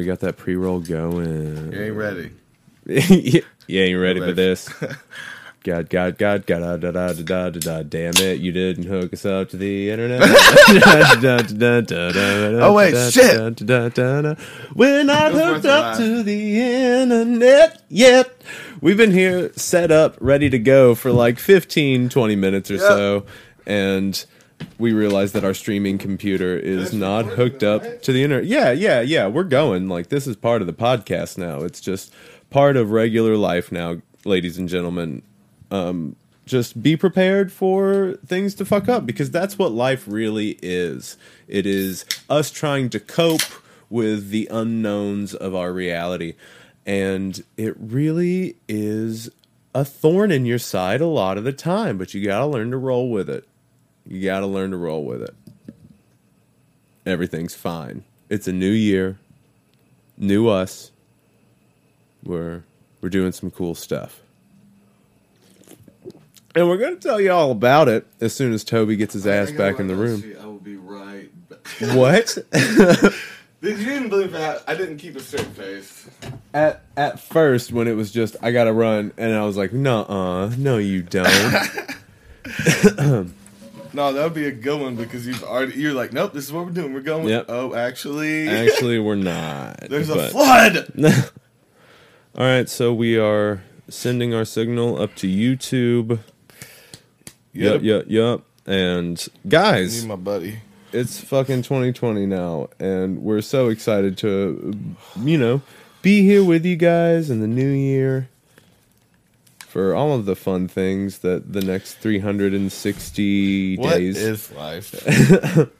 we got that pre roll going. You ain't ready. you ain't ready for this. God, God, God, God, da, da, da, da, da, da, damn it, you didn't hook us up to the internet. oh, wait, shit. We're not hooked up to the internet yet. We've been here set up, ready to go for like 15, 20 minutes or Yep. so, and we realize that our streaming computer is not hooked up to the internet. Yeah, yeah, yeah. We're going. Like this is part of the podcast now. It's just part of regular life now, ladies and gentlemen. Um, just be prepared for things to fuck up because that's what life really is. It is us trying to cope with the unknowns of our reality. And it really is a thorn in your side a lot of the time, but you got to learn to roll with it. You got to learn to roll with it. Everything's fine. It's a new year, new us. We're we're doing some cool stuff. And we're going to tell you all about it as soon as Toby gets his ass back in the room. I will be right back. What? Did you didn't believe that? I didn't keep a straight face. at at first when it was just I got to run and I was like, "Nuh-uh. No you don't." No, that would be a good one because you've already. You're like, nope, this is what we're doing. We're going. Yep. Oh, actually, Actually, we're not. there's a flood. All right, so we are sending our signal up to YouTube. Yep, yep, yep. And guys, my buddy. it's fucking 2020 now, and we're so excited to, you know, be here with you guys in the new year for all of the fun things that the next 360 What days. is life?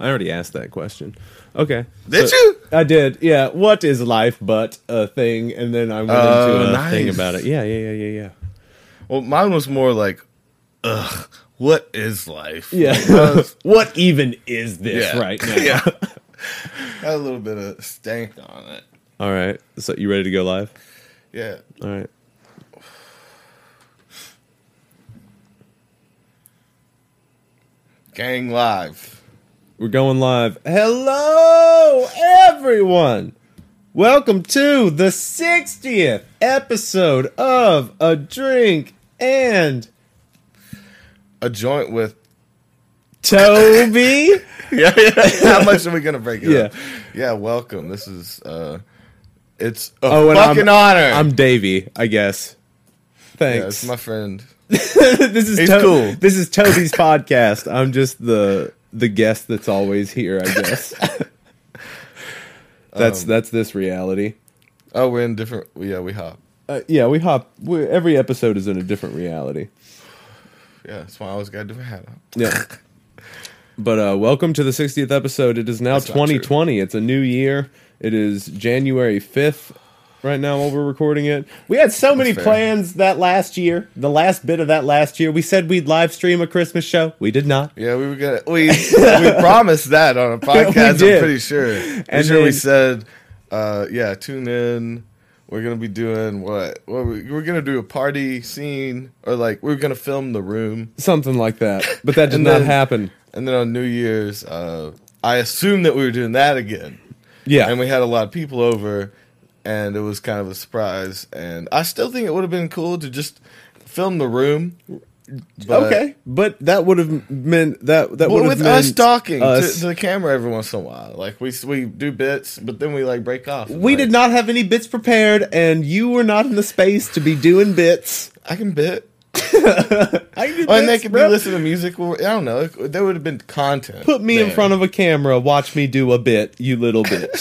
I already asked that question. Okay. Did So- you? I did. Yeah. What is life but a thing? And then I went Oh, into uh, a nice. thing about it. Yeah, yeah, yeah, yeah, yeah. Well, mine was more like, ugh, what is life? Yeah. Was- what even is this yeah. right now? yeah. Had a little bit of stank on it. All right. So you ready to go live? Yeah. All right. Gang live. We're going live. Hello, everyone. Welcome to the 60th episode of A Drink and A joint with. Toby. Yeah, yeah. How much are we gonna break it Yeah. up? Yeah. Welcome. This is. uh It's a Oh, fucking I'm- honor. I'm Davvy, I guess. yeah, Thanks. it's my friend. this is To- cool. This is Toby's podcast. I'm just the the guest that's always here, I guess. that's Um, that's this reality. Oh, we're in different. Yeah, we hop. Uh, yeah, we hop. we every episode is in a different reality. Yeah, that's why I always got a different hat on. Yeah. But uh, welcome to the 60th episode. It is now That's 2020. It's a new year. It is January 5th right now while we're recording it. We had so many fair. plans that last year. The last bit of that last year, we said we'd live stream a Christmas show. We did not. Yeah, we were gonna. We we promised that on a podcast. I'm pretty sure. Pretty And sure we said, uh, yeah, tune in. We're gonna be doing what? What we, we're gonna do a party scene, or like we're gonna film the room, Something like that. But that did not then- happen. and then on New Year's, uh, I assumed that we were doing that again, Yeah. and we had a lot of people over, and it was kind of a surprise. And I still think it would have been cool to just film the room. But, okay. But that would have meant that that would have with meant us talking us- To, to the camera every once in a while, like we we do bits, but then we like break off. we Like, did not have any bits prepared, and you were not in the space to be doing bits. I can bit. I can do Oh, and they bits, could bro. be listening to music. Or, I don't know. There would have been content. Put me in front of a camera, watch me do a bit, you little bitch.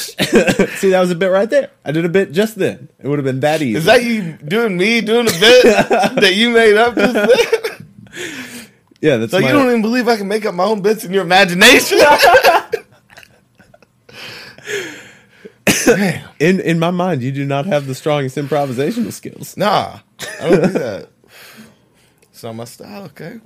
See, that was a bit right there. I did a bit just then. It would have been that easy. Is that you doing me doing a bit that you made up just then? yeah, that's So you don't even believe I can make up my own bits in your imagination? Damn. in in my mind. You do not have the strongest improvisational skills. Nah, I don't do that. It's not my style. Okay.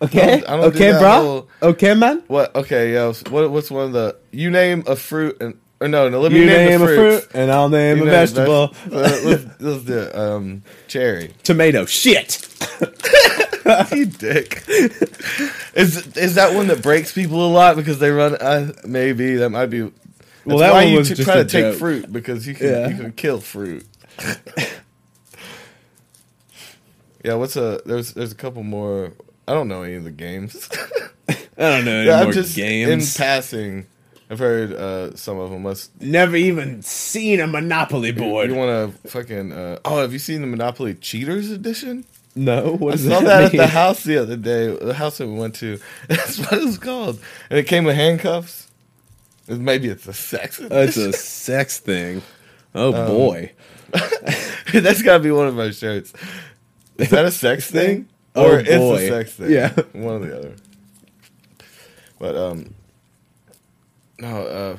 Okay, I don't- I don't okay, that bro. whole- Okay, man. What? Okay, yo. What? What's one of the? You name a fruit and or no? No. Let me You name, name a fruit, and I'll name You a name vegetable. veg- uh, let's, let's do it. Um, cherry. Tomato. Shit. you dick. Is is that one that breaks people a lot because they run? Uh, maybe that might be. Well, that why one you was t- just try to take fruit because you can Yeah. you can kill fruit. yeah, what's a there's there's a couple more. I don't know any of the games. I don't know any yeah, more I'm just games. in passing. I've heard uh, some of them. Let's Never even seen a Monopoly board. You want to fucking? Uh, oh, have you seen the Monopoly Cheaters edition? no, what I saw that, that at the house the other day. The house that we went to. That's what it was called, and it came with handcuffs. Maybe it's a sex. Oh, it's a sex thing. Oh Um, boy. That's got to be one of my shirts. Is that a sex thing? Oh, Or it's boy. a sex thing? Yeah. one or the other. But um, no. Uh,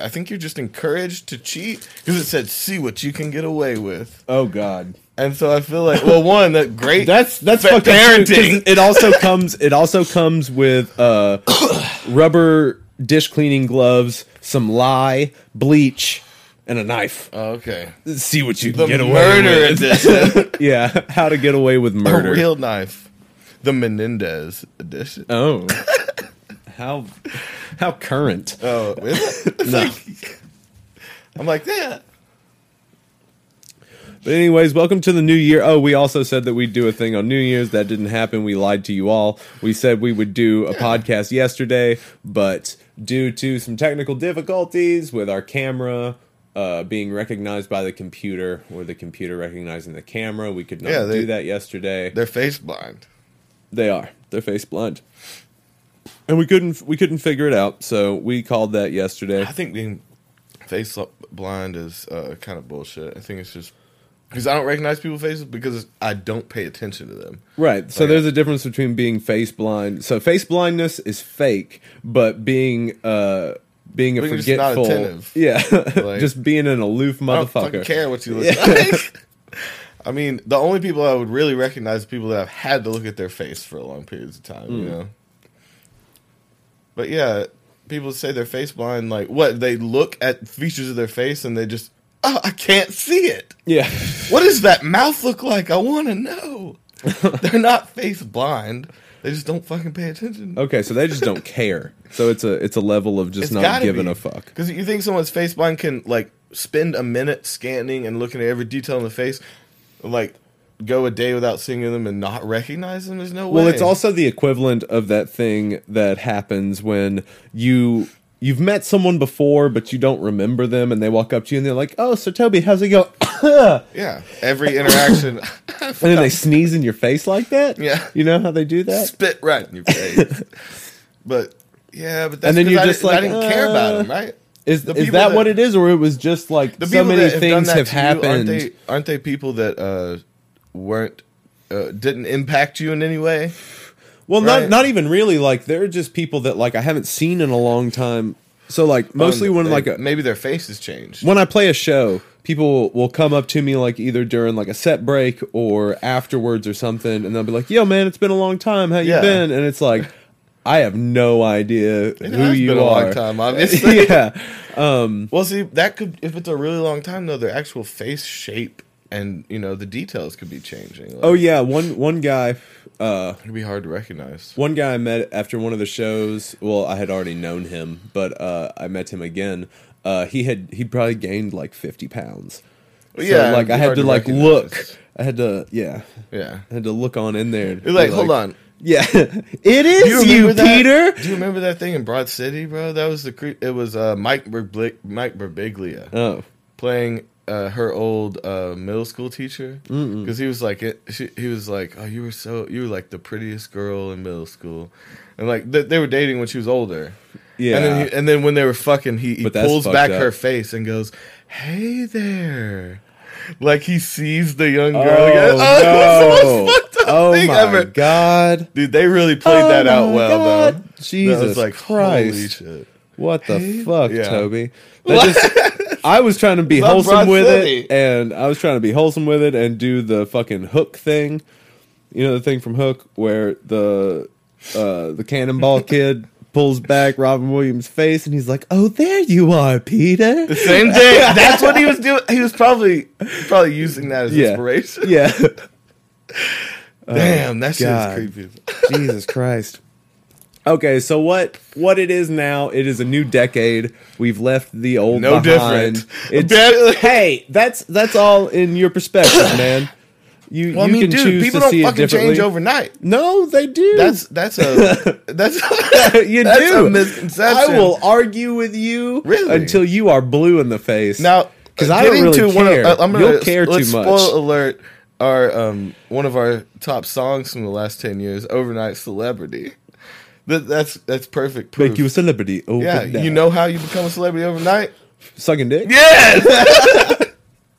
I think you're just encouraged to cheat because it said, "See what you can get away with." Oh god. And so I feel like, well, one that great. That's that's fa- fucking parenting. It also comes. It also comes with uh, rubber dish cleaning gloves, some lye, bleach, and a knife. Oh, okay. See what you The can get away murder with. edition. yeah, how to get away with murder. A real knife. The Menendez edition. oh, how how current? Oh, is it? It's No. like- I'm like, yeah. But anyways, welcome to the new year. Oh, we also said that we'd do a thing on New Year's. That didn't happen. We lied to you all. We said we would do a podcast yesterday, but due to some technical difficulties with our camera uh, being recognized by the computer or the computer recognizing the camera, we could not Yeah, they- do that yesterday. They're face blind. They are. They're face blind. And we couldn't we couldn't figure it out, so we called that yesterday. I think being face blind is uh, kind of bullshit. I think it's just because I don't recognize people's faces because I don't pay attention to them. Right. So Okay. there's a difference between being face blind. So face blindness is fake, but being uh being a not forgetful, yeah, Like- just being an aloof I don't motherfucker. care what you look Yeah. like. I mean, the only people I would really recognize are people that I've had to look at their face for a long periods of time, Hmm. you know. But yeah, people say they're face blind. Like, what? They look at features of their face and they just, oh, I can't see it. Yeah. What does that mouth look like? I want to know. they're not face blind. They just don't fucking pay attention. Okay, so they just don't care. So it's a it's a level of just It's not gotta giving be. a fuck. Because you think someone's face blind can like spend a minute scanning and looking at every detail in the face, like go a day without seeing them and not recognize them? There's no way. Well, it's also the equivalent of that thing that happens when you you've met someone before but you don't remember them and they walk up to you and they're like, "Oh, so Toby, how's it go?" and yeah. Every interaction, and then they sneeze in your face like that. Yeah. You know how they do that? spit right in your face. but yeah, but that's And then you're just I like, didn't care about uh, them, right? Is The is that, that- what it is, or it was just like The so many have things have to you, happened? aren't they? Aren't they people that uh, weren't uh, didn't impact you in any way? Well, not right? not even really. Like they're just people that like I haven't seen in a long time. So like mostly Um, when they- like a, maybe their faces changed. when I play a show, people will come up to me like either during like a set break or afterwards or something, and they'll be like, "Yo, man, it's been a long time. How you Yeah. been?" And it's like. I have no idea It who you been a are. long time, obviously. yeah, um, Well, see, that could if it's a really long time though, their actual face shape and you know the details could be changing. Like, oh yeah. One one guy, uh, it could be hard to recognize. One guy I met after one of the shows. Well, I had already known him, but uh, I met him again. Uh, he had he'd probably gained like fifty pounds. So, yeah, like I had to to like look. I had to yeah. Yeah, I had to look on in there. you're like, be hold on. Yeah, it is you, that? Peter. Do you remember that thing in Broad City, bro? That was the cre- it was uh, Mike Birbiglia Oh, playing uh, her old uh, middle school teacher because he was like it, she, he was like oh you were so you were like the prettiest girl in middle school and like th- they were dating when she was older yeah. and then he, and then when they were fucking he, he But that's pulls fucked back up. her face and goes hey there like he sees the young girl oh, again. Oh, it was the no. most fucked up oh thing my ever. god. Dude, they really played Oh that out my well, God. though. That Jesus was like, Christ. holy shit. What the Hey? fuck, Yeah. Toby? That just, I was trying to be It's wholesome with City. it, and I was trying to be wholesome with it and do the fucking hook thing. You know the thing from Hook where the uh, the cannonball kid pulls back Robin Williams' face, and he's like, "Oh, there you are, Peter." The same thing. That's what he was doing. He was probably probably using that as Yeah. inspiration. Yeah. Damn, that shit God. is creepy. Jesus Christ. Okay, so what what it is now? It is a new decade. We've left the old No behind. different. It's, hey, that's that's all in your perspective, man. You Well, I you mean, can dude, choose people to don't see it fucking change overnight. No, they do. That's that's a that's you that's do. a misconception. I will argue with you Really? until you are blue in the face. now because I don't really to one of- care. uh, I'm gonna, You'll care let's too much. Spoil alert. Our um one of our top songs from the last ten years, "Overnight Celebrity." That, that's that's perfect proof. Make you a celebrity. Oh, yeah, you know how you become a celebrity overnight. sucking dick. Yes.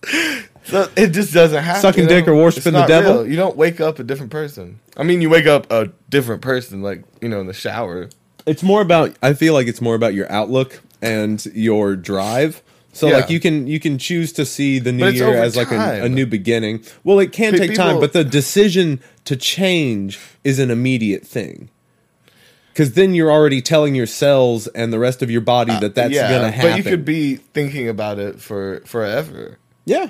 so it just doesn't happen. Sucking you dick or worshiping the devil? real. You don't wake up a different person. I mean, you wake up a different person, like you know, in the shower. it's more about i feel like it's more about your outlook and your drive so Yeah. like you can you can choose to see the new year as like a, a new beginning well it can Pe- take time but the decision to change is an immediate thing because then you're already telling your cells and the rest of your body that that's Uh, yeah, gonna happen But you could be thinking about it for forever. yeah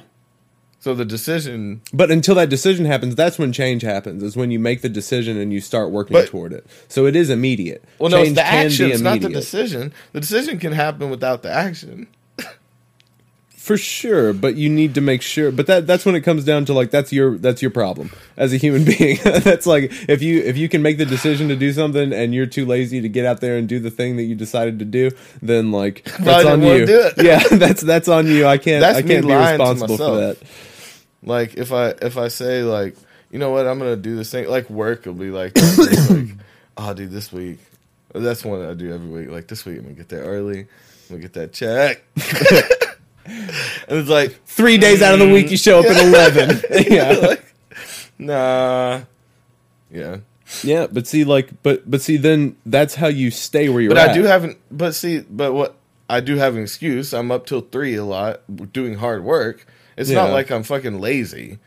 So the decision, but until that decision happens that's when change happens is when you make the decision and you start working But- toward it so it is immediate well, no, it's Change the action. It's not the decision. The decision can happen without the action. For sure, but you need to make sure. But that that's when it comes down to like that's your that's your problem as a human being. that's like if you if you can make the decision to do something and you're too lazy to get out there and do the thing that you decided to do, then like that's on you. Yeah, that's that's on you. I can't That's I can't be responsible for that. Like if I if I say like you know what I'm gonna do this thing like work will be like, like oh dude this week that's one I do every week like this week I'm gonna get there early I'm gonna get that check and it's like Three days out of the week, you show up at eleven. yeah, like, nah yeah yeah. But see, like, but but see, then that's how you stay where you're but at. I do have an but see but what I do have an excuse I'm up till three a lot doing hard work it's not like I'm fucking lazy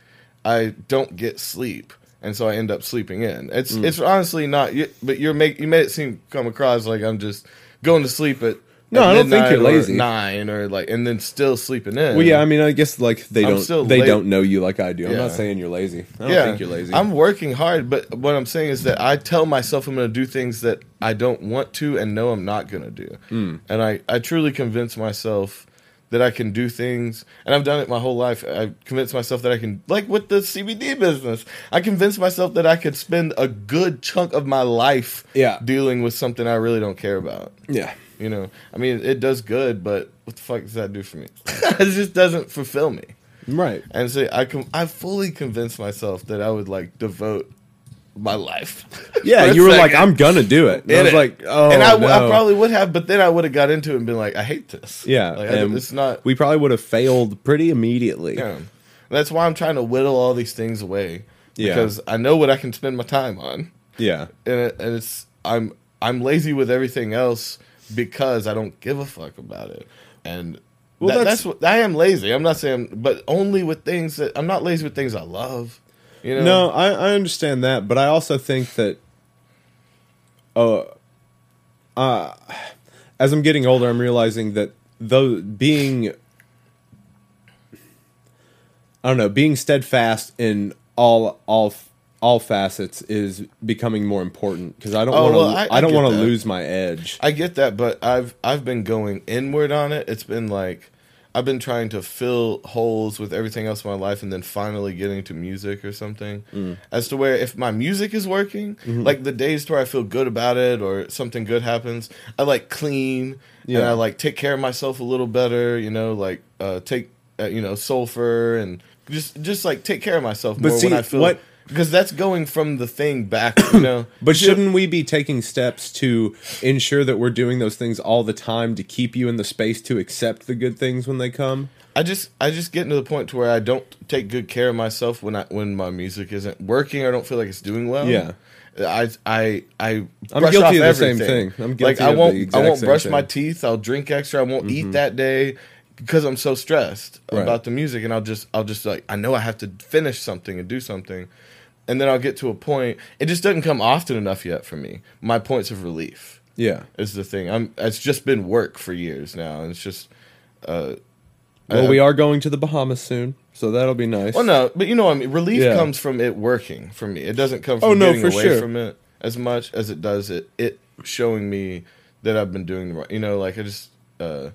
I don't get sleep, and so I end up sleeping in. It's Mm. it's honestly not. you- But you're make you made it seem come across like I'm just going to sleep at. No, I don't think you're lazy. Nine or like, and then still sleeping in. Well, yeah. I mean, I guess like they I'm don't still they la- don't know you like I do. I'm Yeah. not saying you're lazy. I don't think you're lazy. I'm working hard, but what I'm saying is that I tell myself I'm going to do things that I don't want to and know I'm not going to do, Hmm. and I I truly convince myself that I can do things, and I've done it my whole life. I convinced myself that I can, like with the CBD business, I convinced myself that I could spend a good chunk of my life Yeah. dealing with something I really don't care about. yeah. You know, I mean, it does good, but what the fuck does that do for me? it just doesn't fulfill me. Right. And so I com- I fully convinced myself that I would like devote my life. Yeah, you were like, I'm gonna do it. And I was it. like, oh, and I, no. probably would have, but then I would have got into it and been like, I hate this. yeah, like, I, it's not. We probably would have failed pretty immediately. Yeah, that's why I'm trying to whittle all these things away Yeah. because I know what I can spend my time on, Yeah, and, it, and it's I'm I'm lazy with everything else because I don't give a fuck about it, and. Well, that- that's- that's, what I am lazy. I'm not saying, but only with things that I'm not lazy with things I love. You know, No, I, I understand that, but I also think that, uh, uh, as I'm getting older, I'm realizing that though being, I don't know, being steadfast in all all all facets is becoming more important because I don't Oh, want to well, I- I, I don't want to lose my edge. I get that, but I've I've been going inward on it. It's been like I've been trying to fill holes with everything else in my life, and then finally getting to music or something. Mm. As to where if my music is working, Mm-hmm. like the days where I feel good about it or something good happens, I like clean and Yeah. I like take care of myself a little better. You know, like uh, take uh, you know sulfur and just just like take care of myself But more see, when I feel what- because that's going from the thing back. You know, But shouldn't we be taking steps to ensure that we're doing those things all the time to keep you in the space to accept the good things when they come? I just I just getting to the point to where I don't take good care of myself when I when my music isn't working. or I don't feel like it's doing well. Yeah. I I I I'm guilty of the same thing. I'm like guilty I of the won't I won't brush thing. my teeth. I'll drink extra. I won't eat mm-hmm. that day because I'm so stressed Right. about the music, and I'll just I'll just like I know I have to finish something and do something, and then I'll get to a point. It just doesn't come often enough yet for me. My points of relief Yeah. is the thing. I'm. It's just been work for years now, and it's just. Uh, Well, I- we are going to the Bahamas soon, so that'll be nice. Well, no, but you know, I mean, relief Yeah. comes from it working for me. It doesn't come from Oh, no, getting for away sure. from it as much as it does it it showing me that I've been doing the right. You know, like I just uh,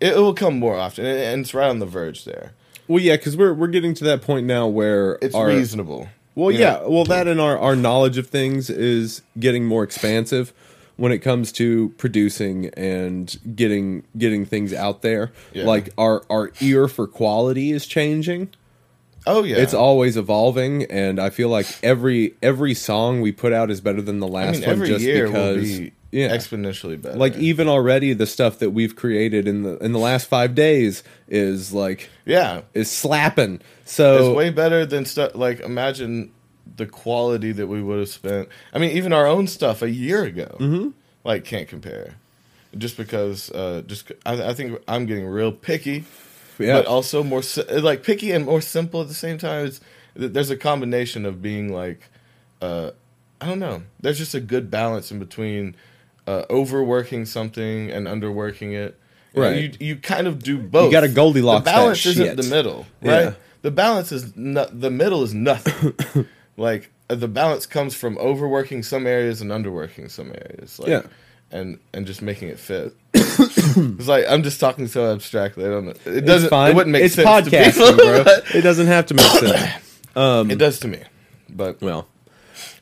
it, will come more often, and it's right on the verge there. Well, yeah, because we're we're getting to that point now where It's our, reasonable. Well, you yeah. Well, that and our, our knowledge of things is getting more expansive when it comes to producing and getting getting things out there. Yeah. Like our our ear for quality is changing. Oh yeah, It's always evolving, and I feel like every every song we put out is better than the I last mean, one. every just because, be yeah, exponentially better. like even already the stuff that we've created in the in the last five days is like yeah, is slapping. So it's way better than stuff. Like imagine the quality that we would have spent. I mean, even our own stuff a year ago, Mm-hmm. like can't compare. Just because, uh, just I, I think I'm getting real picky. yeah, but also more like picky and more simple at the same time. It's, there's a combination of being like, uh, I don't know. There's just a good balance in between uh, overworking something and underworking it. You know, Right. you you kind of do both. You gotta Goldilocks The balance that isn't shit. the middle, right? Yeah. The balance is not. The middle is nothing. like uh, the balance comes from overworking some areas and underworking some areas. Like, Yeah. And and just making it fit. it's like I'm just talking so abstractly. I don't know. It doesn't. It wouldn't make it's sense. to podcasting, people, bro. It doesn't have to make sense. Um, it does to me. But well,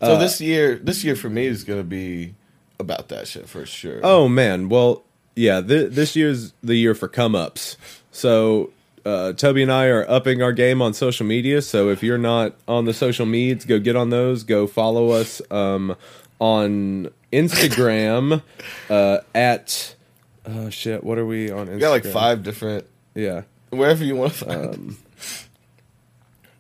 so uh, this year, this year for me is gonna be about that shit for sure. oh man, well, yeah. Th- this year's the year for come ups. So uh, Toby and I are upping our game on social media. So if you're not on the social medias, go get on those. Go follow us um, on Instagram uh, at. Oh shit! What are we on? Instagram? we got like five different Yeah. wherever you want to find.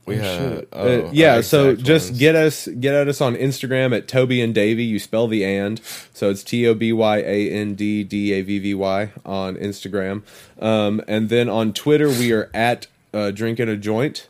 We Oh, shit. oh, Uh, yeah, so just ones. get us get at us on Instagram at Toby and Davvy. You spell the and, so it's T O B Y A N D D A V V Y on Instagram, um, and then on Twitter we are at uh, Drink and a Joint.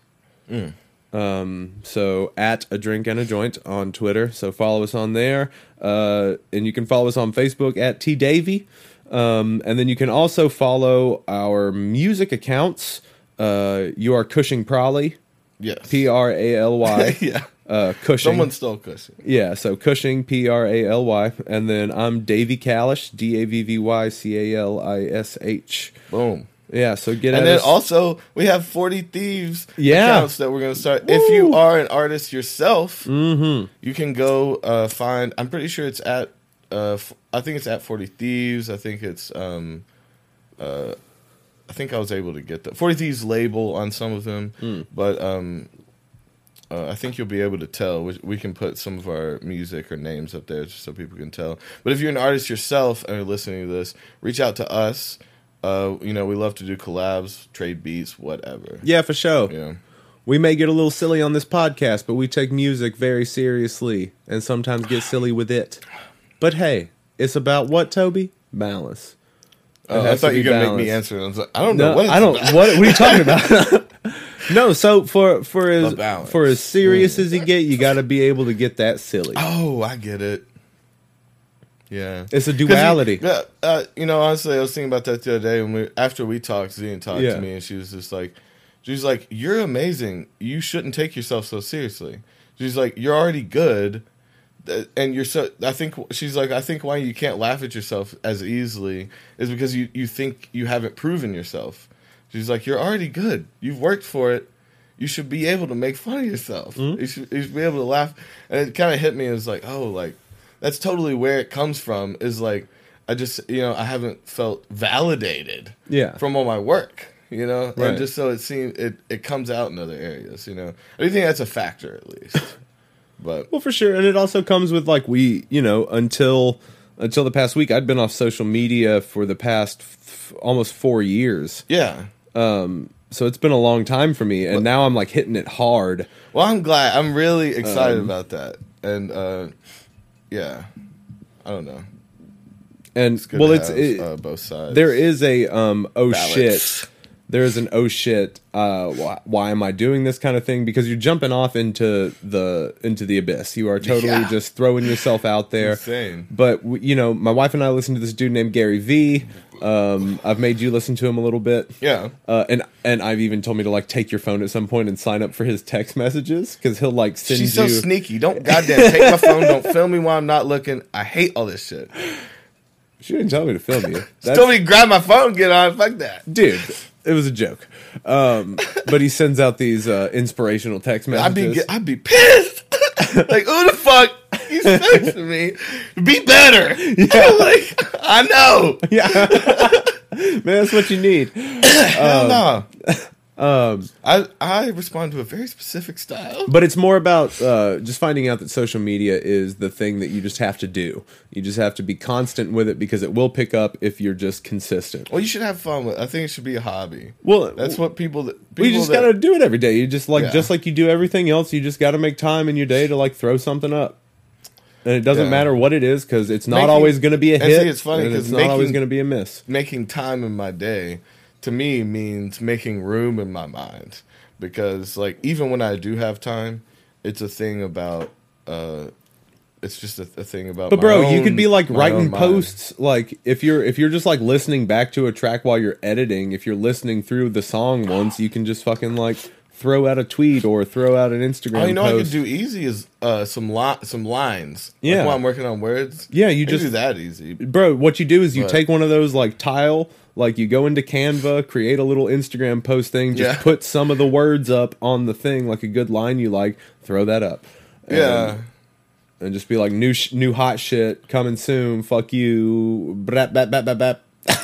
Mm. Um, so at a drink and a joint on Twitter. So follow us on there, uh, and you can follow us on Facebook at T Davvy. Um, and then you can also follow our music accounts. Uh, you are Cushing Praly. Yes. P R A L Y. yeah. Uh, Cushing. Someone stole Cushing. yeah, so Cushing, P R A L Y, and then I'm Davvy Calish, D A V V Y C A L I S H. Boom. Yeah, so get And at then us. also we have Forty Thieves Yeah. accounts that we're gonna start. If you are an artist yourself, mm-hmm. you can go uh, find. I'm pretty sure it's at. Uh, f- I think it's at Forty Thieves. I think it's. Um, uh, I think I was able to get the Forty Thieves label on some of them, Mm. but um, uh, I think you'll be able to tell. We, we can put some of our music or names up there just so people can tell. But if you're an artist yourself and are listening to this, reach out to us. Uh, you know, we love to do collabs, trade beats, whatever. Yeah, for sure. Know, We may get a little silly on this podcast, but we take music very seriously and sometimes get silly with it. But hey, it's about what, Toby? Balance. Oh, I thought you were gonna make me answer. I was like, I don't know No, what. It's I don't. about. What, what are you talking about? no, so for for as for as serious as you get, you got to be able to get that silly. Oh, I get it. Yeah, It's a duality. yeah, uh, you know, honestly, I was thinking about that the other day when we after we talked. Zian talked Yeah. to me, and she was just like, she's like, "You're amazing. You shouldn't take yourself so seriously." She's like, "You're already good." Th- And you're so. I think she's like. I think why you can't laugh at yourself as easily is because you you think you haven't proven yourself. She's like, you're already good. You've worked for it. You should be able to make fun of yourself. Mm-hmm. You, should, you should be able to laugh. And it kind of hit me as like, oh, like that's totally where it comes from. Is like I just you know I haven't felt validated Yeah. from all my work. You know, Right. and just so it seems it it comes out in other areas. You know, I do think that's a factor at least. But Well, for sure, and it also comes with like we, you know, until until the past week, I'd been off social media for the past f- almost four years. yeah. Um, so it's been a long time for me, and now I'm like hitting it hard. Well, I'm glad. I'm really excited Um, about that. And uh, yeah, I don't know. And It's good well, it's it, uh, both sides. there is a um oh Balance. shit there is an oh shit, uh, why, why am I doing this kind of thing? Because you're jumping off into the into the abyss. You are totally Yeah. just throwing yourself out there. Insane. But you know, my wife and I listen to this dude named Gary V. Um, I've made you listen to him a little bit. Yeah. Uh, and and I've even told me to like take your phone at some point and sign up for his text messages because he'll like send She's you. so sneaky. Don't goddamn take my phone. Don't film me while I'm not looking. I hate all this shit. she didn't tell me to film you. She told me to grab my phone, get on. Fuck that. dude it was a joke um but he sends out these uh inspirational text I'd be messages I'd be pissed. like who the fuck he's texting me? Be better. like I know. Yeah. Man that's what you need Hell no. Um I I respond to a very specific style. but it's more about uh just finding out that social media is the thing that you just have to do you just have to be constant with it because it will pick up if you're just consistent Well, you should have fun with. it. I think it should be a hobby. well That's what people. That, we people just that- gotta do it every day you just like Yeah. just like you do everything else you just gotta make time in your day to like throw something up and it doesn't Yeah. matter what it is because it's not Making- always going to be a hit. it's funny because it's not always going to be a miss. making time in my day to me means making room in my mind because like even when I do have time, it's a thing about. uh it's just a, a thing about. But bro, you could be like writing own posts like if you're if you're just like listening back to a track while you're editing, if you're listening through the song once, you can just fucking like throw out a tweet or throw out an Instagram Oh, you know what I post. could do easy is uh, some li- some lines. Yeah. like while I'm working on words. Yeah, you just- do that easy. Bro, what you do is you What? take one of those like tile, like you go into Canva, create a little Instagram post thing, just Yeah. put some of the words up on the thing, like a good line you like, throw that up. And- Yeah, and just be like new sh- new hot shit coming soon. Fuck you. Brap, bap, bap, bap, bap.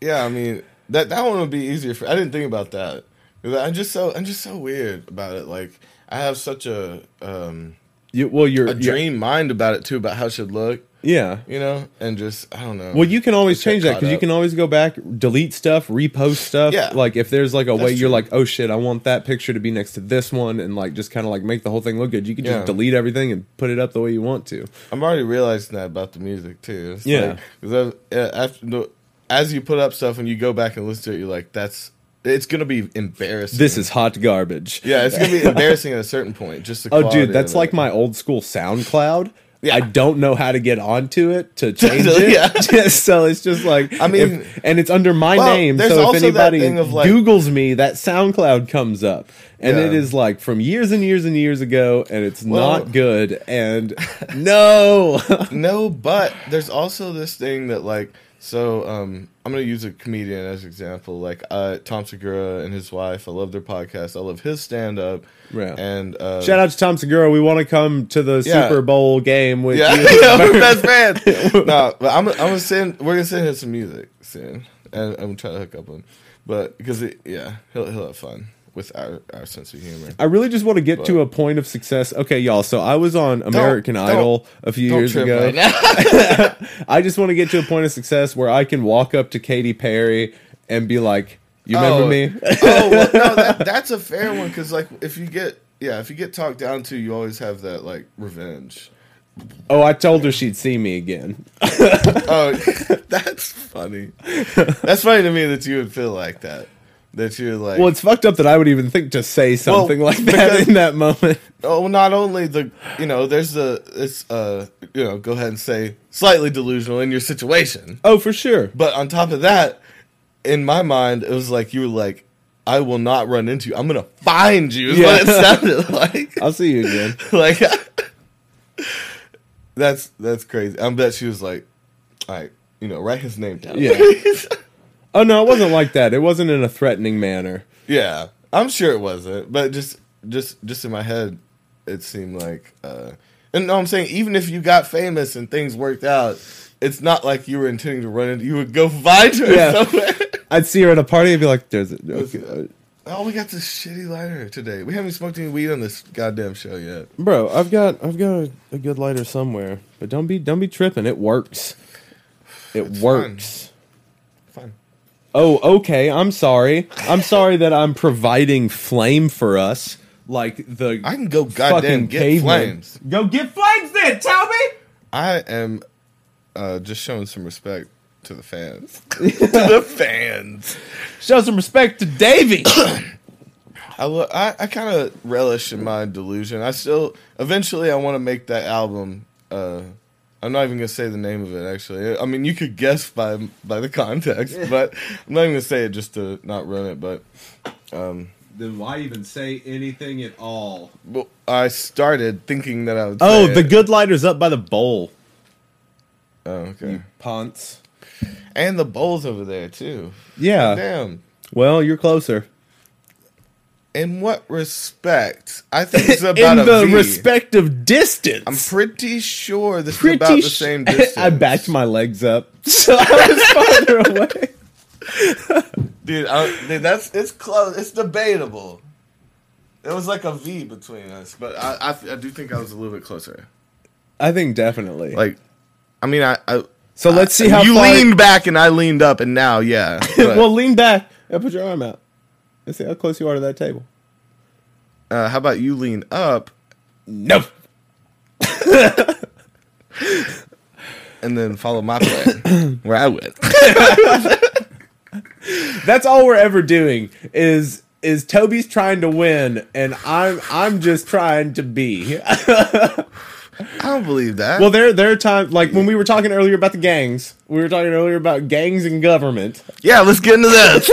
yeah. I mean that that one would be easier for. I didn't think about that. I'm just so I'm just so weird about it. Like I have such a um You, well, you're a dream mind about it too about how it should look. Yeah. You know, and just I don't know. Well, you can always change that because you can always go back, delete stuff, repost stuff. Yeah. Like if there's like a way That's you're true. like, oh shit, I want that picture to be next to this one, and like just kind of like make the whole thing look good. You can just Yeah. delete everything and put it up the way you want to. I'm already realizing that about the music too. It's Yeah. because after as you put up stuff and you go back and listen to it, you're like, that's it's gonna be embarrassing. This is hot garbage. yeah, it's gonna be embarrassing at a certain point. Just Oh, dude, that's like it. my old school SoundCloud. Yeah. I don't know how to get onto it to change it. Yeah. so it's just like I mean- if- and it's under my Well, name. So if anybody like- Google's me, that SoundCloud comes up, and Yeah. it is like from years and years and years ago, and it's Well- not good. And no, no, but there's also this thing that like so um I'm gonna use a comedian as an example, like uh Tom Segura and his wife. I love their podcast. I love his stand up. Yeah. And uh shout out to Tom Segura. We want to come to the Yeah. Super Bowl game with Yeah, you. we're best friends. no, but I'm I'm gonna send we're gonna send him some music soon. And I'm gonna try to hook up him. But because yeah, he'll he'll have fun with our, our sense of humor. I really just want to get to a point of success. Okay, y'all. So I was on American don't- Idol a few Don't years ago. right. I just want to get to a point of success where I can walk up to Katy Perry and be like, "You remember Oh. me?" oh well, no, that, that's a fair one because like if you get yeah if you get talked down to, you always have that like revenge. oh, I told her she'd see me again. Oh, that's funny. That's funny to me that you would feel like that. That you're like, Well, it's fucked up that I would even think to say something like that because- in that moment. oh, not only the you know, there's the it's uh you know, go ahead and say slightly delusional in your situation, Oh, for sure. but on top of that, in my mind, it was like you were like, I will not run into you. I'm gonna find you. Is what it sounded like. I'll see you again. like that's that's crazy. I bet she was like, all right, you know, write his name down. Yeah. Oh no, it wasn't like that. It wasn't in a threatening manner. yeah. I'm sure it wasn't, but just just just in my head, it seemed like. uh And no, I'm saying even if you got famous and things worked out, it's not like you were intending to run into. You would go find her Yeah. somewhere. I'd see her at a party and be like, "There's a." Okay. Oh, we got this shitty lighter today. We haven't smoked any weed on this goddamn show yet. Bro, I've got I've got a, a good lighter somewhere, but don't be don't be tripping. It works. It It's works. Fine. Oh, okay. I'm sorry. I'm sorry that I'm providing flame for us, like the I can go fucking goddamn get caveman. flames. Go get flames, then. Tell me. I am uh, just showing some respect to the fans. to the fans. Show some respect to Davvy. I, lo- I, I kind of relish in my delusion. I still eventually I want to make that album. Uh, I'm not even gonna say the name of it. Actually, I mean you could guess by by the context, but I'm not even gonna say it just to not ruin it. But um, then why even say anything at all? well, I started thinking that I would. Oh, say the it. good lighter's up by the bowl. Oh, okay. Ponce. And the bowls over there too. Yeah. Damn. Well, you're closer. In what respect? I think it's In about a the V. respective distance. I'm pretty sure this pretty is about the same distance. I backed my legs up, so I was farther away. Dude, I, dude, that's it's close. It's debatable. It was like a V between us, but I, I, I do think I was a little bit closer. I think definitely. Like, I mean, I, I so let's see how you leaned back and I leaned up, and now, yeah. Well, lean back and put your arm out. Let's see how close you are to that table. uh, how about you lean up No. and then follow my plan where I went? That's all we're ever doing is is Toby's trying to win and I'm I'm just trying to be. I don't believe that. well, there there are times like when we were talking earlier about the gangs. We were talking earlier about gangs and government. yeah, let's get into this.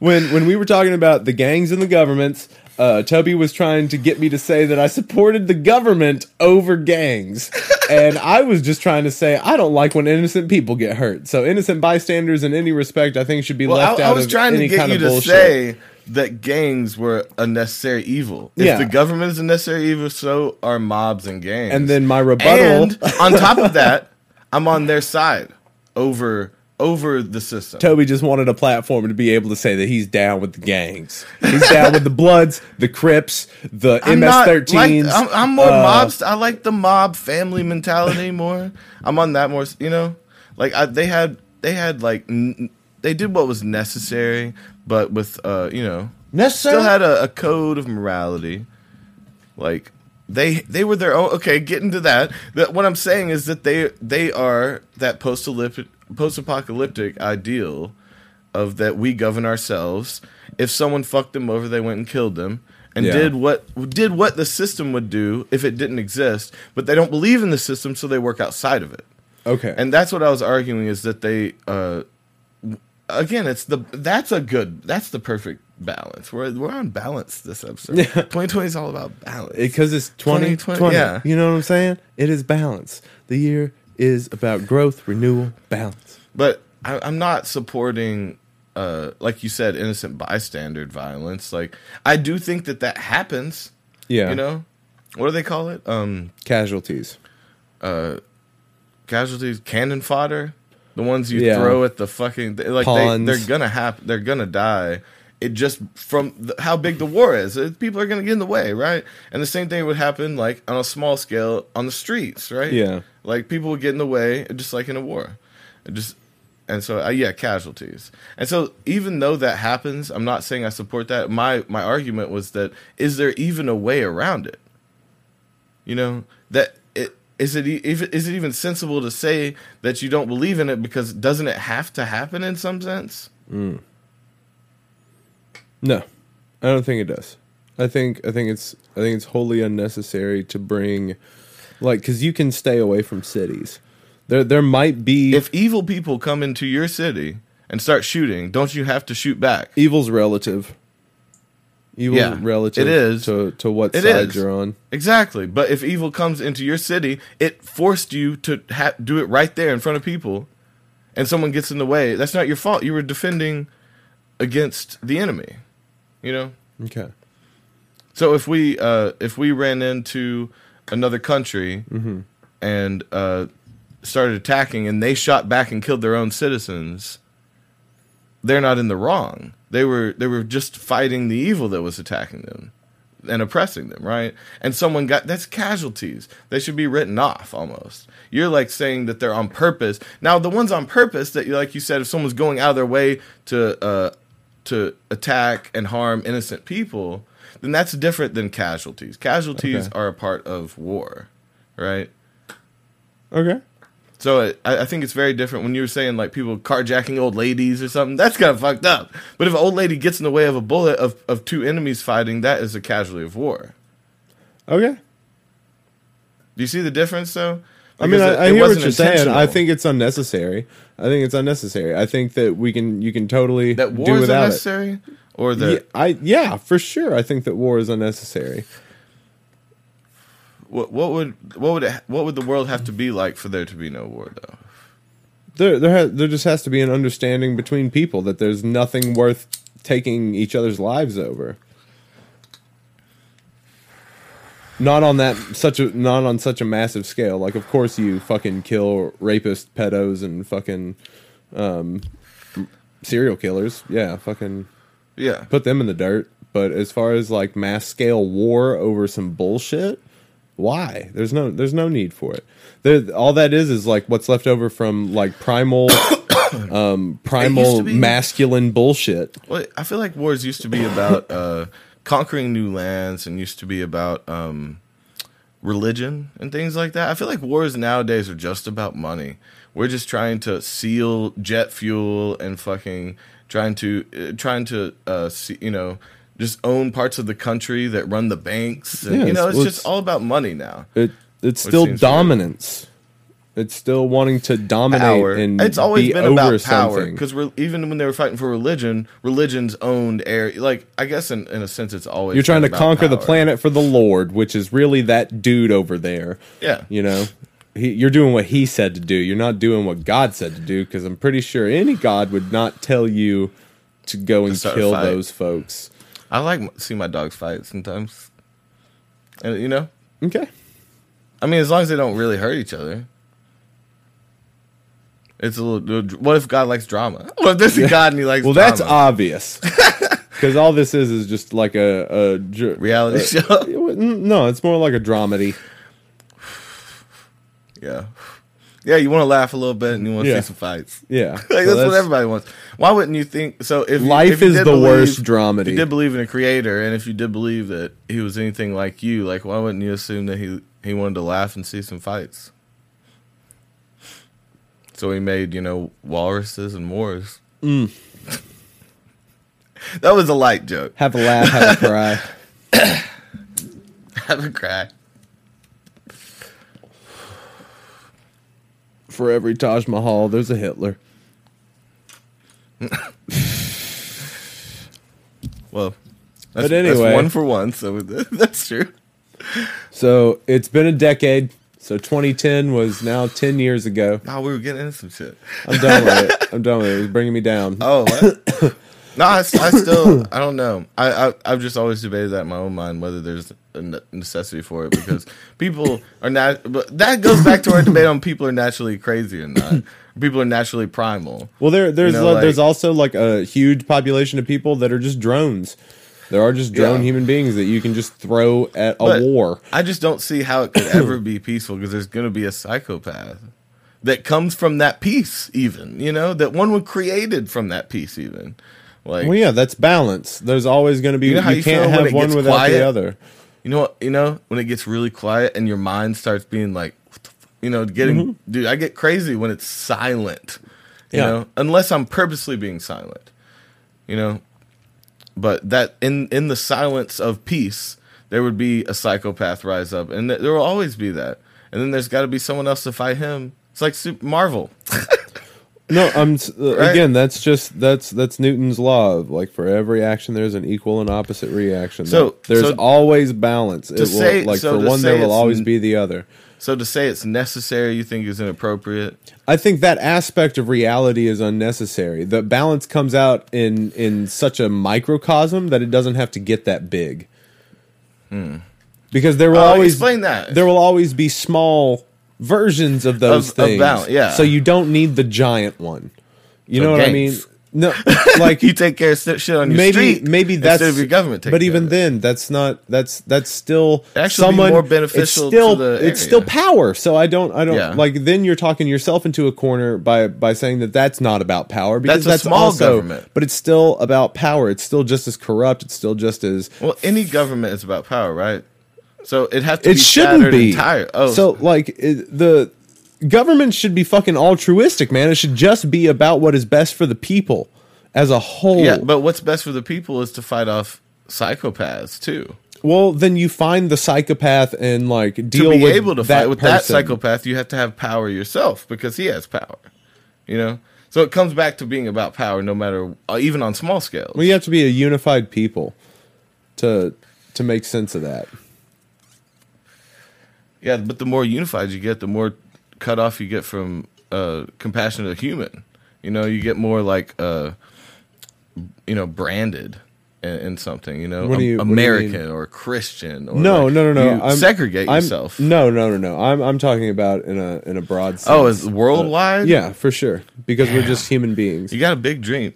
When when we were talking about the gangs and the governments, uh, Toby was trying to get me to say that I supported the government over gangs, and I was just trying to say I don't like when innocent people get hurt. So innocent bystanders in any respect, I think should be well, left I, out I was of trying any to get kind you of to bullshit. say that gangs were a necessary evil. If Yeah. the government is a necessary evil, so are mobs and gangs. and then my rebuttal. And on top of that, I'm on their side over over the system. Toby just wanted a platform to be able to say that he's down with the gangs. He's down with the Bloods, the Crips, the I'm MS-13s. Like, I'm, I'm more uh, mobs. I like the mob family mentality more. I'm on that more. You know, like I, they had they had like n- they did what was necessary, but with uh you know necessary. still had a, a code of morality. Like they they were their own. Okay, getting to that. That what I'm saying is that they they are that post post apocalyptic ideal of that we govern ourselves. If someone fucked them over, they went and killed them. And Yeah. did what did what the system would do if it didn't exist, but they don't believe in the system, so they work outside of it. okay. And that's what I was arguing is that they uh again it's the that's a good that's the perfect balance. We're we're on balance this episode. Yeah. 2020 is all about balance. because it's 2020. 2020, yeah. You know what I'm saying? It is balance. The year is about growth, renewal, balance. but I, I'm not supporting uh like you said innocent bystander violence. Like I do think that that happens, Yeah. you know? What do they call it? Um casualties. Uh, casualties, cannon fodder, the ones you Yeah. throw at the fucking like they, they're gonna happen. They're gonna die. It just from the, how big the war is, people are gonna get in the way, right? And the same thing would happen like on a small scale on the streets, right? Yeah. like people would get in the way, just like in a war. It just and so uh, yeah, casualties. And so even though that happens, I'm not saying I support that. My my argument was that is there even a way around it? You know that it is it is it even sensible to say that you don't believe in it because doesn't it have to happen in some sense? No, I don't think it does. I think I think it's I think it's wholly unnecessary to bring, like, because you can stay away from cities. There there might be If evil people come into your city and start shooting, don't you have to shoot back? evil's relative. Evil's Yeah, relative. it is. to to what It side is. you're on. Exactly. But if evil comes into your city, it forced you to ha- do it right there in front of people, and someone gets in the way. That's not your fault. You were defending against the enemy. You know. Okay. So if we uh, if we ran into another country and uh, started attacking, and they shot back and killed their own citizens, they're not in the wrong. They were they were just fighting the evil that was attacking them and oppressing them, right? And someone got that's casualties. They should be written off almost. You're like saying that they're on purpose. Now the ones on purpose that you like you said, if someone's going out of their way to uh, to attack and harm innocent people, then that's different than casualties. Casualties Okay. are a part of war, right? Okay. So it, I, I think it's very different when you were saying like people carjacking old ladies or something. That's kind of fucked up. But if an old lady gets in the way of a bullet of, of two enemies fighting, that is a casualty of war. Okay. Do you see the difference though? I mean, Because I, I it- it hear what you're saying. I think it's unnecessary. I think it's unnecessary. I think that we can you can totally that war do is without it. or that Yeah, I yeah, for sure. I think that war is unnecessary. what, what would what would it, what would the world have to be like for there to be no war though? There there ha- there just has to be an understanding between people that there's nothing worth taking each other's lives over. Not on that such a not on such a massive scale. Like of course you fucking kill rapist pedos and fucking um serial killers. Yeah, fucking Yeah, put them in the dirt. But as far as like mass scale war over some bullshit, why? There's no there's no need for it. There, all that is is like what's left over from like primal um primal be- masculine bullshit. Well, I feel like wars used to be about uh, conquering new lands and used to be about um, religion and things like that. I feel like wars nowadays are just about money. We're just trying to seal jet fuel and fucking trying to uh, trying to uh, see, you know just own parts of the country that run the banks. And, Yeah, you know, it's- well, just it's- all about money now. It it's still dominance. weird. It's still wanting to dominate Power. and It's always be been over about power because even when they were fighting for religion, religions owned air. Like I guess in, in a sense, it's always You're trying to conquer the planet for the Lord, which is really that dude over there. Yeah. You know, he, you're doing what he said to do. You're not doing what God said to do because I'm pretty sure any God would not tell you to go and a kill those folks. I like see my dogs fight sometimes. And you know, Okay. I mean, as long as they don't really hurt each other. It's a little. What if God likes drama? What if there's a God and he likes Well, drama? that's obvious. Because all this is is just like a, a reality show. uh, no, it's more like a dramedy. yeah, yeah. You want to laugh a little bit and you want to Yeah. see some fights. Yeah, Like, So that's, what everybody wants. Why wouldn't you think? So if you- Life if you is the believe- worst If dramedy. you did believe in a creator, and if you did believe that he was anything like you, like why wouldn't you assume that he he wanted to laugh and see some fights? So he made you know walruses and moors. Mm. that was a light joke. Have a laugh, have a cry. Have a cry. For every Taj Mahal, there's a Hitler. Well, But anyway. one for one. So that's true. So it's been a decade. So 2010 was now 10 years ago. Oh, we were getting into some shit. I'm done with it. I'm done with it. It was bringing me down. Oh, no, I, I still, I don't know. I, I, I've just always debated that in my own mind whether there's a necessity for it because people are not. But that goes back to our debate on people are naturally crazy or not. People are naturally primal. Well, there, there's You know, like- there's also like a huge population of people that are just drones. There are just drone Yeah. human beings that you can just throw at a But war. I just don't see how it could ever be peaceful because there's going to be a psychopath that comes from that peace, even you know that one was created from that peace, even like Well, yeah, that's balance. There's always going to be. You You, know how you can't have one without quiet? the other. You know what? You know when it gets really quiet and your mind starts being like, what the f-? you know, getting mm-hmm. dude. I get crazy when it's silent. You Yeah. know, unless I'm purposely being silent. You know, but that in in the silence of peace, there would be a psychopath rise up, and th- there will always be that. And then there's got to be someone else to fight him. It's like Super Marvel. No, I'm uh, Right? again. That's just that's that's Newton's law. Of, like for every action, there's an equal and opposite reaction. So- there's so- always balance. It will, say- like so for one, there will always be the other. So to say it's necessary, you think is inappropriate. I think that aspect of reality is unnecessary. The balance comes out in in such a microcosm that it doesn't have to get that big. Hmm. Because there will Oh, always explain that. There will always be small versions of those Of- of things. balance, yeah. So you don't need the giant one. You So know what I mean? No, like you take care of shit on your maybe street. maybe instead that's of your government. But care even then, that's not that's that's still actually someone more beneficial It's still to the it's still power. So I don't I don't Yeah. like then you're talking yourself into a corner by by saying that that's not about power because That's a that's, small also government. but it's still about power. It's still just as corrupt. It's still just as Well, any government is about power, right? So it has to it be shouldn't be entire. Oh, so like it, the government should be fucking altruistic, man. It should just be about what is best for the people as a whole. Yeah, but what's best for the people is to fight off psychopaths too. well, then you find the psychopath and like deal to be with able to that fight with that psychopath, you have to have power yourself because he has power. You know, so it comes back to being about power, no matter uh, even on small scales. Well, you have to be a unified people to to make sense of that. Yeah, but the more unified you get, the more cut off you get from uh, compassionate human. You know, you get more like, uh, you know, branded in, in something. You know, you- Am- what do you American mean? or Christian. Or No, like, no, no, no. you I'm, segregate I'm- yourself. No, no, no, no. I'm I'm talking about in a in a broad sense. Oh, is worldwide? yeah, for sure. Because we're just human beings. You got a big dream.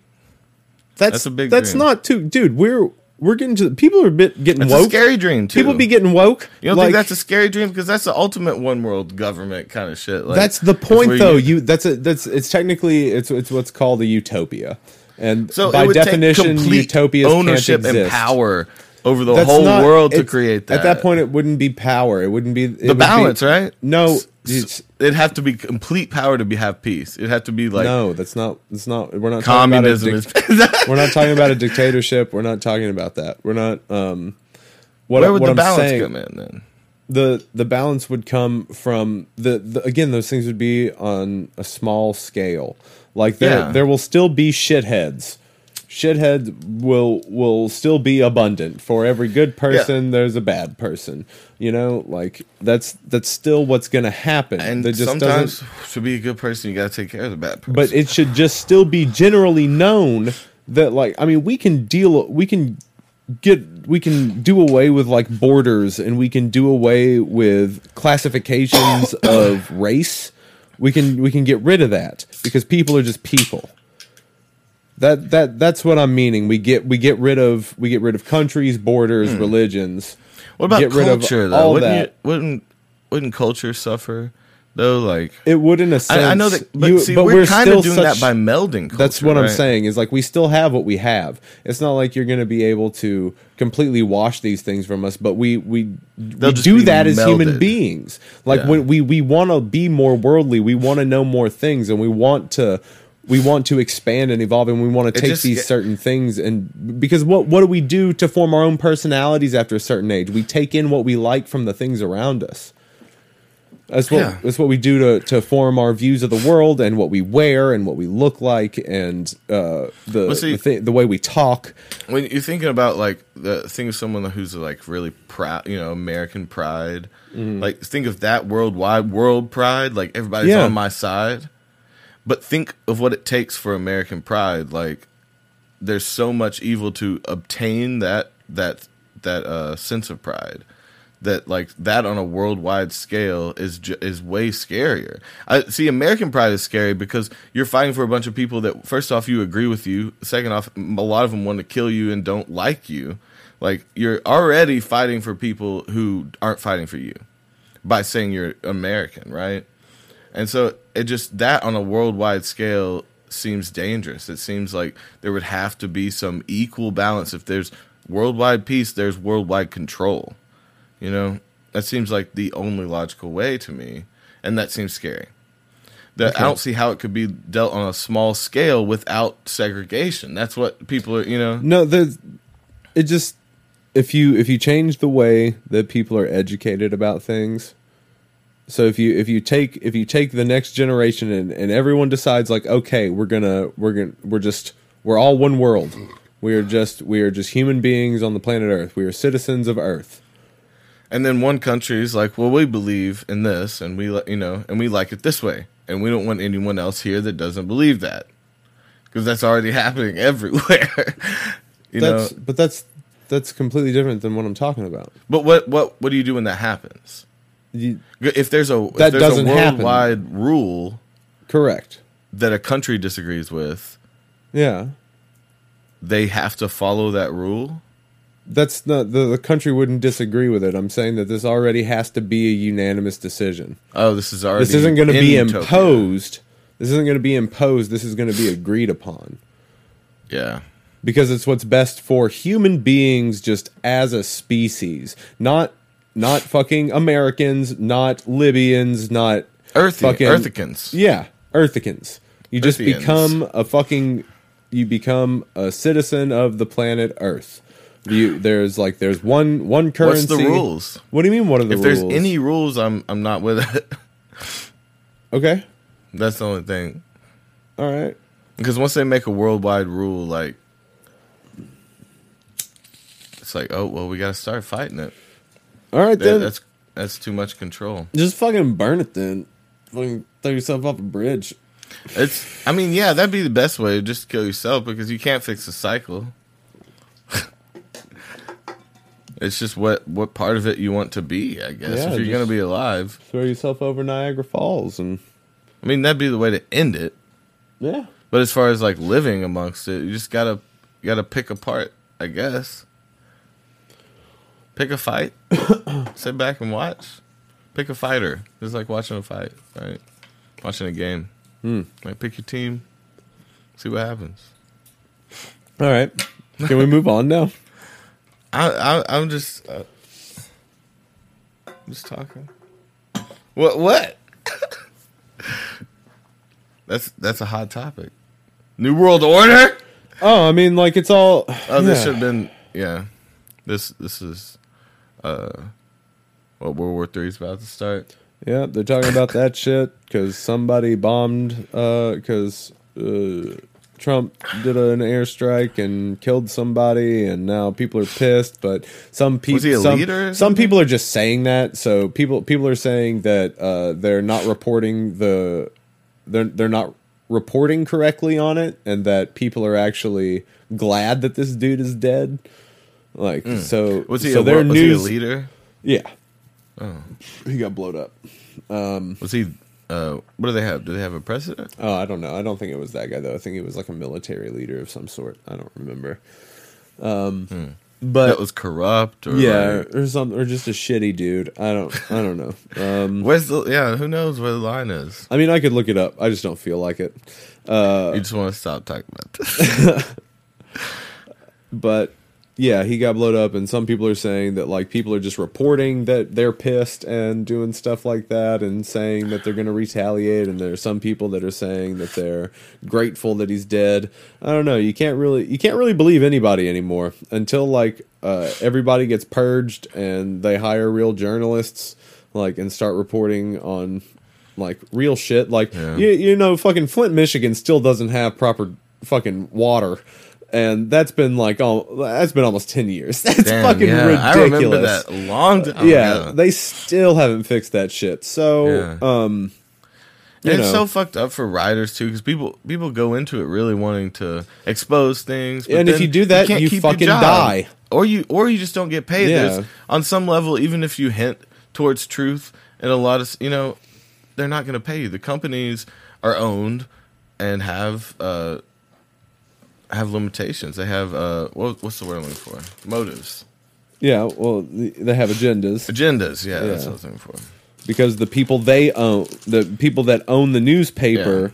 That's that's a big That's dream. not too, dude. We're we're getting to people are a bit getting It's woke. a scary dream too. People be getting woke. You don't like, think that's a scary dream because that's the ultimate one world government kind of shit. Like, that's the point though. You, that's a that's it's technically it's it's what's called a utopia, and so by definition, utopias ownership and power over the That's whole not- world to create that. At that point, it wouldn't be power. It wouldn't be it the would balance, be, right? No, it's, it'd have to be complete power to be have peace. It'd have to be like no, that's not. That's not. We're not talking about a communism. dic- we're not talking about a dictatorship. We're not talking about that. We're not. Um, what, Where would what the I'm balance saying, come in then? the the balance would come from the, the again those things would be on a small scale like there Yeah. there will still be shitheads shitheads will will still be abundant. For every good person there's a bad person. You know like that's that's still what's gonna happen. And That just sometimes to be a good person, you got to take care of the bad person. but it should just still be generally known that like i mean we can deal we can get we can do away with like borders and we can do away with classifications of race. We can we can get rid of that because people are just people that that that's what i'm meaning we get we get rid of we get rid of countries borders hmm. religions what about get rid of culture though? wouldn't that. You, wouldn't wouldn't culture suffer though? Like it would in a sense I, I know that, but you- see, we're, kind still of doing such- that by melding. Culture, That's what I'm saying is like we still have what we have. It's not like you're going to be able to completely wash these things from us, but we we, we do that as human beings. Like Yeah. when we we want to be more worldly, we want to know more things and we want to we want to expand and evolve and we want to take just these get- certain things and because what what do we do to form our own personalities after a certain age? We take in what we like from the things around us. That's what Yeah. that's what we do to to form our views of the world and what we wear and what we look like and uh, the Well, see- the, thi- the way we talk. when you're thinking about like the think of someone who's like really proud, you know, American pride. Mm-hmm. Like think of that worldwide world pride. Like everybody's Yeah. on my side. But think of what it takes for American pride. Like there's so much evil to obtain that that that uh, sense of pride. That like that on a worldwide scale is ju- is way scarier. I see American pride is scary because you're fighting for a bunch of people that first off you agree with you, second off a lot of them want to kill you and don't like you. Like you're already fighting for people who aren't fighting for you by saying you're American, right? And so it just that on a worldwide scale seems dangerous. It seems like there would have to be some equal balance. If there's worldwide peace, there's worldwide control. You know, that seems like the only logical way to me, and that seems scary. That I don't see how it could be dealt on a small scale without segregation. That's what people are, you know. No, the it just if you if you change the way that people are educated about things. So if you if you take if you take the next generation and, and everyone decides like okay we're gonna we're gonna we're just we're all one world we are just we are just human beings on the planet Earth we are citizens of Earth And then one country is like, well, we believe in this, and we, you know, and we like it this way, and we don't want anyone else here that doesn't believe that, because that's already happening everywhere. you that's know, but that's that's completely different than what I'm talking about. but what, what, what do you do when that happens? You, If there's a if That there's doesn't a happen. worldwide rule correct. that a country disagrees with, Yeah. they have to follow that rule. That's not the, the country wouldn't disagree with it. I'm saying that this already has to be a unanimous decision. Oh, this is already This isn't going to be utopia. imposed. This isn't going to be imposed. This is going to be agreed upon Yeah, because it's what's best for human beings just as a species, not not fucking Americans, not Libyans, not Earthy, fucking Earthicans. Yeah, Earthicans. You just Earthians. become a fucking. You become a citizen of the planet Earth. You there's like there's one one currency. What's the rules? What do you mean? What are the If rules? If there's any rules, I'm I'm not with it. okay, That's the only thing. all right. Because once they make a worldwide rule, like it's like, oh well, we got to start fighting it. All right That- then. that's that's too much control. just fucking burn it then. Fucking throw yourself off a bridge. It's. I mean, yeah, that'd be the best way. Just kill yourself because you can't fix the cycle. it's just what what part of it you want to be. I guess Yeah, if you're gonna be alive. Throw yourself over Niagara Falls and I mean, that'd be the way to end it. yeah. But as far as like living amongst it, you just gotta you gotta pick a part, I guess. Pick a fight. Sit back and watch. Pick a fighter. It's like watching a fight, right? Watching a game. Hmm. Like pick your team. See what happens. All right. Can we move on now? I, I I'm just uh, just talking. What what? that's that's a hot topic. New World Order. Oh, I mean, like it's all. Oh, this yeah. should have been yeah. This this is uh what World War Three is about to start. Yeah, they're talking about that shit because somebody bombed. Because uh, Trump did an airstrike and killed somebody, and now people are pissed. But some people, Was he a some, some people are just saying that. So people people are saying that uh, they're not reporting the they're they're not reporting correctly on it, and that people are actually glad that this dude is dead. Like so, Hmm. Was he so a their was he a leader? yeah, Oh. he got blowed up. Um, Was he uh what do they have? Do they have a president? Oh, I don't know. I don't think it was that guy though. I think it was like a military leader of some sort. I don't remember. Um, but that was corrupt or yeah, like- or some, or just a shitty dude. I don't, I don't know. Um, where's the yeah, who knows where the line is? I mean, I could look it up. I just don't feel like it. Uh, you just want to stop talking about this. but yeah, he got blowed up, and some people are saying that like people are just reporting that they're pissed and doing stuff like that, and saying that they're going to retaliate. And there are some people that are saying that they're grateful that he's dead. I don't know. You can't really you can't really believe anybody anymore until like uh, everybody gets purged and they hire real journalists like and start reporting on like real shit. Like Yeah. you you know, fucking Flint, Michigan still doesn't have proper fucking water. And that's been like oh, that's been almost ten years. That's Damn, fucking yeah, ridiculous. I remember that long time yeah, ago. they still haven't fixed that shit. So, Yeah. um, it's know. so fucked up for writers too, because people people go into it really wanting to expose things. but And if you do that, you your fucking die. or you or you just don't get paid. Yeah. There's, on some level, even if you hint towards truth, and a lot of you know, they're not going to pay you. The companies are owned and have uh have limitations. They have uh what, what's the word I'm looking for? Motives, yeah, well, th- they have agendas agendas. Yeah, that's what I was looking for. because the people they own, the people that own the newspaper,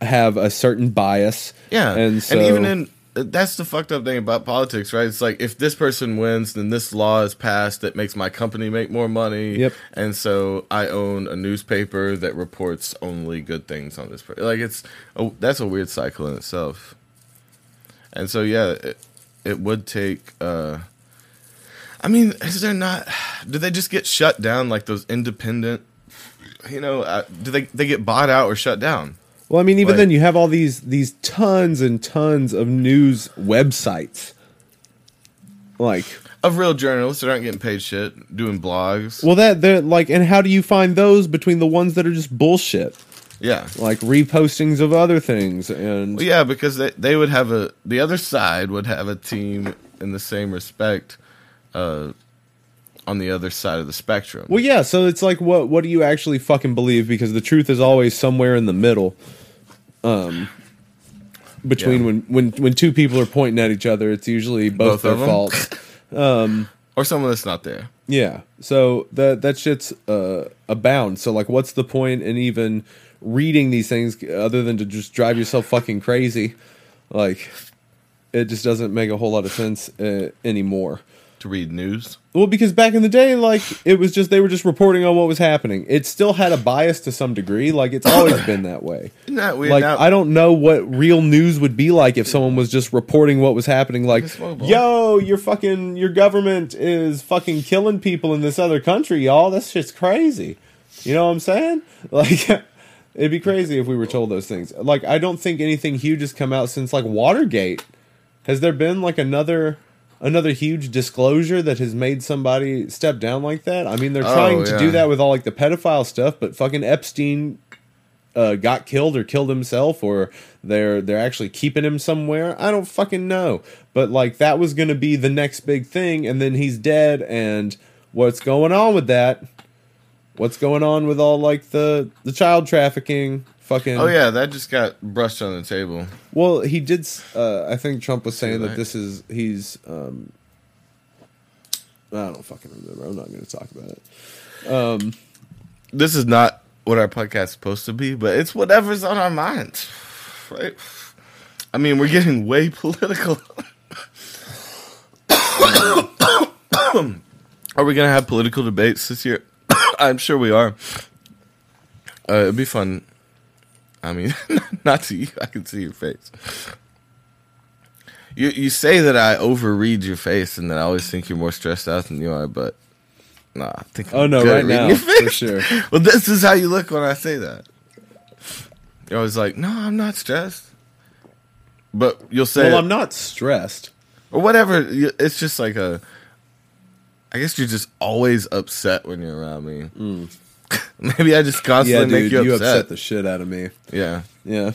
have a certain bias. Yeah, and so even in that's the fucked up thing about politics, right? It's like if this person wins, then this law is passed that makes my company make more money. Yep. And so I own a newspaper that reports only good things on this. per- Like it's oh, that's a weird cycle in itself. And so yeah, it, it would take. uh I mean, is there not? Do they just get shut down like those independent? You know, uh, do they they get bought out or shut down? Well, I mean, even Like- then, you have all these these tons and tons of news websites. Like, of real journalists that aren't getting paid shit doing blogs. well, that they're like, and how do you find those between the ones that are just bullshit, yeah. like repostings of other things, and Well, yeah, because they, they would have a the other side would have a team in the same respect uh, on the other side of the spectrum. Well, yeah. So it's like, what what do you actually fucking believe? Because the truth is always somewhere in the middle. Um, between Yeah. when when when two people are pointing at each other, it's usually both, Both their of 'em? fault. or someone that's not there. Yeah. So that that shit's uh, abound. So like, what's the point in even reading these things other than to just drive yourself fucking crazy? Like, it just doesn't make a whole lot of sense uh, anymore. to read news. Well, because back in the day, like it was just they were just reporting on what was happening. It still had a bias to some degree. Like it's always been that way. Isn't that weird? Like now, I don't know what real news would be like if someone was just reporting what was happening. Like, yo, your fucking your government is fucking killing people in this other country, y'all. That's just crazy. You know what I'm saying? Like. It'd be crazy if we were told those things. Like, I don't think anything huge has come out since like Watergate. Has there been like another another huge disclosure that has made somebody step down like that? I mean, they're Oh, trying to yeah. do that with all like the pedophile stuff, but fucking Epstein uh, got killed or killed himself, or they're they're actually keeping him somewhere. I don't fucking know. But like that was gonna be the next big thing, and then he's dead. And what's going on with that? What's going on with all like the the child trafficking? Fucking oh yeah, that just got brushed on the table. well, he did. Uh, I think Trump was saying that this is he's. Um, I don't fucking remember. I'm not going to talk about it. This is not what our podcast is supposed to be, but it's whatever's on our minds, right? I mean, we're getting way political. are we gonna have political debates this year? I'm sure we are. Uh, it'd be fun. I mean, not to you. I can see your face. You you say that I overread your face and that I always think you're more stressed out than you are, but nah, I think. Oh I'm no, right now for sure. Well, this is how you look when I say that. You're always like, "No, I'm not stressed," but you'll say, Well, I'm not stressed. or whatever. It's just like a. I guess you're just always upset when you're around me. Maybe I just Mm. Yeah, constantly dude, make you you upset. upset the shit out of me. yeah, Yeah,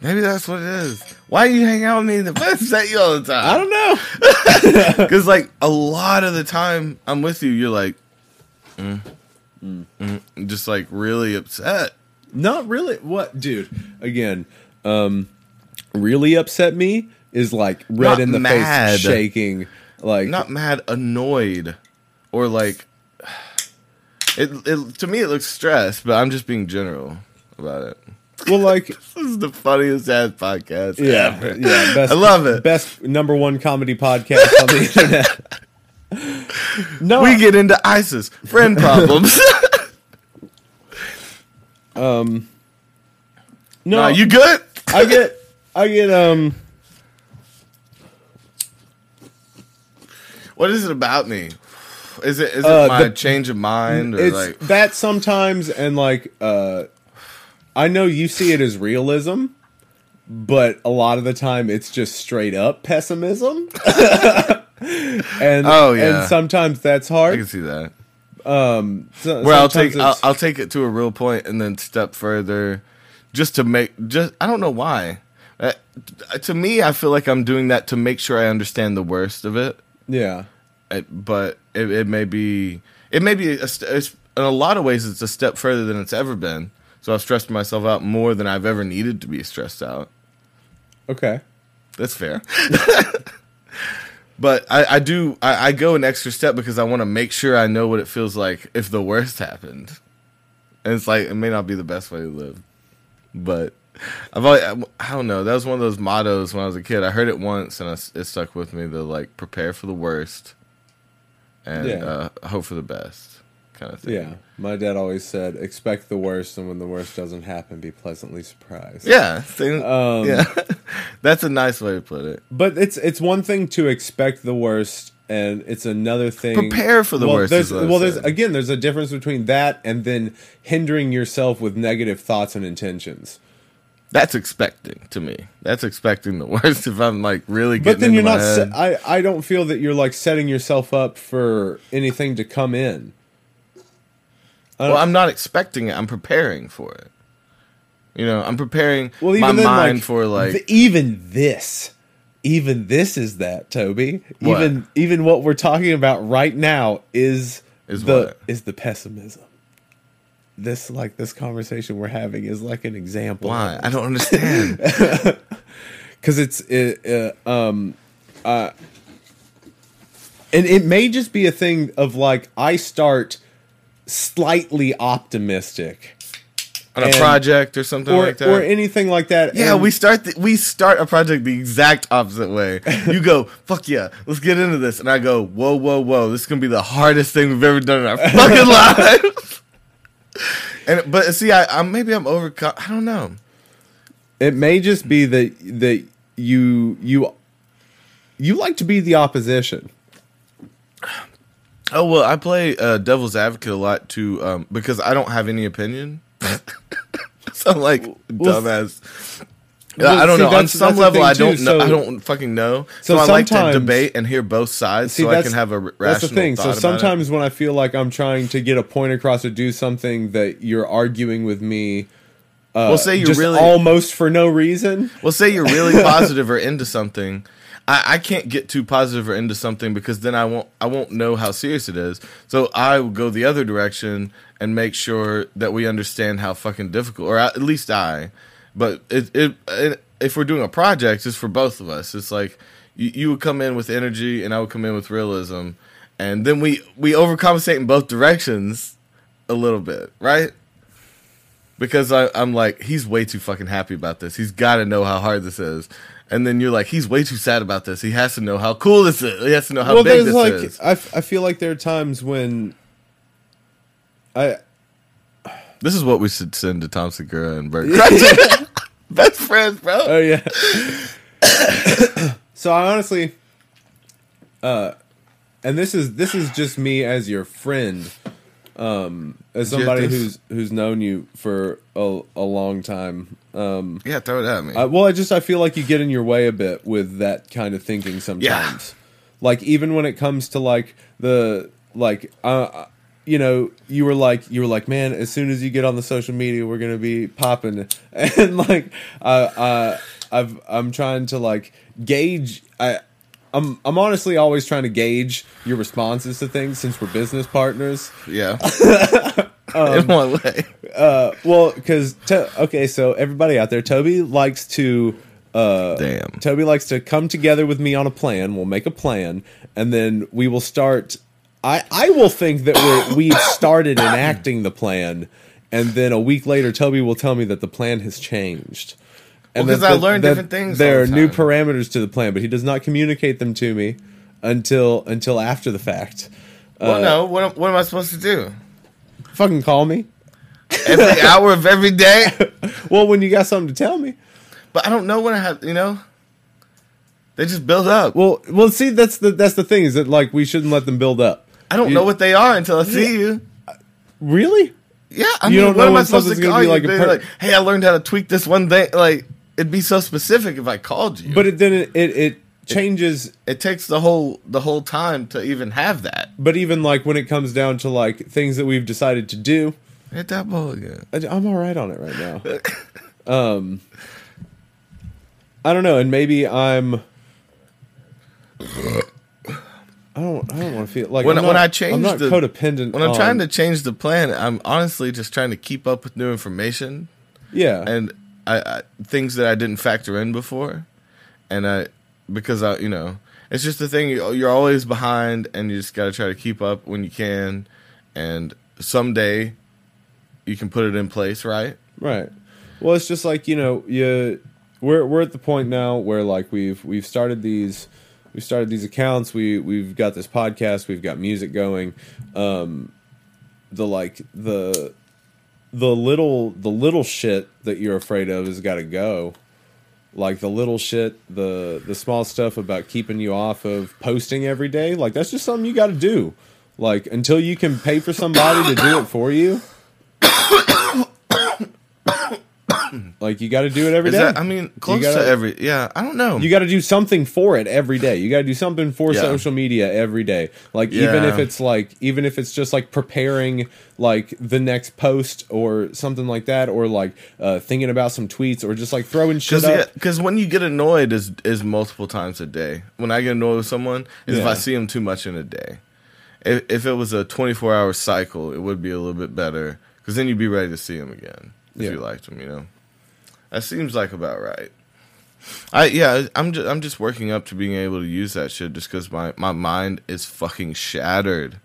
maybe that's what it is. Why do you hang out with me if I upset you all the time? I don't know. Because like a lot of the time I'm with you, you're like, mm, mm, just like really upset. Not really. What, dude? Again, um, really upset me is like red Not in the mad. face, shaking. Like Not mad, annoyed, or like. It, it to me it looks stressed, but I'm just being general about it. well, like This is the funniest ass podcast. yeah, ever. yeah. Best, I love it. Best number one comedy podcast on the internet. no, We get into ISIS friend problems. no. no, you good? I get, I get. Um, What is it about me? Is it is it Uh, my the- change of mind or it's like that sometimes, and like, uh, I know you see it as realism, but a lot of the time it's just straight up pessimism. and Oh, yeah. and sometimes that's hard. I can see that. So- Where I'll take I'll, I'll take it to a real point and then step further, just to make just I don't know why. Uh, to me, I feel like I'm doing that to make sure I understand the worst of it. yeah. But it, it may be it may be a, st- it's, in a lot of ways it's a step further than it's ever been. So I've stressed myself out more than I've ever needed to be stressed out. Okay. That's fair. but I, I do I, I go an extra step because I want to make sure I know what it feels like if the worst happened. And it's like it may not be the best way to live, but I've always, I don't know. That was one of those mottos when I was a kid. I heard it once and I, it stuck with me. The like prepare for the worst and Yeah. uh, hope for the best kind of thing. Yeah. My dad always said, expect the worst, and when the worst doesn't happen, be pleasantly surprised. Yeah, Um, yeah. That's a nice way to put it. But it's it's one thing to expect the worst, and it's another thing Prepare for the well, worst There's, well, there's again, there's a difference between that and then hindering yourself with negative thoughts and intentions. That's expecting to me. That's expecting the worst if I'm like really But then you're not. Se- I I don't feel that you're like setting yourself up for anything to come in. Well, I'm not expecting it. I'm preparing for it. You know, I'm preparing well, my then, mind like, for like th- even this, even this is that Toby. What? Even even what we're talking about right now is Is the what? is the pessimism. This like this conversation we're having is like an example. why? I don't understand. because it's it, uh, um uh and it may just be a thing of like I start slightly optimistic on a And- project or something or like that. or anything like that. yeah, And- we start the, we start a project the exact opposite way. You go, fuck yeah, let's get into this, and I go, whoa, whoa, whoa, this is gonna be the hardest thing we've ever done in our fucking lives. And but see, I, I maybe I'm over. I don't know. It may just be that that you you you like to be the opposition. Oh well, I play uh, devil's advocate a lot too, um, because I don't have any opinion. so I'm like Well, dumbass. Well, I don't see, know. On some level, I don't too. know. I don't fucking know. So So, I like to debate and hear both sides, See, so I can have a rational. That's the thing. So thought about it. sometimes when I feel like I'm trying to get a point across or do something that you're arguing with me, uh, Well, say you're really- almost for no reason. Well, say you're really positive or into something. I, I can't get too positive or into something because then I won't I won't know how serious it is. So I will go the other direction and make sure that we understand how fucking difficult, or at least I. But it, it, it if we're doing a project, it's for both of us. It's like you, you would come in with energy and I would come in with realism, and then we we overcompensate in both directions a little bit, right? because I, I'm like, he's way too fucking happy about this. He's got to know how hard this is. And then you're like, he's way too sad about this. He has to know how cool this is. He has to know how well, big this like is. I, f- I feel like there are times when I This is what we should send to Tom Segura and Bert. Best friends, bro. oh yeah. so I honestly, uh, and this is this is just me as your friend, um, as somebody who's who's known you for a, a long time. Um, yeah, throw it at me. I, well, I just I feel like you get in your way a bit with that kind of thinking sometimes. Like even when it comes to like the like uh you know you were like you were like man as soon as you get on the social media we're gonna be popping and like uh, uh I've I'm trying to like gauge I. I'm I'm honestly always trying to gauge your responses to things since we're business partners. yeah. Um, In what way? Uh, well, because to- okay, so everybody out there, Toby likes to. Uh, Damn. Toby likes to come together with me on a plan. We'll make a plan, and then we will start. I I will think that we're, we've started enacting the plan, and then a week later, Toby will tell me that the plan has changed. Well, that 'cause I the- learn different things There are the new parameters to the plan, but he does not communicate them to me until until after the fact. well, uh, no. What, am- what am I supposed to do? Fucking call me. Every hour of every day? Well, when you got something to tell me. But I don't know when I have, you know? They just build up. Well, well, see, that's the that's the thing is that like we shouldn't let them build up. I don't you- know what they are until I see you. Really? Yeah, I You mean, don't what know am I supposed to call you? like a per- like, hey, I learned how to tweak this one thing. Like, it'd be so specific if I called you. But it, then it, it it changes. it takes the whole the whole time to even have that. But even like when it comes down to like things that we've decided to do, Hit that ball again. I, I'm all right on it right now. um, I don't know, and maybe I'm. I don't. I don't want to feel like When- I'm when I change I'm not the- codependent. When I'm on- trying to change the plan, I'm honestly just trying to keep up with new information yeah, and I, I things that I didn't factor in before, and I because I you know it's just the thing you- you're always behind and you just got to try to keep up when you can, and someday you can put it in place, right? Right. Well, it's just like you know, you we're we're at the point now where like we've we've started these we've started these accounts. We we've got this podcast. We've got music going. Um, the like the the little the little shit that you're afraid of has got to go. Like the little shit, the the small stuff about keeping you off of posting every day. Like that's just something you got to do. Like until you can pay for somebody to do it for you. Like you got to do it every Is day. that I mean close gotta- to every yeah I don't know You got to do something for it every day. You got to do something for Yeah. social media every day. Like even Yeah. if it's like even if it's just like preparing like the next post or something like that or like uh thinking about some tweets or just like throwing shit Because up. because when you get annoyed is is multiple times a day. When I get annoyed with someone, is if Yeah. I see them too much in a day. If if it was a twenty four hour cycle, it would be a little bit better because then you'd be ready to see them again if Yeah. you liked them. You know, that seems like about right. I yeah, I'm just I'm just working up to being able to use that shit just because my my mind is fucking shattered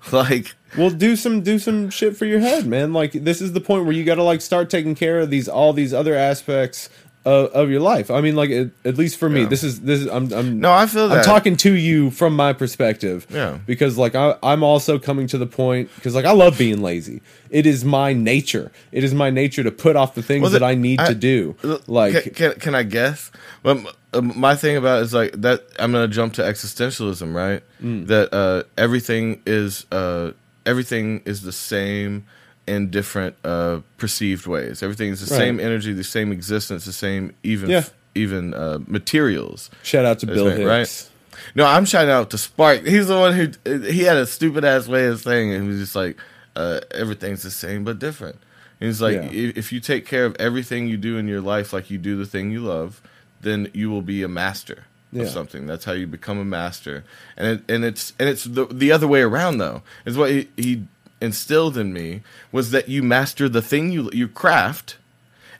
Like, Well, do some do some shit for your head, man. Like this is the point where you got to like start taking care of these all these other aspects of, of your life. I mean, like at, at least for me, Yeah. this is this is I'm I'm no, I feel that. I'm talking to you from my perspective. Yeah. Because like I, I'm also coming to the point because like I love being lazy. It is my nature. It is my nature to put off the things Well, that I need I- to do. Like can, can, can I guess? But uh, my thing about it is like that. I'm gonna jump to existentialism, right? Mm. That uh, everything is uh, everything is the same in different uh, perceived ways. Everything is the Right. same energy, the same existence, the same even Yeah. even uh, materials. shout out to That's Bill right, Hicks. right? No, I'm shouting out to Spark. He's the one who he had a stupid ass way of saying it. He was just like, uh, everything's the same but different. And he's like, Yeah. if, if you take care of everything you do in your life like you do the thing you love, then you will be a master Yeah. of something. That's how you become a master. And it, and it's and it's the the other way around though. Is what he, he instilled in me was that you master the thing you you craft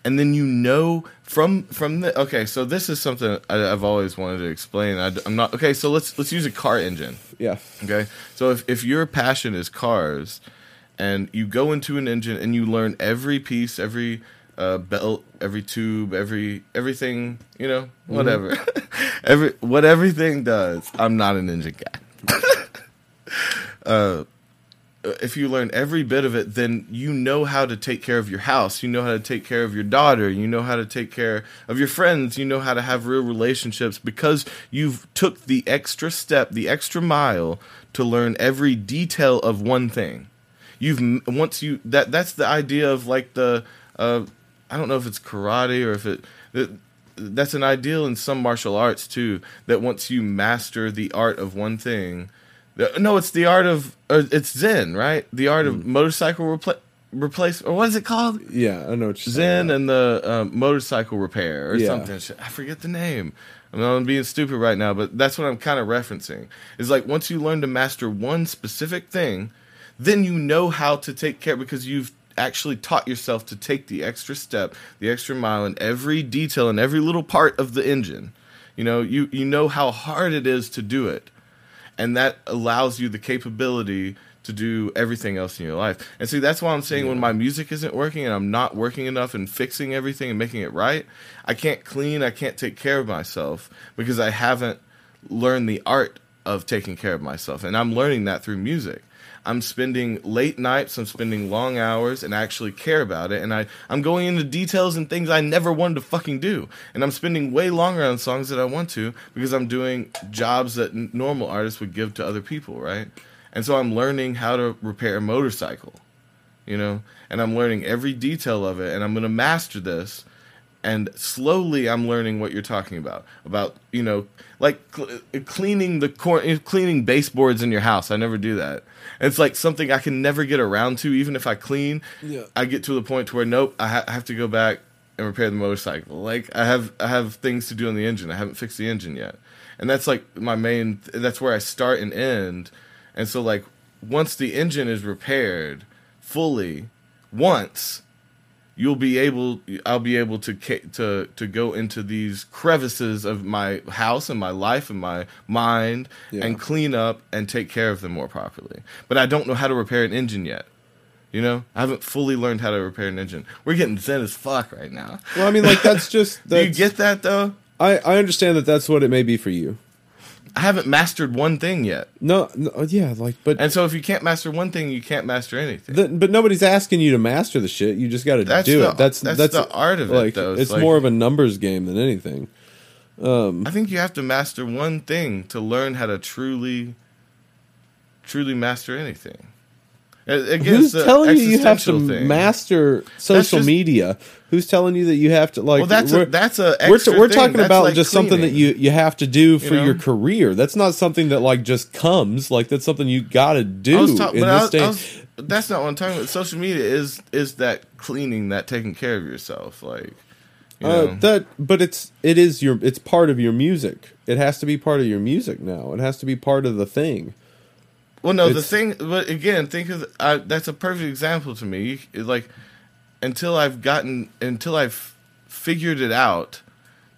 and then you know from from the okay so this is something I, i've always wanted to explain. I, am not okay so let's let's use a car engine. Yeah. okay? So if, if your passion is cars and you go into an engine and you learn every piece every uh, belt every tube every everything you know whatever. Every what everything does i'm not an engine guy. Uh, if you learn every bit of it, then you know how to take care of your house. You know how to take care of your daughter. You know how to take care of your friends. You know how to have real relationships because you've took the extra step, the extra mile to learn every detail of one thing. You've once you that that's the idea of like the uh, I don't know if it's karate or if it. it that's an ideal in some martial arts too. That once you master the art of one thing, No, it's the art of uh, it's Zen, right? The art of motorcycle repla- replace or what is it called? Yeah, I know what you're Zen and the um, motorcycle repair or Yeah. something. I forget the name. I mean, I'm being stupid right now, but that's what I'm kind of referencing. Is like once you learn to master one specific thing, then you know how to take care because you've actually taught yourself to take the extra step, the extra mile in every detail and every little part of the engine. You know, you you know how hard it is to do it and that allows you the capability to do everything else in your life. And see, that's why I'm saying when my music isn't working and I'm not working enough and fixing everything and making it right, I can't clean, I can't take care of myself because I haven't learned the art of taking care of myself. And I'm learning that through music. I'm spending late nights, I'm spending long hours, and I actually care about it. And I, I'm going into details and things I never wanted to fucking do. And I'm spending way longer on songs that I want to because I'm doing jobs that n- normal artists would give to other people, right? And so I'm learning how to repair a motorcycle, you know? And I'm learning every detail of it, and I'm gonna master this and slowly I'm learning what you're talking about about you know like cl- cleaning the cor- cleaning baseboards in your house. I never do that. It's like something I can never get around to, even if I clean. Yeah. I get to the point to where nope, I, ha- I have to go back and repair the motorcycle. Like I have I have things to do on the engine. I haven't fixed the engine yet, and that's like my main. That's where I start and end. And so like once the engine is repaired fully, once you'll be able I'll be able to to to go into these crevices of my house and my life and my mind Yeah. and clean up and take care of them more properly. But I don't know how to repair an engine yet. You know, I haven't fully learned how to repair an engine. We're getting zen as fuck right now. Well, I mean, like that's just Do you get that though? I I understand that that's what it may be for you. I haven't mastered one thing yet. No, no yeah, like but And so if you can't master one thing, you can't master anything. the, but nobody's asking you to master the shit. You just got to do the- it. That's that's that's the art of it, like, though. It's It's like- more of a numbers game than anything. Um, I think you have to master one thing to learn how to truly, truly master anything. Who's telling you you have to thing. master social just- media? Who's telling you that you have to like? Well, that's a, that's a we're, extra we're talking That's about like just something that you you have to do for know? your career. That's not something that like just comes. Like that's something you got to do I was talk- in this day. Was- that's not what I'm talking about. Social media is is that cleaning, that taking care of yourself, like. You Uh, that, but it's it is your it's part of your music. It has to be part of your music now. It has to be part of the thing. Well, no, the thing, but again, think of I, that's a perfect example to me. You, like until I've gotten, until I've figured it out,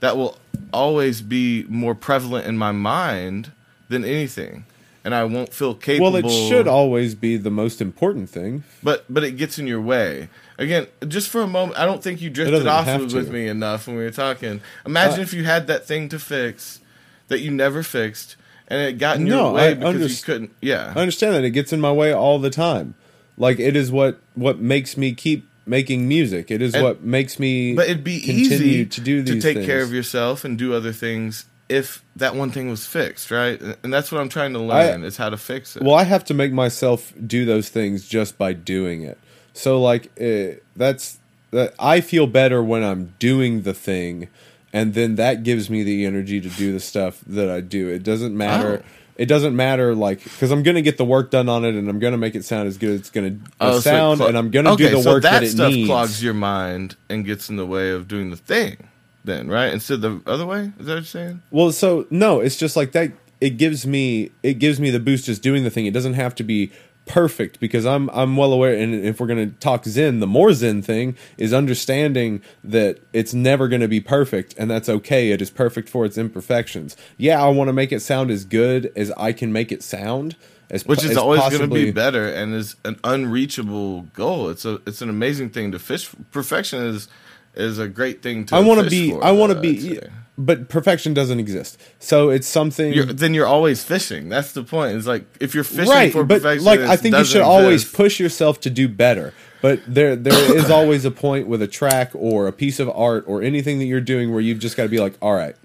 that will always be more prevalent in my mind than anything. and I won't feel capable. Well, it should always be the most important thing. but but it gets in your way. Again, just for a moment, I don't think you drifted off have with, to. with me enough when we were talking. Imagine Uh, if you had that thing to fix that you never fixed, and it got in No, your way I because you couldn't. Yeah, I understand that it gets in my way all the time. Like it is what what makes me keep making music. It is And- what makes me. but it'd be easy to do these to take care of yourself and do other things if that one thing was fixed, right? And that's what I'm trying to learn is how to fix it. Well, I have to make myself do those things just by doing it. So like uh, that's that I feel better when I'm doing the thing and then that gives me the energy to do the stuff that I do. It doesn't matter Oh. it doesn't matter like cuz I'm going to get the work done on it and I'm going to make it sound as good as it's going to Oh, so sound clo- and I'm going to okay, do the so work that, it stuff needs. clogs your mind and gets in the way of doing the thing. Then, right? Instead of the other way? Is that what you're saying? Well, so no, it's just like that. It gives me it gives me the boost just doing the thing. It doesn't have to be perfect because I'm I'm well aware. And if we're gonna talk Zen, the more Zen thing is understanding that it's never gonna be perfect, and that's okay. It is perfect for its imperfections. Yeah, I want to make it sound as good as I can make it sound. As Which is as always going to be better and is an unreachable goal. It's a it's an amazing thing to fish. Perfection is is a great thing to. I want to be. for, I want to be. But perfection doesn't exist. So it's something. You're, then you're always fishing. That's the point. It's like if you're fishing right, for but perfection, like I think you should always exist. push yourself to do better. But there there is always a point with a track or a piece of art or anything that you're doing where you've just got to be like, all right,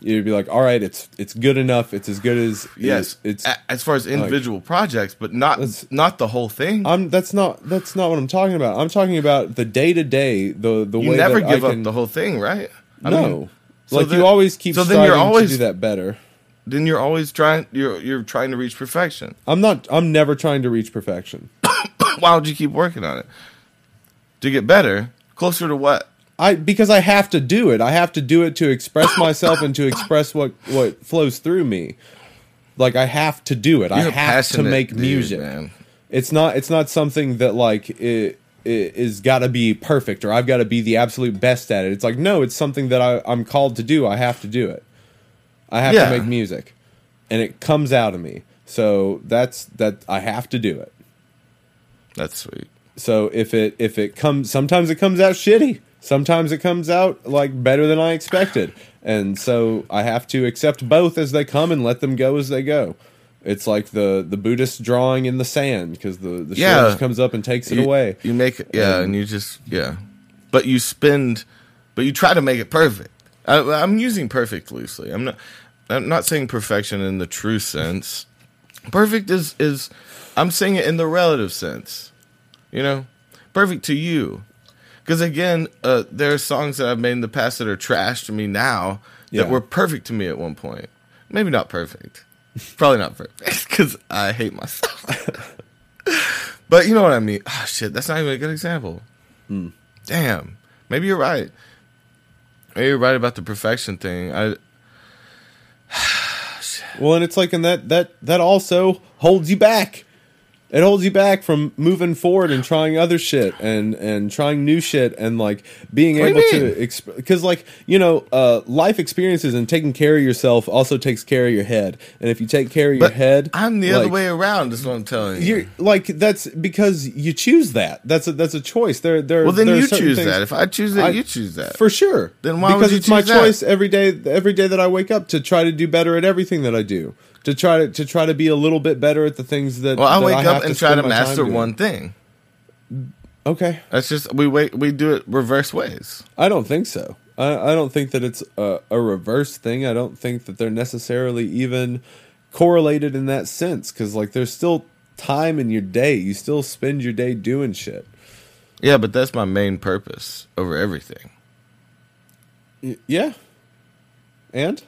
you'd be like, all right, it's it's good enough. It's as good as Yes, It's as far as individual projects, but not not the whole thing. I'm that's not that's not what I'm talking about. I'm talking about the day to day the the you way never give I up can, the whole thing, right? I no. mean, so like then- you always keep so then you're always- to do that better. then you're always trying. You're you're trying to reach perfection. I'm not. I'm never trying to reach perfection. Why would you keep working on it to get better, closer to what? I because I have to do it. I have to do it to express myself and to express what what flows through me. Like I have to do it. I You're a have to make dude, music. man. It's not. It's not something that like it is got to be perfect or I've got to be the absolute best at it. It's like no. It's something that I, I'm called to do. I have to do it. I have Yeah. to make music, and it comes out of me. So that's that. I have to do it. That's sweet. So if it if it comes sometimes it comes out shitty. Sometimes it comes out like better than I expected. And so I have to accept both as they come and let them go as they go. It's like the the Buddhist drawing in the sand because the the Yeah. comes up and takes it you, away. You make it, yeah, Um, and you just yeah, but you spend, but you try to make it perfect. I, I'm using perfect loosely. I'm not. I'm not saying perfection in the true sense. Perfect is is. I'm saying it in the relative sense. You know, perfect to you. Because again, uh, there are songs that I've made in the past that are trash to me now Yeah. that were perfect to me at one point. Maybe not perfect. Probably not perfect because I hate myself. but you know what I mean. Oh shit, that's not even a good example. Hmm. Damn. Maybe you're right. Maybe you're right about the perfection thing. I Well, and it's like and that that that also holds you back. It holds you back from moving forward and trying other shit and and trying new shit and like being What able to because like you know uh, life experiences and taking care of yourself also takes care of your head and if you take care of your but head I'm the other way around. Is what I'm telling you. You're like that's because you choose that. That's a that's a choice. There there. well, then there you choose things- that. If I choose that, I- you choose that. for sure. Then why would because it's my that? choice every day. Every day that I wake up to try to do better at everything that I do. To try to to try to be a little bit better at the things that. well, I that wake have up and try to my time master doing. one thing. Okay, That's just we wait. We do it reverse ways. I don't think so. I, I don't think that it's a, a reverse thing. I don't think that they're necessarily even correlated in that sense. Because like, there's still time in your day. You still spend your day doing shit. Yeah, but that's my main purpose over everything. Y- yeah. And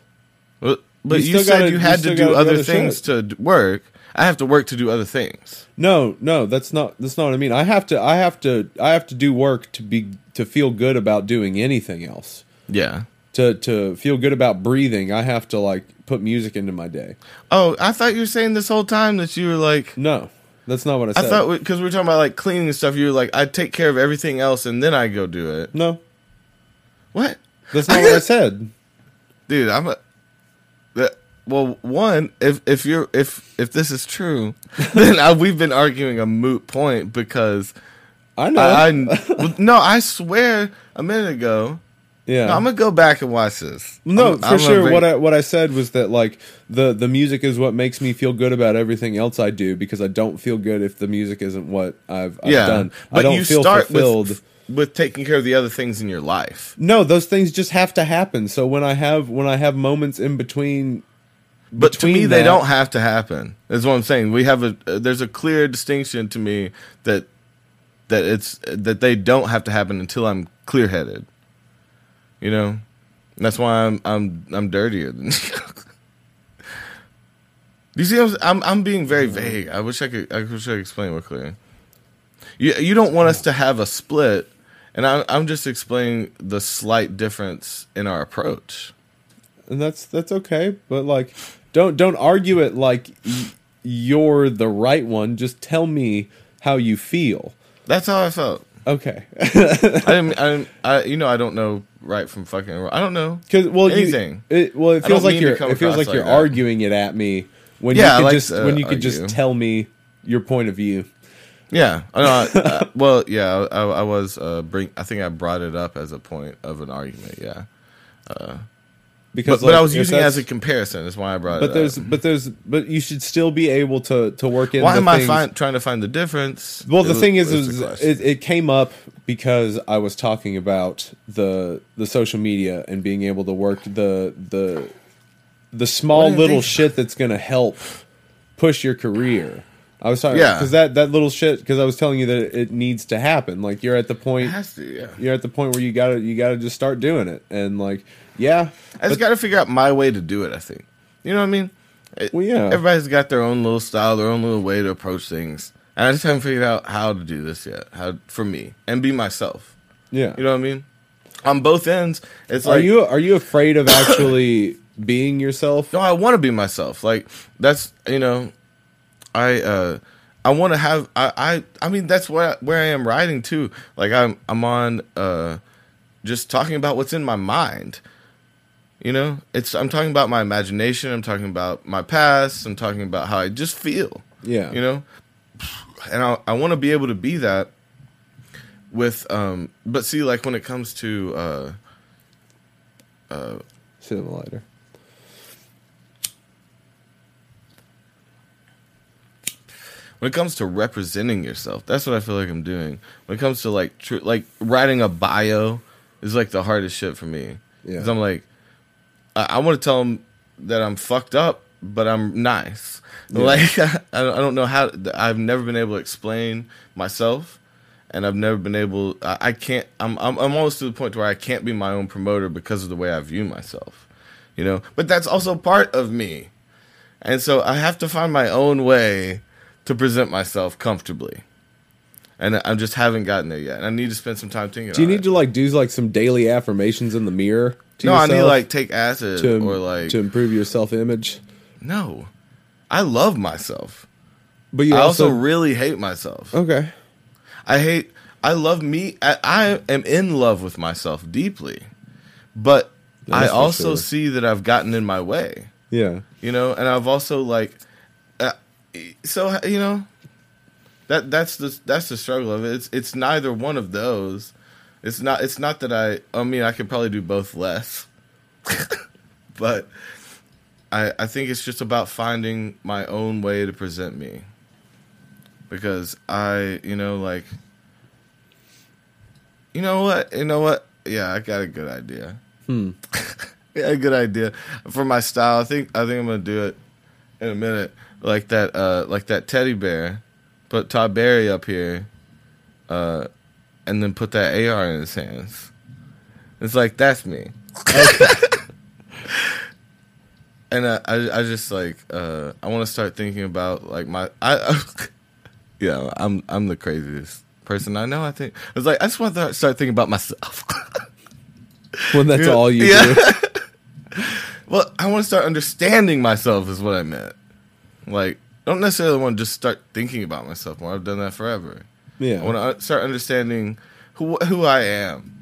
But, but You you, said gotta- you you had still to do other other things shit. to work. I have to work to do other things. No, no, that's not that's not what I mean. I have to I have to I have to do work to be to feel good about doing anything else. Yeah. To to feel good about breathing, I have to like put music into my day. Oh, I thought you were saying this whole time that you were like. No. That's not what I I thought because we were talking about like cleaning and stuff. You were like, I take care of everything else and then I go do it. no. What, That's not what I said. dude? I'm a. well, one, if if you're if if this is true, then I, we've been arguing a moot point because I know. I, I no, I swear a minute ago. yeah. No, I'm gonna go back and watch this. No, I'm- for I'm sure. bring- What I what I said was that like the the music is what makes me feel good about everything else I do because I don't feel good if the music isn't what I've, I've yeah, done. but I don't you feel start fulfilled. with with taking care of the other things in your life. no, those things just have to happen. So when I have when I have moments in between, But to Between me, they don't have to happen. That's what I'm saying. We have a uh, there's a clear distinction to me that that it's that they don't have to happen until I'm clear headed. You know, that's why I'm I'm I'm dirtier than. You see? I'm, I'm I'm being very vague. I wish I could. I wish I could explain more clearly. You you don't want us to have a split, and I'm I'm just explaining the slight difference in our approach. and that's that's okay. But like, don't don't argue it like you're the right one. Just tell me how you feel. That's how I felt. Okay. I didn't, I didn't, I, you know, I don't know right from fucking wrong. I don't know. Because well, Anything. You, it, well, it feels like you're It feels like you're that. arguing it at me when Yeah, you could like just when you could just tell me your point of view. Yeah. I- uh, well, yeah, I, I was, uh, bring, I think I brought it up as a point of an argument. Yeah. Because, But, but I was using it as a comparison. That's why I brought But it there's, up. but there's, but you should still be able to to work in. Why am I find, trying to find the difference? Well, the It thing is, is it, it came up because I was talking about the the social media and being able to work the the the small What do you little shit that's going to help push your career. I was talking Yeah. because that that little shit because I was telling you that it, needs to happen. Like you're at the it point has to, yeah. you're at the point where you gotta you gotta just start doing it and like yeah I just got to figure out my way to do it. I think. You know what I mean? It- Well, yeah. Everybody's got their own little style, their own little way to approach things, and I just haven't figured out how to do this yet. How for me and be myself. yeah. You know what I mean? On both ends, it's are like you are you afraid of actually being yourself? no, I want to be myself. Like that's you know, I uh, I want to have I, I I mean that's where where I am writing too. Like I'm I'm on uh, just talking about what's in my mind. You know, it's I'm talking about my imagination. I'm talking about my past. I'm talking about how I just feel. Yeah. You know, and I I want to be able to be that with um. But see, like when it comes to uh Uh. Cinema lighter. When it comes to representing yourself, that's what I feel like I'm doing. When it comes to like tr- like writing a bio is like the hardest shit for me. Yeah. Cuz I'm like I, I want to tell them that I'm fucked up, but I'm nice. Like I, I don't know how I've never been able to explain myself and I've never been able I, I can't I'm, I'm I'm almost to the point where I can't be my own promoter because of the way I view myself. You know? But that's also part of me. And so I have to find my own way to present myself comfortably. And I just haven't gotten there yet. And I need to spend some time thinking Do you need it. to like do like some daily affirmations in the mirror? To No, I need to like take acid to or like to improve your self image. No. I love myself. But you I also, also, really hate myself. okay. I hate I love me I, I am in love with myself deeply. But That's I also sure. see that I've gotten in my way. Yeah. you know and i've also like so you know that that's the that's the struggle of it. It's it's neither one of those. It's not it's not that i i mean i could probably do both less. But i i think it's just about finding my own way to present me. Because i you know like you know what? You know what? Yeah i got a good idea. Hmm. yeah, a good idea for my style. I think I think I'm gonna do it in a minute, like that, uh, like that teddy bear. Put Todd Barry up here, uh, and then put that AR in his hands. It's like that's me. and uh, I, I just like, uh, I want to start thinking about like my, I, yeah, I'm, I'm the craziest person I know. I think it's like I just want to start thinking about myself. When that's all you Yeah. do. Well, I want to start understanding myself, is what I meant. Like, I don't necessarily want to just start thinking about myself more. I've done that forever. Yeah. I want to start understanding who who I am.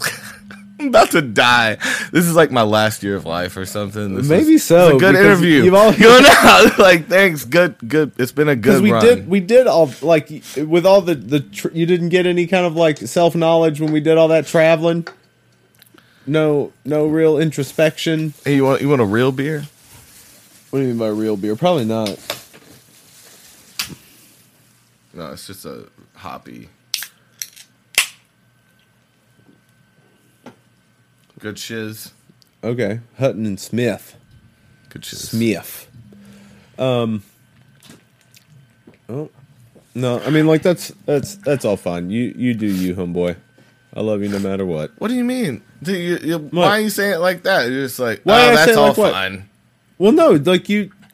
I'm about to die. This is like my last year of life or something. This Maybe so, it's a good interview. you've all- going out. like thanks. Good. Good. It's been a good we run. did we did all like with all the the tr- you didn't get any kind of like self knowledge when we did all that traveling. No, no real introspection. Hey, you want you want a real beer? What do you mean by real beer? Probably not. No, it's just a hoppy. Good shiz. Okay, Hutton and Smith. Good shiz. Smith. Um. Oh, no. I mean, like that's that's that's all fine. You you do you, homeboy. I love you no matter what. What do you mean? Do you, you, why are you saying it like that? You're just like, Why oh, that's say all like what? fine. Well, no, like you, uh,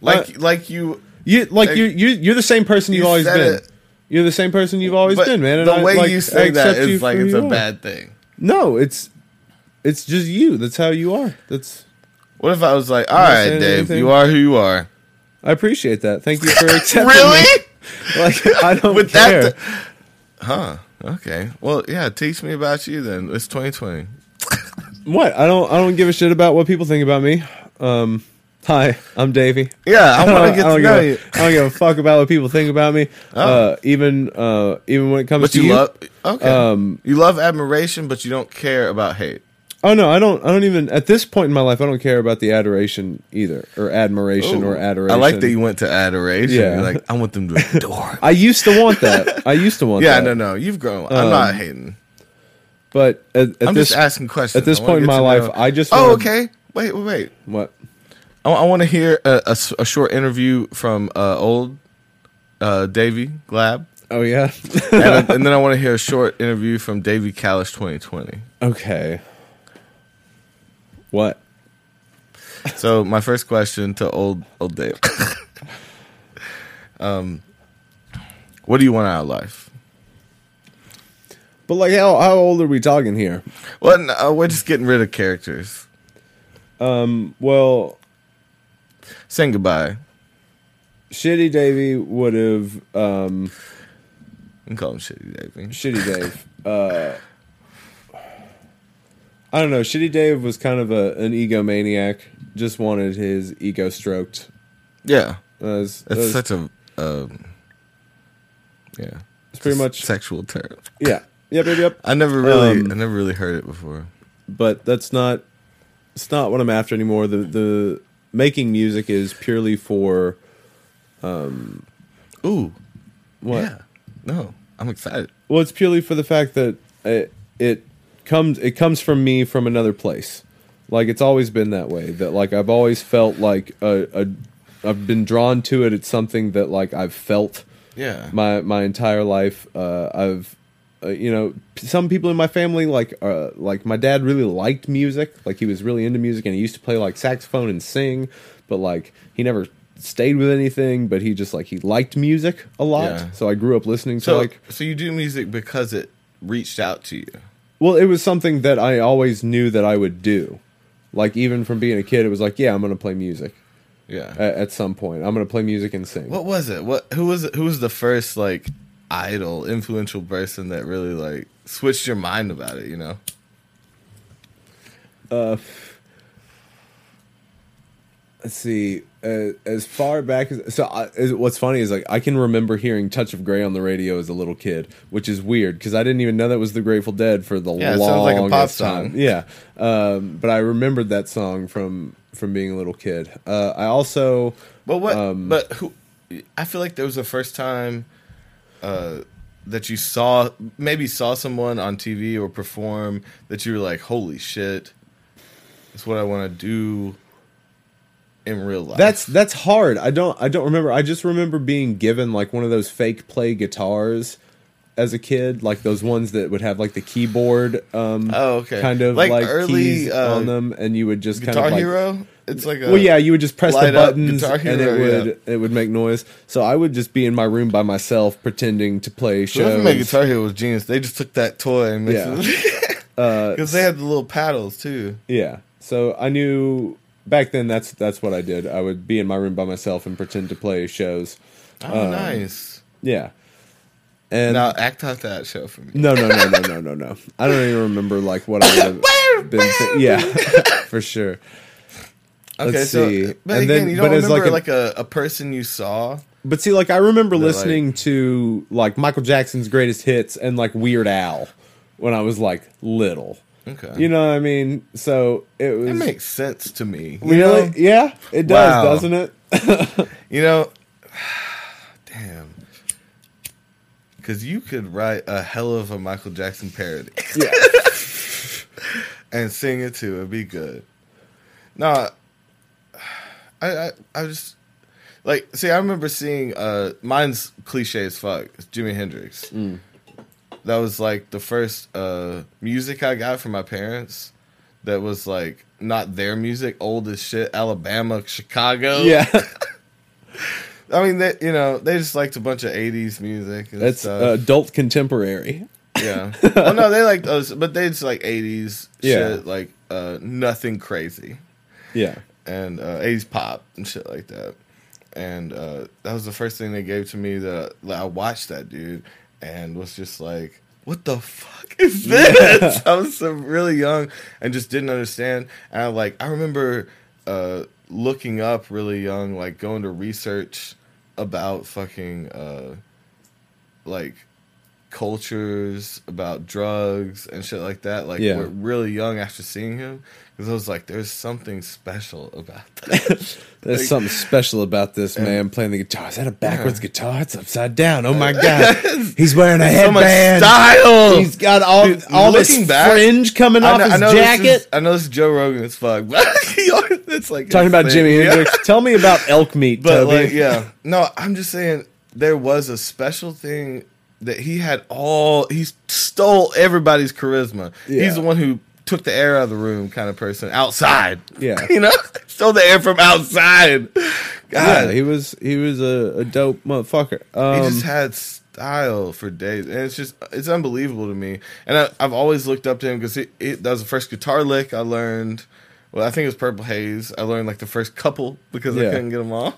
Like, like you, you like Like, you you you're the same person you've always been. it. You're the same person you've always been, man. And the I, way like, you say that is like it's a are. bad thing. No, it's it's just you. That's how you are. That's What if I was like, all right, Dave, anything. you are who you are. I appreciate that. Thank you for accepting. really? me. Like I don't With care. that, huh? Okay. Well, yeah. Teach me about you then. It's 2020. What? I don't I don't give a shit about what people think about me. Um hi, I'm Davvy. Yeah, I want to get I to know you. I don't give a fuck about what people think about me. Oh. Uh even uh even when it comes But to you, you. love okay. Um, you love admiration, but you don't care about hate. Oh no, I don't I don't even at this point in my life I don't care about the adoration either or admiration or adoration. I like that you went to adoration. Yeah. You're like, I want them to adore. I used to want that. I used to want yeah, that. no, no. You've grown. I'm Um, not hating. But at, at I'm this just asking questions. at this point in my life, know- I just Oh, wanna- okay. Wait, wait, wait. what? I, want to hear a short interview from uh, old uh, Davvy Glab, Oh yeah. and, and then I want to hear a short interview from Davvy Calish 2020. okay. What? So my first question to old old Dave, um, what do you want out of life? But like how how old are we talking here? Well, no, we're just getting rid of characters. Um well, Saying goodbye. Shitty Davvy would have um You can call him Shitty Davvy. Shitty Dave. Uh I don't know. Shitty Dave was kind of a an egomaniac. Just wanted his ego stroked. Yeah, That was- that that's was- such a um, yeah. It's pretty much sexual term. yeah. Yep, yep, yep. I never really, Um, I never really heard it before. But that's not it's not what I'm after anymore. The the making music is purely for um Ooh, what? yeah. No, I'm excited. Well, it's purely for the fact that it, it comes it comes from me from another place. Like it's always been that way. That like I've always felt like a, a I've been drawn to it. It's something that like I've felt Yeah, my my entire life. Uh, I've uh, you know some people in my family like uh, like my dad really liked music. Like he was really into music and he used to play like saxophone and sing, but like he never stayed with anything. But he just like he liked music a lot. Yeah. So I grew up listening to so like so you do music because it reached out to you. Well, it was something that I always knew that I would do. Like even from being a kid, it was like, yeah, I'm gonna play music Yeah. at, at some point. I'm gonna play music and sing. what was it? What who was it? Who was the first like idol, influential person that really like switched your mind about it? You know. Uh, Let's see. Uh, as far back as so, I, is, what's funny is like I can remember hearing "Touch of Grey" on the radio as a little kid, which is weird because I didn't even know that was the Grateful Dead for the Yeah, longest like pop time. Yeah, um, but I remembered that song from from being a little kid. Uh, I also But what? Um, but who? I feel like there was the first time uh, that you saw, maybe saw someone on TV or perform that you were like, "Holy shit, that's what I want to do in real life." That's that's hard. I don't I don't remember. I just remember being given like one of those fake play guitars as a kid, like those ones that would have like the keyboard um oh okay, kind of like, like, early keys uh, on them and you would just Guitar kind of like Hero. It's like a well, yeah, you would just press the buttons Guitar and it would yeah. it would make noise. So I would just be in my room by myself pretending to play shows. made Guitar Hero was genius. They just took that toy and Yeah. it Uh, because they had the little paddles too. yeah. So I knew back then that's that's what I did. I would be in my room by myself and pretend to play shows. Oh, Um, nice. Yeah. And now act out that show for me. no, no, no, no, no, no, no. I don't even remember like what I would have been. Th- yeah, for sure. Okay, Let's so see. but And again, then- you don't remember like like, a- a, a person you saw. But see, like I remember listening to like Michael Jackson's greatest hits and like Weird Al when I was like little. Okay, You know what I mean? So it was it makes sense to me. Really, know? yeah, it does, Wow. doesn't it? You know, damn. Because you could write a hell of a Michael Jackson parody yeah, and sing it too. It'd be good. No, I, I, I just like see. I remember seeing. Uh, mine's cliche as fuck. It's Jimi Hendrix. Mm. That was like the first uh, music I got from my parents. That was like not their music, old as shit, Alabama, Chicago. yeah. I mean, they you know they just liked a bunch of '80s music. And That's uh, adult contemporary. yeah. well, no, they like those, but they just like '80s Yeah. shit, like uh, nothing crazy, Yeah, and uh, '80s pop and shit like that. And uh, that was the first thing they gave to me that I watched that dude and was just like, "What the fuck is this?" I was so really young and just didn't understand. And I like I remember uh, looking up really young, like going to research about fucking uh, like cultures about drugs and shit like that. Like Yeah. we're really young after seeing him because I was like, "There's something special about that." there's Like- something special about this man playing the guitar. Is that a backwards guitar? It's upside down. Oh my god, he's wearing a so headband. style. He's got all Dude, all this back, fringe coming off his This jacket. is, I know this is Joe Rogan as fuck, but it's like Talking about thing. Jimi Yeah. Hendrix. Tell me about elk meat, But Toby. like, yeah, no, I'm just saying there was a special thing that he had. All he stole everybody's charisma. Yeah. He's the one who took the air out of the room, kind of person. Outside, Yeah. you know, stole the air from outside. yeah, God, he was he was a, a dope motherfucker. Um, he just had style for days, and it's just it's unbelievable to me. And I, I've always looked up to him because that was the first guitar lick I learned. Well, I think it was Purple Haze. I learned like the first couple because I couldn't get them all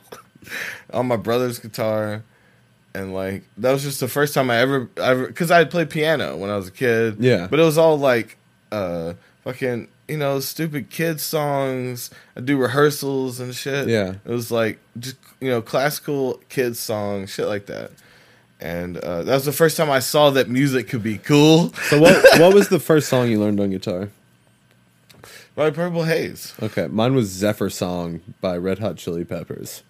on my brother's guitar, and like that was just the first time I ever ever because I had played piano when I was a kid. Yeah. but it was all like uh fucking you know stupid kids songs. I do rehearsals and shit. Yeah. it was like just you know classical kids songs, shit like that. And uh, that was the first time I saw that music could be cool. so what what was the first song you learned on guitar? By Purple Haze. Okay, mine was Zephyr Song by Red Hot Chili Peppers.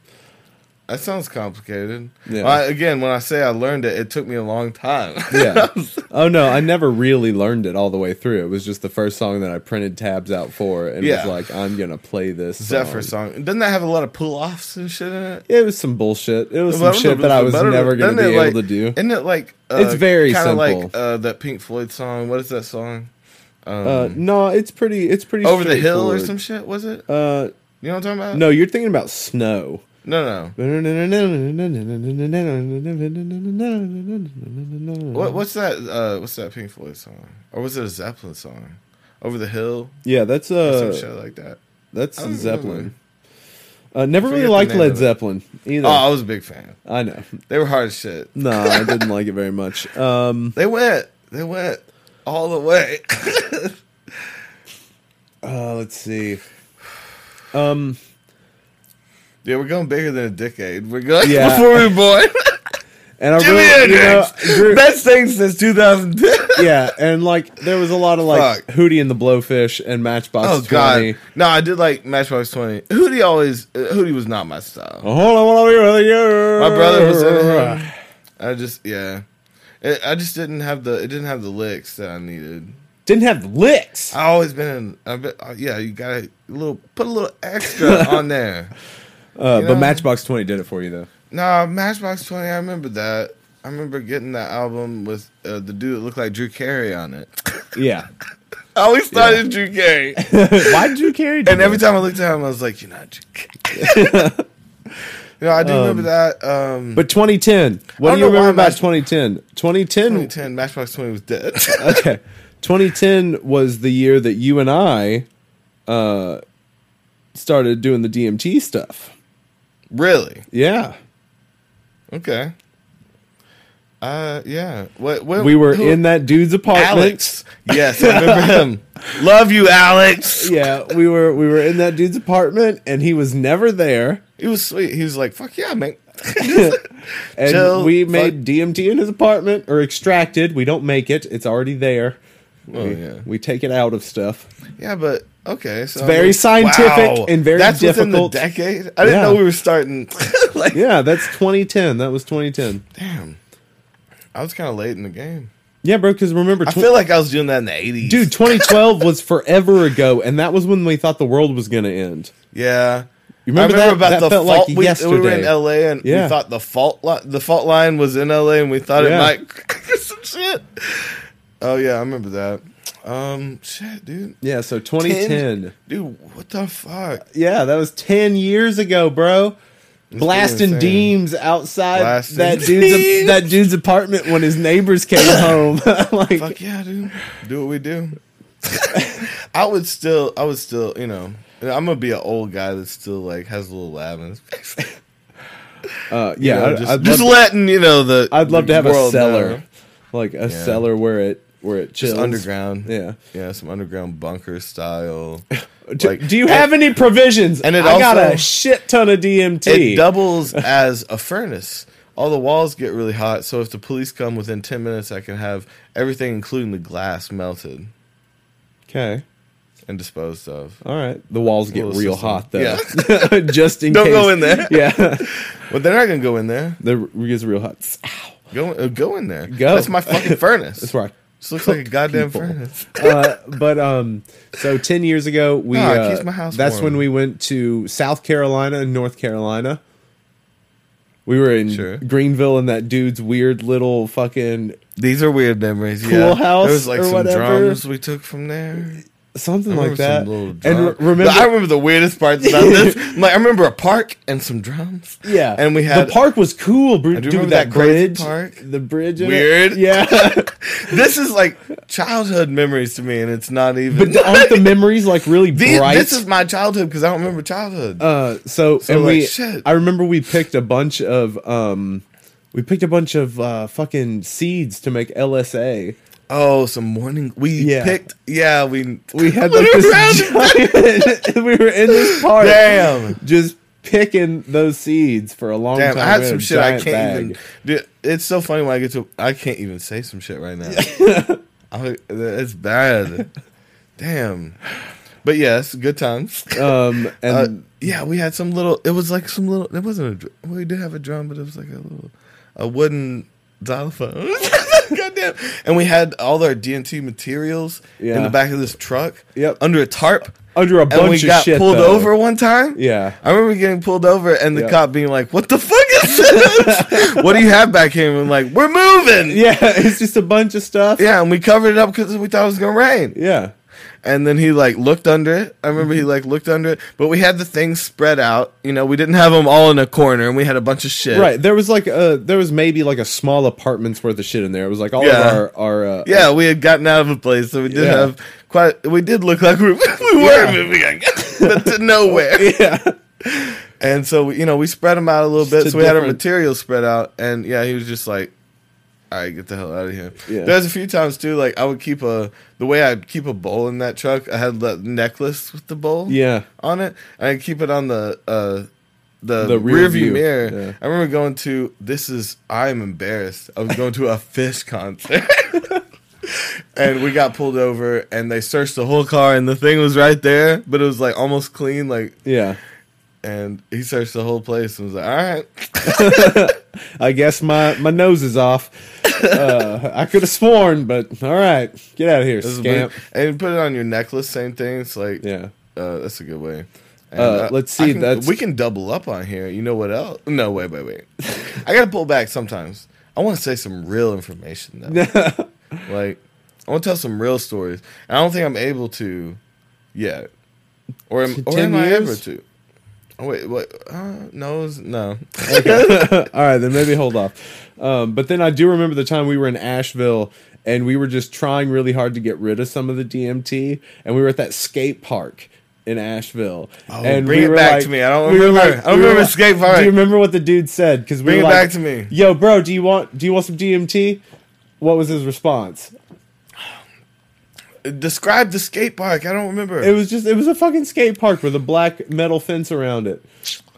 That sounds complicated. Yeah. I- again, when I say I learned it, it took me a long time. Yeah. oh no, I never really learned it all the way through. It was just the first song that I printed tabs out for and Yeah. was like, I'm gonna play this Zephyr song. Doesn't that have a lot of pull offs and shit in it? Yeah, it was some bullshit. It was Well, some shit that I was never gonna be able like- to do. Isn't it like uh, It's very kinda like uh, that Pink Floyd song? What is that song? Um, Uh, no, it's pretty. It's pretty Over the Hill or some shit? Was it? Uh, You know what I'm talking about? no, you're thinking about Snow. No, no. What, what's that? Uh, what's that Pink Floyd song? Or was it a Zeppelin song? Over the Hill, Yeah, that's or some uh, shit like that. that's Zeppelin. Uh, never really liked Led. Zeppelin either. Oh, I was a big fan. I know. They were hard as shit. No, I didn't like it very much. Um, They went. They went all the way. uh, let's see. Um, yeah, we're going bigger than a decade. We're going Yeah. before we were born. and I Jimi really, you know, Drew- Best thing since 2010. yeah, and like there was a lot of like Fuck. Hootie and the Blowfish and Matchbox Oh 20. god. No, I did like Matchbox Twenty. Hootie always uh, Hootie was not my style. Oh, hold on, hold on, on. My brother was in him. I just yeah. It, I just didn't have the it didn't have the licks that I needed. Didn't have the licks. I always been I bet uh, yeah, you got to little put a little extra on there. Uh, You but? Matchbox 20 did it for you though. Nah, Matchbox Twenty. I remember that. I remember getting that album with uh, the dude that looked like Drew Carey on it. Yeah. I always thought it was Drew Carey, Why did you carry? and every time I looked at him, I was like, "You're not Drew Carey." you know, I do remember that. Um, But 2010. What do you remember about Match- 2010? 2010. 2010, Matchbox Twenty was dead. Okay. 2010 was the year that you and I uh, started doing the DMT stuff. Really? Yeah. Okay. Uh, yeah. What? what We were who- in that dude's apartment. Alex. Yes, I remember him. Love you, Alex. Yeah, we were we were in that dude's apartment, and he was never there. He was sweet. He was like, "Fuck yeah, man." And Chill, we fuck- made DMT in his apartment or extracted. We don't make it; it's already there. Oh, we, yeah. we take it out of stuff. Yeah, but okay. So It's very scientific and very That's difficult. within the decade. I didn't Yeah. know we were starting. like, Yeah, that's 2010. That was 2010. damn. I was kind of late in the game. Yeah, bro. Because remember, I feel like I was doing that in the eighties, dude, 2012 was forever ago, and that was when we thought the world was going to end. Yeah. You remember, remember that? about that the fault. like we, yesterday. we were in LA and Yeah. we thought the fault li- the fault line was in LA and we thought Yeah. it might some shit. Oh yeah, I remember that. Um, shit, dude. yeah, so 2010. Dude, what the fuck? Yeah, that was 10 years ago, bro. Blasting deems outside Blasting that dude's deems. that dude's apartment when his neighbors came home. like, Fuck yeah, dude. Do what we do. I would still, I would still, you know, I'm gonna be an old guy that still like has a little lab in his face. uh, You yeah, know, I'd, just, just letting you know the. I'd love to have a cellar, know. like a Yeah. cellar where it where it chills just underground. Yeah. yeah, some underground bunker style. Do, Like- do you have any provisions? and it I got a shit ton of DMT. It doubles as a furnace. All the walls get really hot, so if the police come within ten minutes, I can have everything, including the glass, melted okay, and disposed of. all right. The walls get real system. hot though. Yeah. Just in Don't case. go in there. Yeah, But they're not gonna go in there. the it gets real hot. Ow. Go, uh, go in there. Go. That's my fucking furnace. That's right. This looks like a goddamn people. furnace. uh, but um, so ten years ago, we Ah, it uh, keeps my house that's warm. when we went to South Carolina and North Carolina. We were in Sure. Greenville in that dude's weird little fucking These are weird memories. Pool yeah. house There was like or some whatever. drums we took from there. Something like that. some And drum- re- remember, But I remember the weirdest parts about this. Like I remember a park and some drums. yeah, and we had the park was cool, bro. I do Dude, remember that, that crazy bridge, park. the bridge, in it. Weird. yeah. this is like childhood memories to me, and it's not even. but aren't the memories like really These- bright? this is my childhood because I don't remember childhood. Uh, so, So, and like, we, shit. I remember we picked a bunch of um, we picked a bunch of uh, fucking seeds to make LSA. Oh, some morning. We Yeah. picked. Yeah, we We had We like were this giant. we were in this park, Damn. just picking those seeds for a long Damn, time. I had some shit I can't bag. even. Dude, it's so funny when I get to. I can't even say some shit right now. I, it's bad. Damn. But yes, good times. Um, and Uh, yeah, we had some little. It was like some little. It wasn't a. We did have a drum, but it was like a little, a wooden xylophone. Goddamn! And we had all our DMT materials in the back of this truck. Yep. Under a tarp. under a And bunch we of got shit, pulled though. over one time. Yeah, I remember getting pulled over and the Yeah. cop being like, "What the fuck is this? what do you have back here?" And I'm like, "We're moving." yeah, it's just a bunch of stuff. Yeah, and we covered it up because we thought it was gonna rain. yeah. And then he like looked under it. I remember he like looked under it, but we had the things spread out. You know, we didn't have them all in a corner, and we had a bunch of shit. Right, there was like a there was maybe like a small apartment's worth of shit in there. It was like all Yeah. of our our uh, Yeah, we had gotten out of a place, so we did Yeah. have quite. We did look like we, we were Yeah. moving, but to nowhere. yeah. And so you know, we spread them out a little bit. So we had our materials spread out, and yeah, he was just like, "All right, get the hell out of here." Yeah. There's a few times too, like I would keep a the way I'd keep a bowl in that truck. I had the necklace with the bowl Yeah. on it, and I'd keep it on the uh, the, The rear rear view, view mirror. yeah. I remember going to this is I'm embarrassed. I was going to a Phish concert. And we got pulled over, and they searched the whole car, and the thing was right there, but it was like almost clean, like Yeah. And he searched the whole place and was like, "All right, I guess my, my nose is off. Uh, I could have sworn, but all right, get out of here, this scamp. and you put it on your necklace. Same thing. It's like, Yeah, uh, that's a good way. And, Uh, let's see, can- that's- we can double up on here. You know what else? No, wait, wait, wait. I gotta pull back sometimes. I want to say some real information though. like, I want to tell some real stories. And I don't think I'm able to yet, or am, or 10 am I ever to? Oh, wait, what? Uh, no, no. all right, then maybe hold off. Um, but then I do remember the time we were in Asheville and we were just trying really hard to get rid of some of the DMT, and we were at that skate park. in Asheville. Oh, and bring it back to me. I don't we remember. I don't we remember skate park. Do you remember what the dude said? Because we Bring were it like, back to me. Yo, bro, do you want do you want some DMT? What was his response? Describe the skate park. I don't remember. It was just it was a fucking skate park with a black metal fence around it.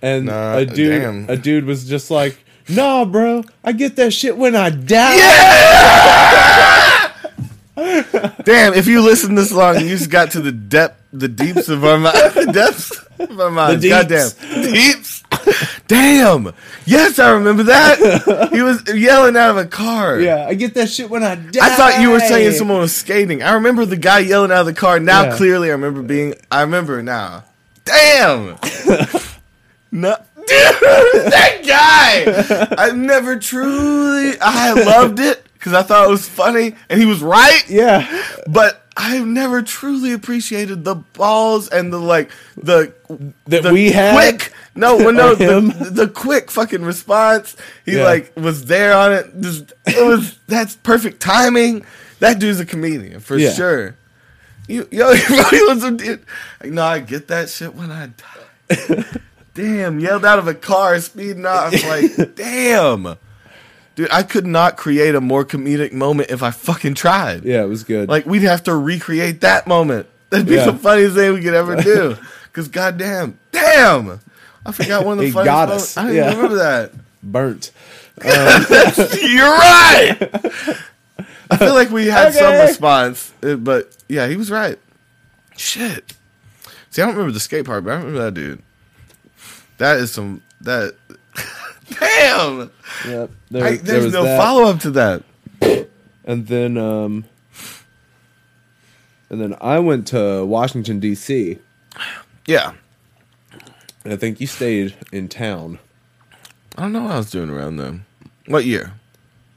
And Nah, a dude damn. a dude was just like, "Nah, bro. I get that shit when I die." Damn, if you listen this long, you just got to the depth, the deeps of our minds. The depths of our minds. The Goddamn. deeps. Deeps. Damn. Yes, I remember that. He was yelling out of a car. Yeah, I get that shit when I die. I thought you were saying someone was skating. I remember the guy yelling out of the car. Now Yeah. clearly I remember being I remember now. Damn. no Dude, that guy. I've never truly I loved it because I thought it was funny and he was right. Yeah. But I've never truly appreciated the balls and the like the That the we had? quick no well, no the, the quick fucking response he Yeah. like was there on it just it was that's perfect timing that dude's a comedian for Yeah. sure you yo he was a dude like no I get that shit when I die damn yelled out of a car speeding off like damn dude I could not create a more comedic moment if I fucking tried Yeah, it was good. like we'd have to recreate that moment. That'd be Yeah. the funniest thing we could ever do. Cause goddamn, damn, I forgot one of the funniest. got moments. us. I didn't Yeah. remember that. burnt. You're right. I feel like we had some response, uh, but yeah, he was right. Shit. See, I don't remember the skate park, but I remember that dude. That is some that. Damn. Yep. There, I, there there's was no that. follow up to that. And then um and then I went to Washington DC. Yeah. And I think you stayed in town. I don't know what I was doing around then. What year?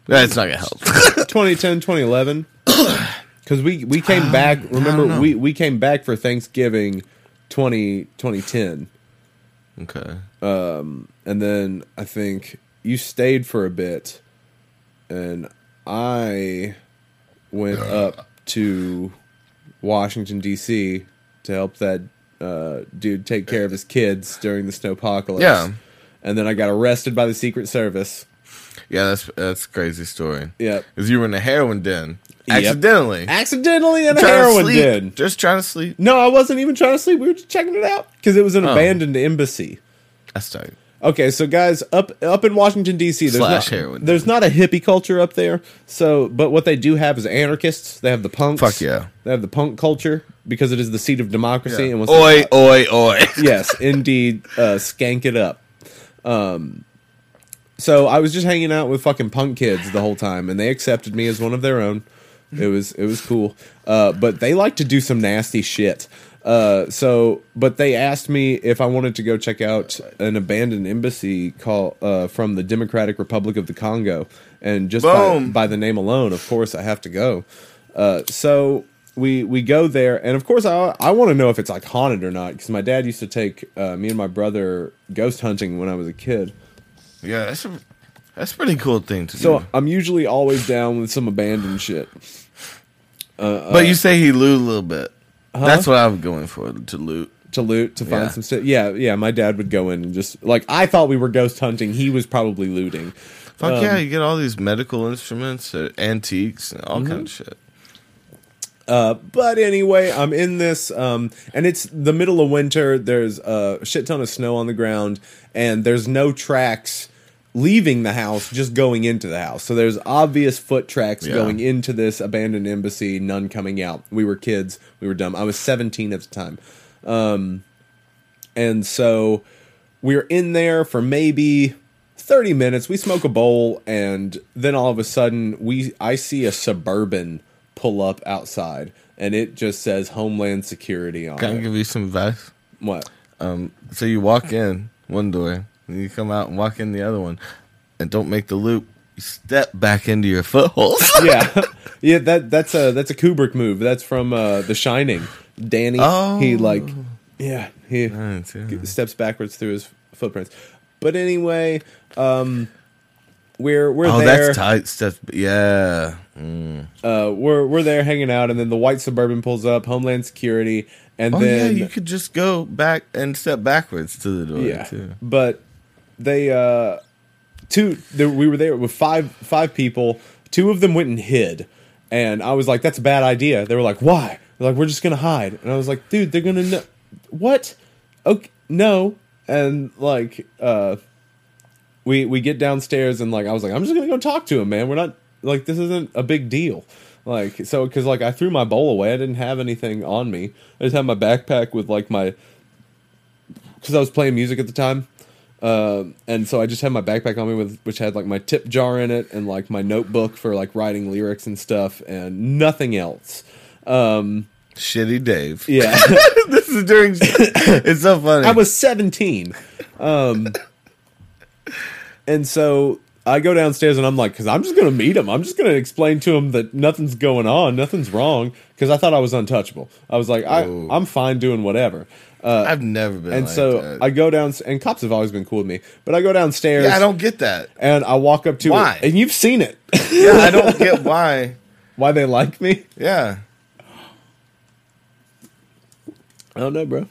That's not gonna help. 2010, 2011. Cuz we we came back, remember we we came back for Thanksgiving 20 2010. Okay. Um, and then I think you stayed for a bit, and I went up to Washington D.C. to help that uh, dude take care of his kids during the snowpocalypse. Yeah. and then I got arrested by the Secret Service. Yeah, that's that's a crazy story. Yep, Because you were in a heroin den Yep. accidentally. accidentally in a heroin den. Just trying to sleep. No, I wasn't even trying to sleep. We were just checking it out because it was an Oh. abandoned embassy. That's tight. Okay, so guys, up up in Washington D.C., there's Slash not heroin. there's not a hippie culture up there. So, but what they do have is anarchists. They have the punks. Fuck yeah. They have the punk culture because it is the seat of democracy. And once Oi, oi, oi. yes, indeed, uh, skank it up. Um, so I was just hanging out with fucking punk kids the whole time, and they accepted me as one of their own. It was it was cool, uh, but they like to do some nasty shit. Uh, so, but they asked me if I wanted to go check out an abandoned embassy call uh, from the Democratic Republic of the Congo, and just by, by the name alone, of course, I have to go. Uh, so we we go there, and of course, I I want to know if it's like haunted or not because my dad used to take uh, me and my brother ghost hunting when I was a kid. yeah, that's a that's a pretty cool thing to So do. So I'm usually always down with some abandoned shit. But you say he loot a little bit. That's what I'm going for to loot. to loot to find Yeah. some shit. Yeah, yeah. My dad would go in and just like I thought we were ghost hunting. He was probably looting. Fuck Um, yeah, you get all these medical instruments, uh, antiques, and all Mm-hmm. kind of shit. Uh, but anyway, I'm in this, um, and it's the middle of winter. There's a shit ton of snow on the ground, and there's no tracks leaving the house, just going into the house. So there's obvious foot tracks Yeah. going into this abandoned embassy, none coming out. We were kids, we were dumb. I was 17 at the time. Um, and so we're in there for maybe 30 minutes. We smoke a bowl, and then all of a sudden, we I see a suburban pull up outside, and it just says Homeland Security on Can I it. give you some advice? What? Um, so you walk in one door, and you come out and walk in the other one, and don't make the loop. You step back into your footholes. yeah, yeah. That that's a that's a Kubrick move. That's from uh, The Shining. Danny, Oh. he like, yeah, he Right, yeah. steps backwards through his footprints. But anyway, um, we're we're oh, there. that's tight. Steps. Yeah. Mm. uh, we're we're there hanging out, and then the white suburban pulls up, Homeland Security, and Oh then yeah, you could just go back and step backwards to the door. yeah, too. but they uh, two we were there with five five people. Two of them went and hid, and I was like, "That's a bad idea." They were like, "Why?" They're like, "We're just gonna hide," and I was like, "Dude, they're gonna know what?" Okay, no, and like uh, we we get downstairs and like I was like, "I'm just gonna go talk to him, man. We're not like this isn't a big deal." Like so, because like I threw my bowl away, I didn't have anything on me. I just had my backpack with like my because I was playing music at the time. Um, and so I just had my backpack on me with which had like my tip jar in it and like my notebook for like writing lyrics and stuff and nothing else. Um, Shitty Dave. yeah, this is during. it's so funny. I was 17. Um, and so I go downstairs and I'm like, because I'm just going to meet him. I'm just going to explain to him that nothing's going on, nothing's wrong. Because I thought I was untouchable. I was like, I. I'm fine doing whatever. Uh, I've never been. and like so that. I go down, and cops have always been cool with me. But I go downstairs. yeah, I don't get that. and I walk up to Why? it, and you've seen it. Yeah, I don't get why. Why they like me? Yeah, I don't know, bro.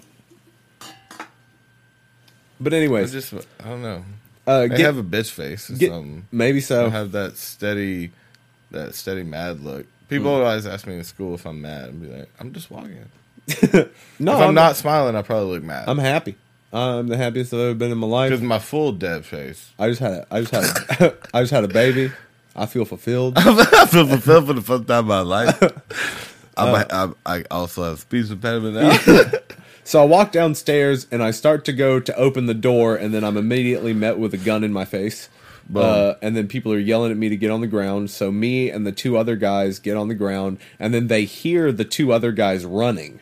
But I anyways, just I don't know. uh, They get, have a bitch face or get- something. maybe They so. have that steady, that steady mad look. People Hmm. always ask me in school if I'm mad, and be like, I'm just walking. no, if I'm, not smiling, I probably look mad. I'm happy. I'm the happiest I've ever been in my life. because my full dead face. I just had a, I just had a, I just had a baby. I feel fulfilled. I feel fulfilled for the first time in my life. I'm Uh, a, I, I also have speech impediment now. So I walk downstairs and I start to go to open the door, and then I'm immediately met with a gun in my face. Uh, and then people are yelling at me to get on the ground. So me and the two other guys get on the ground, and then they hear the two other guys running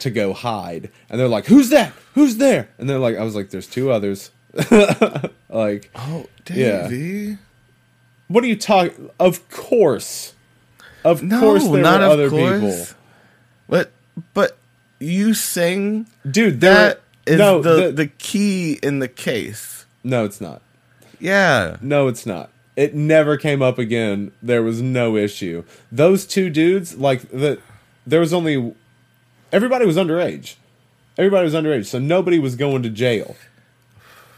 to go hide, and they're like, "Who's that? Who's there?" And they're like, "I was like, there's two others." like, oh, Yeah. What are you talking? Of course, of No, course, there not were of other course. people. But but you sing Dude, that is no, the, the- the key in the case. no, it's not. Yeah. No, it's not. It never came up again. There was no issue. Those two dudes, like the, there was only, everybody was underage. Everybody was underage, so nobody was going to jail.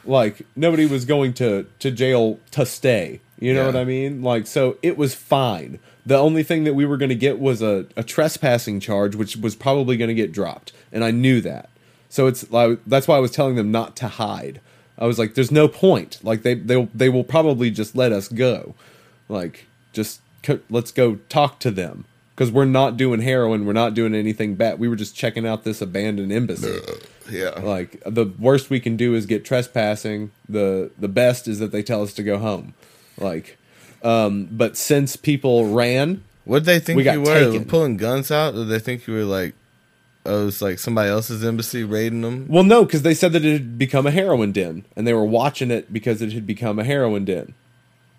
Like nobody was going to to jail to stay. You know Yeah. what I mean? Like so, it was fine. The only thing that we were going to get was a, a trespassing charge, which was probably going to get dropped, and I knew that. So it's like that's why I was telling them not to hide. I was like, "There's no point. Like they they they will probably just let us go. Like just co- let's go talk to them because we're not doing heroin. We're not doing anything bad. We were just checking out this abandoned embassy. Yeah. Like the worst we can do is get trespassing. The the best is that they tell us to go home. Like, um, but since people ran, What did they think We you were? taken. Pulling guns out? Did they think you were like, oh, it's like somebody else's embassy raiding them? Well, no, because they said that it had become a heroin den, and they were watching it because it had become a heroin den,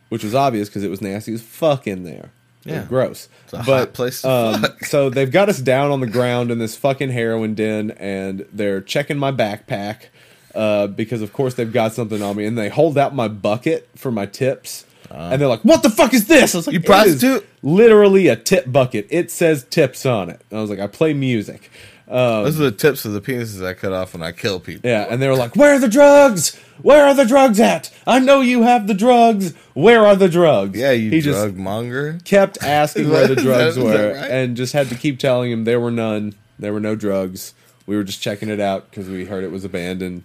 which was obvious because it was nasty as fuck in there. Yeah. gross. It's a hot but place um, so they've got us down on the ground in this fucking heroin den, and they're checking my backpack uh, because, of course, they've got something on me, and they hold out my bucket for my tips. and they're like, "What the fuck is this?" I was like, You "It is prostitute?" Literally a tip bucket. It says tips on it. And I was like, "I play music." Um, Those are the tips of the penises I cut off when I kill people. Yeah, and they were like, "Where are the drugs? Where are the drugs at? I know you have the drugs. Where are the drugs?" Yeah, you he drug just monger. kept asking where the drugs that were, right? and just had to keep telling him there were none. There were no drugs. We were just checking it out because we heard it was abandoned.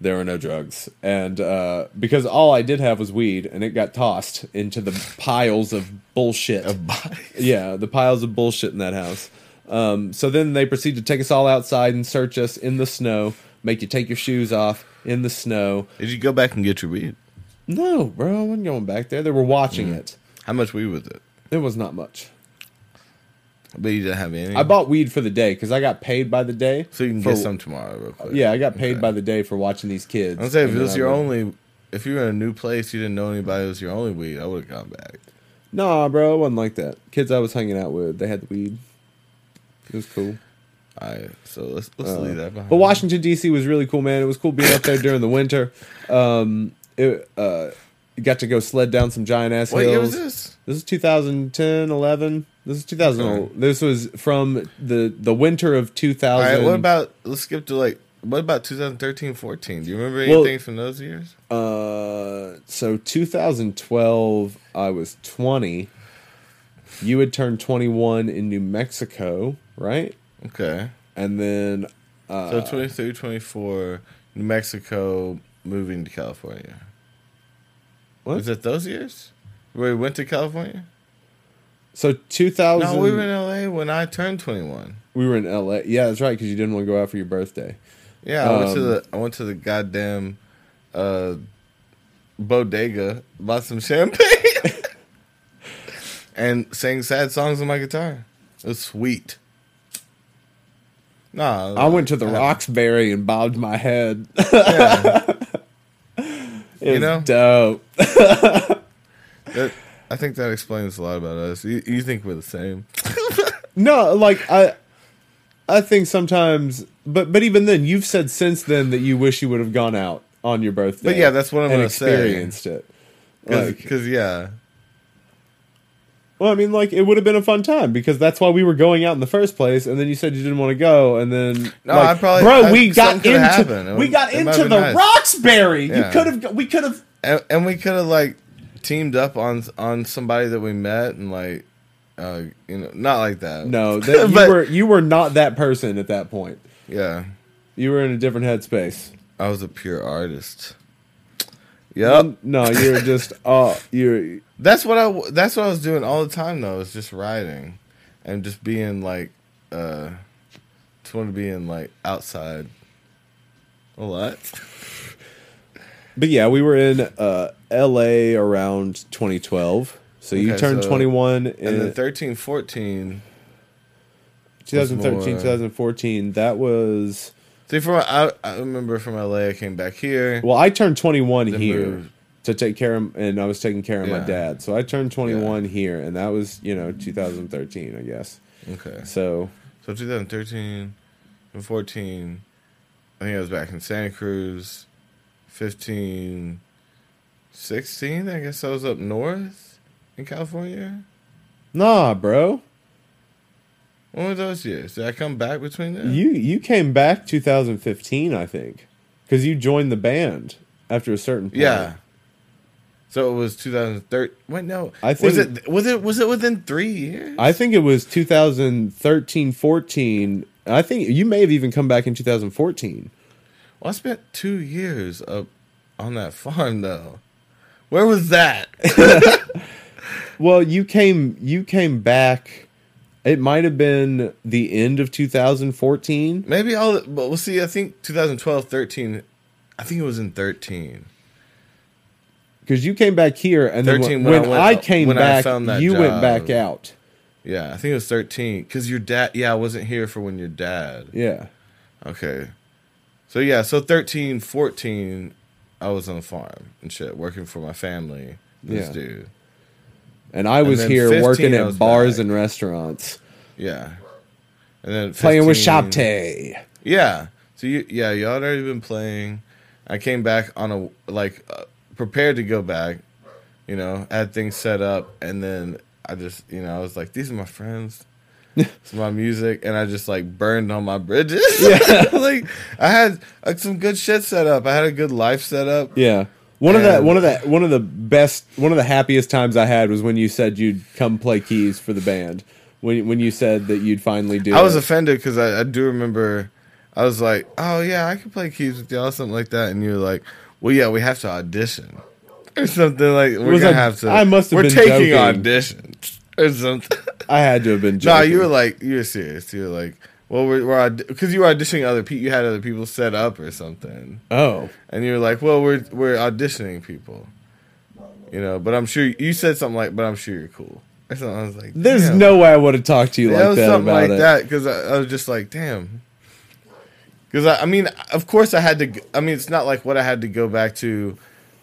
There were no drugs, and uh, because all I did have was weed, and it got tossed into the piles of bullshit. Body. Yeah, the piles of bullshit in that house. Um, so then they proceed to take us all outside and search us in the snow, make you take your shoes off in the snow. Did you go back and get your weed? No, bro, I wasn't going back there. They were watching Mm. it. How much weed was it? It was not much. But you didn't have any. I bought weed for the day because I got paid by the day. so you can for- get some tomorrow, real quick. Yeah, I got paid Okay. by the day for watching these kids. I'm saying if it was your only, if you were in a new place, you didn't know anybody, it was your only weed, I would have gone back. Nah, bro, it wasn't like that. Kids I was hanging out with, they had the weed. It was cool. All right, so let's let's Uh, leave that behind. But Washington D.C. was really cool, man. It was cool being up there during the winter. Um, it uh, you got to go sled down some giant ass What hills. year was this? This is 2010, 11. This is 2000. Okay. This was from the the winter of 2000. All right, what about let's skip to like what about 2013, 14? Do you remember Well- anything from those years? Uh, so 2012, I was 20. You had turned 21 in New Mexico, right? Okay. And then, uh, So 23, 24, New Mexico, moving to California. What? Was it those years? Where we went to California? so 2000. No, we were in LA when I turned 21. we were in LA. Yeah, that's right, because you didn't want to go out for your birthday. Yeah, I went to Um, the I went to the goddamn uh, bodega, bought some champagne, and sang sad songs on my guitar. It was sweet. Nah, I went to the Roxbury and bobbed my head. Yeah, You know? dope. that, I think that explains a lot about us. You, you think we're the same? No, like I, I think sometimes, but but even then, you've said since then that you wish you would have gone out on your birthday. But yeah, that's what I'm gonna say. experienced it. Like, Because yeah, well, I mean, like it would have been a fun time because that's why we were going out in the first place. And then you said you didn't want to go, and then No, like, I probably- bro, I- we got into could've happened. It we got into the nice. Roxbury. You could have, we could have. and, and we could have like teamed up on on somebody that we met and like, uh, you know, not like that. No, that, you But- were you were not that person at that point. Yeah, You were in a different headspace. I was a pure artist. Yep. No, you're just oh, you're That's what I. That's what I was doing all the time though. Is just writing, and just being like, uh, just want to be in like outside. A lot. But yeah, we were in uh, L.A. around 2012. So you Okay, turned so- 21 And in then 13, 14. 2013, more- 2014. That was See, from I, I remember from LA, I came back here. well, I turned 21 here moved. to take care of, and I was taking care of my dad. So I turned 21 here, and that was you know 2013, I guess. Okay. So So 2013 and 14, I think I was back in Santa Cruz. 15, 16, I guess I was up north in California. nah, bro, When were those years? Did I come back between them? you you came back 2015, I think, because you joined the band after a certain point. yeah. So it was 2013. Wait, no. I was think- it was it was it within three years? I think it was 2013, 14. I think you may have even come back in 2014. Well, I spent two years up on that farm though. Where was that? Well, you came you came back. It might have been the end of 2014. Maybe all. But we'll see. I think 2012, 13. I think it was in 13. Because you came back here, and then 13 when, when I went- I came when I back, that you went back out. Yeah, I think it was 13. Because your dad. Yeah, I wasn't here for when your dad. Yeah, Okay. So yeah, so 13, 14, I was on the farm and shit, working for my family. This Yeah. dude. And I was then here working at bars back. and restaurants, Yeah. And then playing with 15 Shopty. Yeah. So you, yeah, y'all had already been playing. I came back on a like uh, prepared to go back. You know, had things set up, and then I just you know I was like, these are my friends. it's my music, and I just like burned on my bridges. Yeah, like I had like some good shit set up. I had a good life set up. Yeah. One of the one of the one of the best one of the happiest times I had was when you said you'd come play keys for the band. When when you said that you'd finally do I was it. offended because I, I do remember I was like, oh yeah, I can play keys with y'all, something like that, and you were like, well yeah, we have to audition or something like we're gonna have to. I must have We're taking joking. auditions or something. I had to have been no, joking. you were like you were serious. You were like, well, we're we're because you were auditioning other people. You had other people set up or something, Oh. and you were like, well, we're we're auditioning people. You know, but I'm sure you said something like, but I'm sure you're cool. Or something. I was like, There's damn. no way I would have talked to you Yeah, like that something about like it. that because I, I was just like, damn. Because I, I mean, of course, I had to. I mean, it's not like what I had to go back to,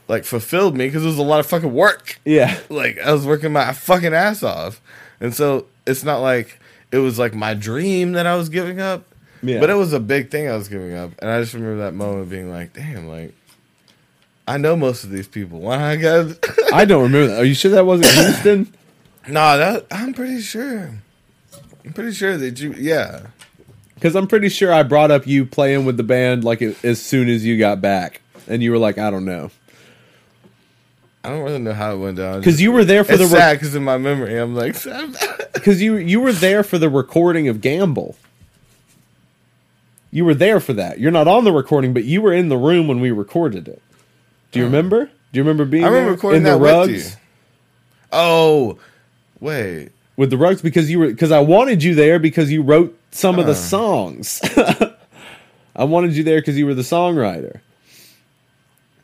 like fulfilled me because it was a lot of fucking work. Yeah. Like I was working my fucking ass off, and so it's not like it was like my dream that I was giving up. Yeah. But it was a big thing I was giving up, and I just remember that moment being like, damn, like. I know most of these people. Why I got? I don't remember that. Are you sure that wasn't Houston? No, that I'm pretty sure. I'm pretty sure that you. Yeah. Because I'm pretty sure I brought up you playing with the band like as soon as you got back, and you were like, I don't know, I don't really know how it went down. because you were there for it's the sad because in my memory I'm like because you you were there for the recording of Gamble. You were there for that. You're not on the recording, but you were in the room when we recorded it. Do you remember? Do you remember being I remember recording in the that with rugs you. Oh, wait. with the rugs because you were because I wanted you there because you wrote some of the Uh. songs. I wanted you there because you were the songwriter.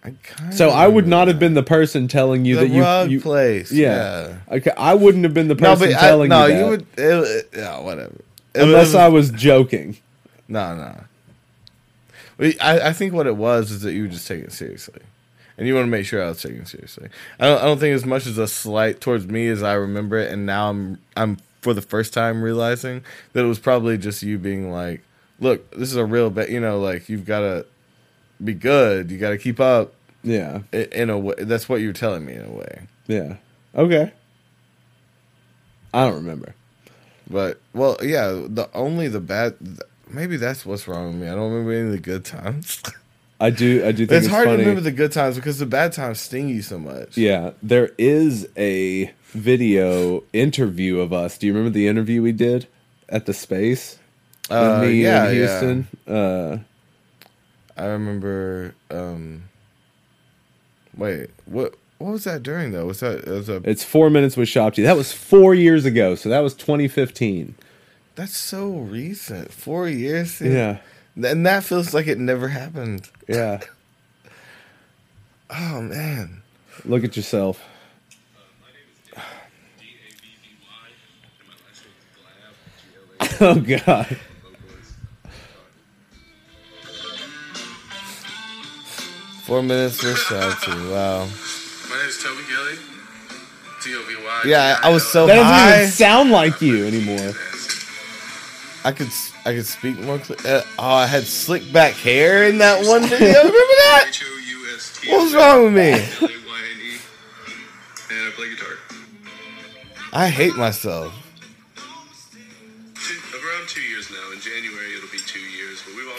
I So I would not have been the person telling you that. that you, you place. yeah. Yeah. Okay, I wouldn't have been the No, person but I, telling no, you that No, you would. It, yeah, whatever. It unless was- I was joking. No, no. I, I think what it was is that you were just taking it seriously, and you want to make sure I was taking it seriously. I don't. I don't think as much as a slight towards me as I remember it, and now I'm. I'm for the first time realizing that it was probably just you being like, "Look, this is a real bet. You know, like you've got to be good. You got to keep up." Yeah, In a way, that's what you're telling me in a way. yeah. Okay. I don't remember. But well, yeah. The only the bad. Maybe that's what's wrong with me. I don't remember any of the good times. I do. I do think it's, it's, hard funny. to remember the good times because the bad times sting you so much. Yeah, there is a video interview of us. Do you remember the interview we did at the space Uh, me yeah, in yeah. Houston? Uh, I remember. Um, wait, what? What was that during though? Was that? Was a, it's four minutes with Shopty. That was four years ago, so that was 2015. that's so recent. Four years. since- Yeah, and that feels like it never happened. yeah. Oh man. Look at yourself. My name Four minutes for Shouty. Wow. My name is Toby Gilly. T-O-B-Y. Yeah, I, I was so That doesn't high. even sound like you anymore. I could s- I could speak more. Clear. Uh, oh, I had slick back hair in that one video. Remember that? H-O-U-S-T. What was wrong with me? L-A-Y-N-E. And I play guitar. I hate myself.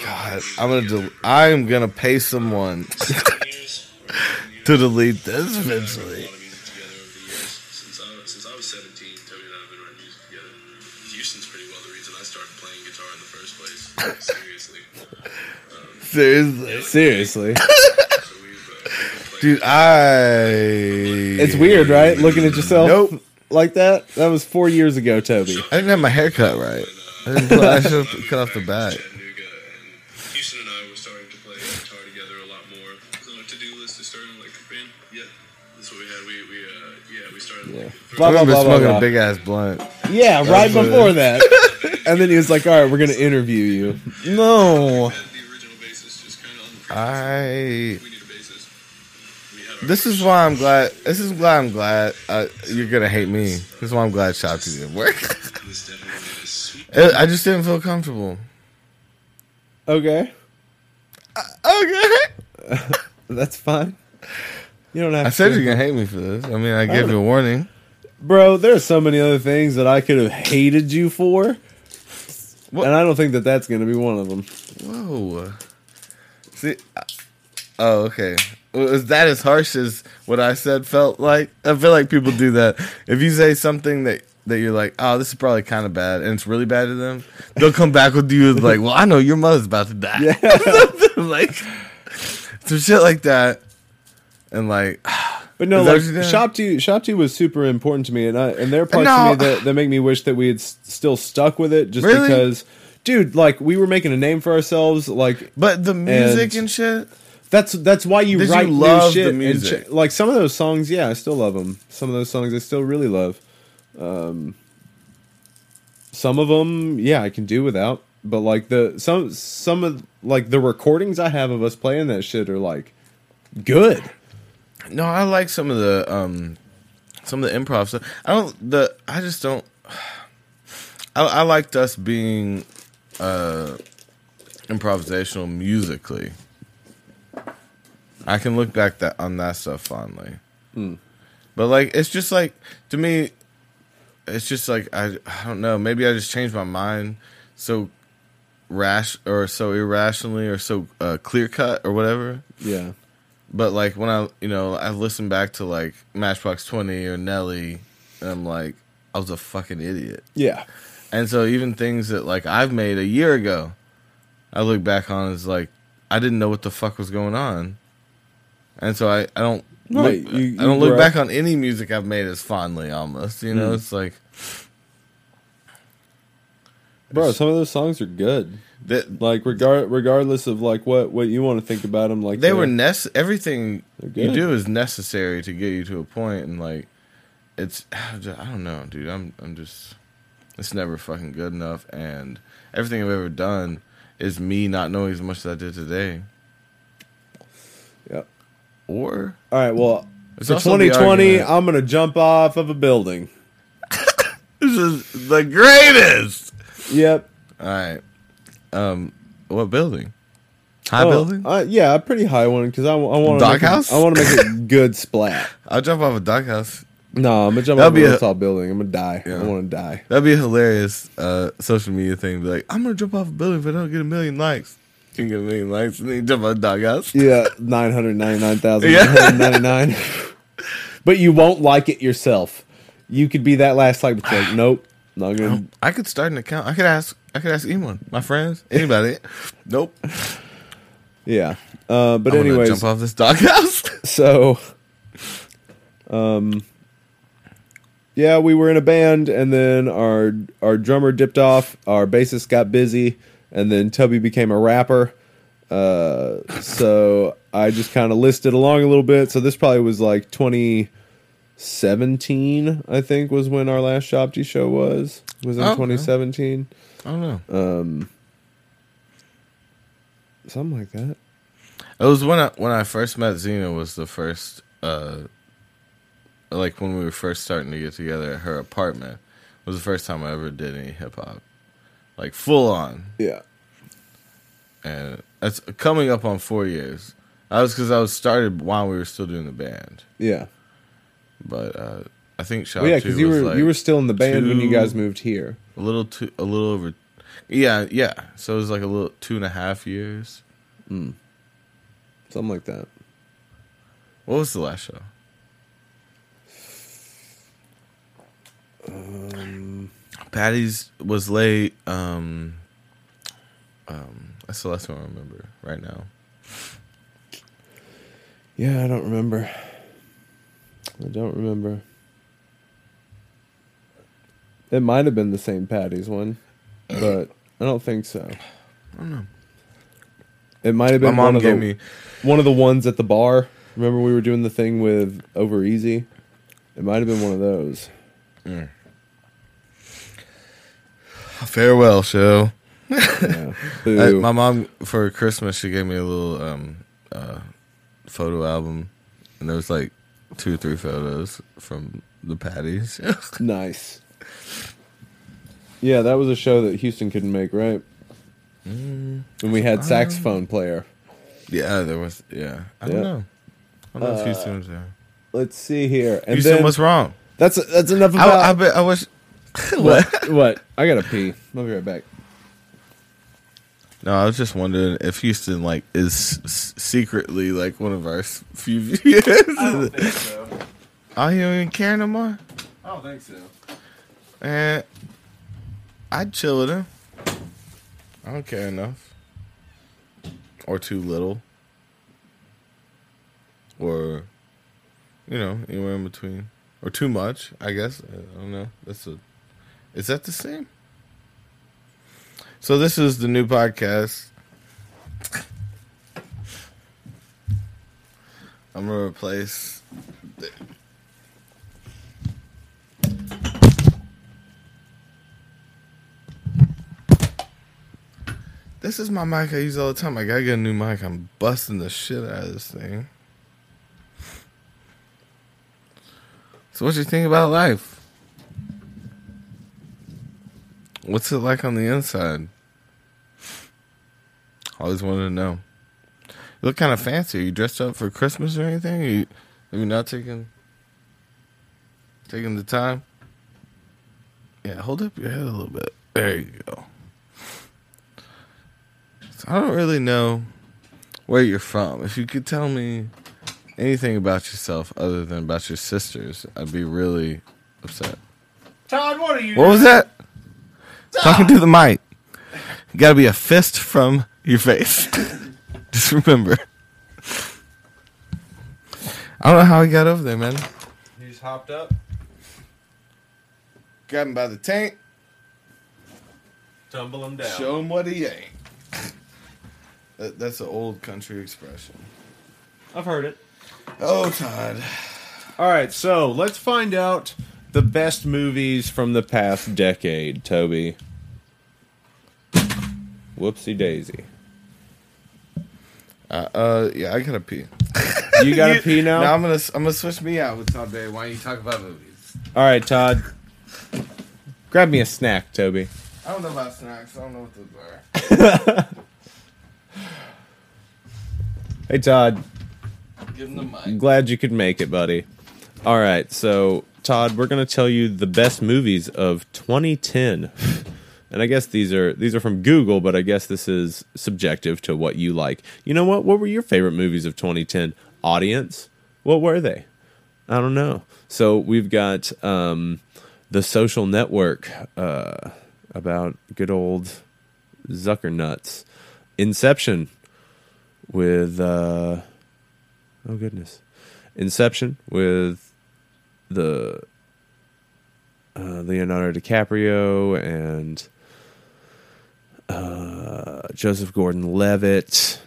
God, I'm gonna. Del- I'm gonna pay someone to delete this eventually. A lot of music together over the years. Since I, was 17, Toby and I have been writing music together. Houston's pretty well the reason I started playing guitar in the first place. Seriously. Seriously, Seriously, So we've, we've been playing dude. I. it's weird, right? Looking at yourself Nope. like that. That was four years ago, Toby. I didn't have my hair cut right. I, didn't put, I should have cut off the back. Blah, I remember blah, blah, smoking a big ass blunt. Yeah, right what it before is. that. and then he was like, "All right, we're gonna interview you." No. we had the original bassist just kind of on the premise. I. We need a bassist. We had our This is why I'm glad. This is why I'm glad uh, you're gonna hate me. This is why I'm glad Shopty didn't work. This definitely is sweet. I I just didn't feel comfortable. Okay, Okay. that's fine. You don't have. I to. said you're gonna hate me for this. I mean, I gave you a warning. Bro. There's so many other things that I could have hated you for, What? and I don't think that that's gonna be one of them. Whoa. See. Oh, okay. Is that as harsh as what I said felt like? I feel like people do that. If you say something that that you're like, oh, this is probably kind of bad, and it's really bad to them, they'll come back with you with like, well, I know your mother's about to die. Yeah. like some shit like that, and like, But no, like you did? Shopty, Shopty was super important to me, and I and there are parts No. of me that, that make me wish that we had s- still stuck with it, just Really? because, dude, like we were making a name for ourselves. Like but the music And- and, shit. that's that's why you Did you write love new the music? ch- like some of those songs, yeah, I still love them. Some of those songs I still really love. Um, some of them, yeah, I can do without. But like the some some of like the recordings I have of us playing that shit are like good. No, I like some of the um some of the improv stuff. I don't the I just don't I, I liked us being uh improvisational musically. I can look back that on that stuff fondly. But like it's just like to me it's just like I I don't know. Maybe I just changed my mind so rash or so irrationally or so uh, clear cut or whatever. Yeah. But like when I you know I listen back to like Matchbox Twenty or Nelly, and I'm like I was a fucking idiot. Yeah. And so even things that like I've made a year ago, I look back on as like I didn't know what the fuck was going on. And so I, I don't Right, look, you- you I don't look back on any music I've made as fondly almost. You know, Mm. it's like Bro, some of those songs are good. that Like regard regardless of like what what you want to think about them like they were nece- everything you do is necessary to get you to a point and like it's I don't know, dude. I'm I'm just it's never fucking good enough and everything I've ever done is me not knowing as much as I did today. Yep. Or All right, well, It's for 2020, I'm going to jump off of a building. This is the greatest. Yep. All right. Um, what building? High Oh, building? Uh, yeah, a pretty high one because I, want to Doghouse? I want to make a good splat. I'll jump off a doghouse. No, I'm gonna jump That'd off a be a- tall building. I'm gonna die. Yeah. I want to die. That'd be a hilarious uh, social media thing. Be like, I'm gonna jump off a building if I don't get a million likes. You can get a million likes, and then you jump off a doghouse. Yeah, nine hundred ninety nine thousand nine hundred ninety nine. But you won't like it yourself. You could be that last like, like, nope, not gonna. I could start an account. I could ask. I could ask anyone, my friends, anybody. nope. Yeah. Uh, but I'm anyways, jump off this doghouse. so um yeah we were in a band and then our our drummer dipped off our bassist got busy and then tubby became a rapper uh so i just kind of listed along a little bit so this probably was like 2017 i think was when our last shop G show was was in Oh, 2017 I don't know. um something like that It was when I when I first met Xena was the first uh like when we were first starting to get together at her apartment was the first time I ever did any hip hop. Like full on. yeah And that's coming up on 4 years. That was cuz I was started while we were still doing the band. yeah But uh I think Shop well, yeah because you were like you were still in the band when you guys moved here a little too a little over yeah, yeah. So it was like a little two and a half years. something like that What was the last show? Um, Patty's was late. Um, um, that's the last one I remember right now. Yeah, I don't remember. I don't remember. It might have been the same Patty's one, but I don't think so. I don't know. It might have been one of the me. one of the ones at the bar. Remember we were doing the thing with Over Easy? It might have been one of those. A farewell show. Yeah. I- my mom for Christmas she gave me a little um, uh, photo album, and there was like two or three photos from the Patties. nice. Yeah, that was a show that Houston couldn't make, right? Mm, And we had saxophone player. yeah, there was. Yeah, I don't know. I don't know if Uh, Houston was there. Let's see here. And Houston, then what's wrong? that's that's enough about I, I I wish. what? what? I gotta pee. I'll be right back. No, I was just wondering if Houston like is s- secretly like one of our s- few viewers. so. Are you even care no more? I don't think so. And I'd chill with him. I don't care enough, or too little, or you know anywhere in between, or too much. I guess I don't know. That's a. Is that the same? So this is the new podcast. I'm gonna replace. the- This is my mic I use all the time. I gotta get a new mic. I'm busting the shit out of this thing. So, what you think about life? What's it like on the inside? Always wanted to know. You look kind of fancy. Are you dressed up for Christmas or anything? Are you, are you not taking taking the time? Yeah, hold up your head a little bit. There you go. So I don't really know where you're from. If you could tell me anything about yourself other than about your sisters, I'd be really upset. Todd, what are you? What was that? Talking to the mic. You gotta be a fist from your face. Just remember. I don't know how he got over there, man. You just hopped up. Grab him by the tank. Tumble him down. Show him what he ain't. That, that's an old country expression. I've heard it. Oh, Todd. All right, so let's find out the best movies from the past decade, Toby. Whoopsie daisy. Uh, uh, yeah, I gotta pee. You gotta pee now? No, I'm gonna I'm gonna switch me out with Todd Barry. Why don't you talk about movies? All right, Todd. Grab me a snack, Toby. I don't know about snacks. I don't know what those are. Hey, Todd. Give him the mic. Glad you could make it, buddy. All right, so Todd, we're gonna tell you the best movies of 2010, and I guess these are these are from Google, but I guess this is subjective to what you like. You know what? What were your favorite movies of 2010? Audience, what were they? I don't know. So we've got um, the Social Network uh, about good old Zucker nuts, Inception with uh, oh goodness, Inception with the uh, Leonardo DiCaprio and uh, Joseph Gordon-Levitt,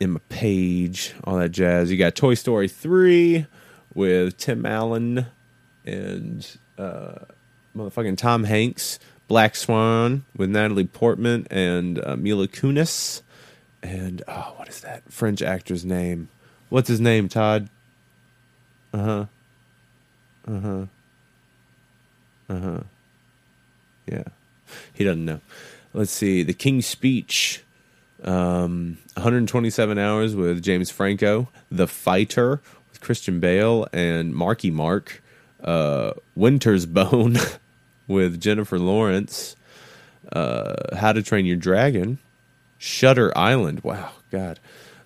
Emma Page, all that jazz. You got Toy Story three with Tim Allen and uh, motherfucking Tom Hanks. Black Swan with Natalie Portman and uh, Mila Kunis. And oh, what is that French actor's name? What's his name, Todd? Uh huh. Uh huh. Uh huh. Yeah. He doesn't know. Let's see. The King's Speech. Um, 127 hours with James Franco. The Fighter with Christian Bale and Marky Mark. Uh, Winter's Bone with Jennifer Lawrence. Uh, How to Train Your Dragon. Shutter Island. Wow, God.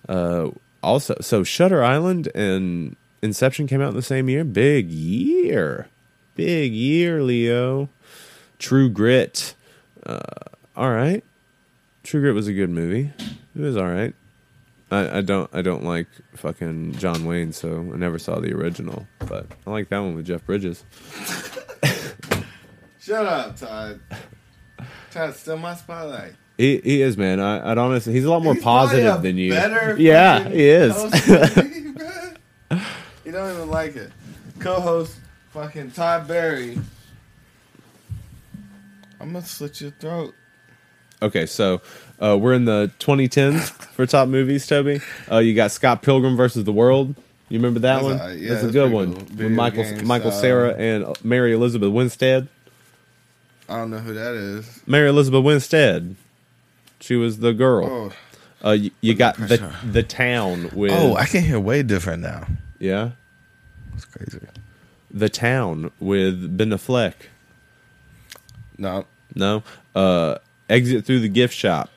Uh, also, so Shutter Island and Inception came out in the same year. Big year, big year, Leo. True Grit. Uh, all right, True Grit was a good movie. It was all right. I, I don't I don't like fucking John Wayne, so I never saw the original, but I like that one with Jeff Bridges. Shut up, Todd. Todd, still my spotlight. He he is man. I I'd honestly he's a lot more He's positive than you. better yeah, he is. host than me, bro. You don't even like it. Co-host fucking Todd Barry. I'm gonna slit your throat. Okay, so uh, we're in the 2010s for top movies, Toby. Uh, you got Scott Pilgrim versus the World. You remember that That's one? alright. Yeah, that's a good one cool. with Michael game Michael style. Cera and uh, Mary Elizabeth Winstead. I don't know who that is. Mary Elizabeth Winstead. She was the girl. Oh, Uh, you, you got the the town with oh, I can hear way different now. Yeah That's crazy. the town with Ben Affleck. No, No, uh, exit through the gift shop.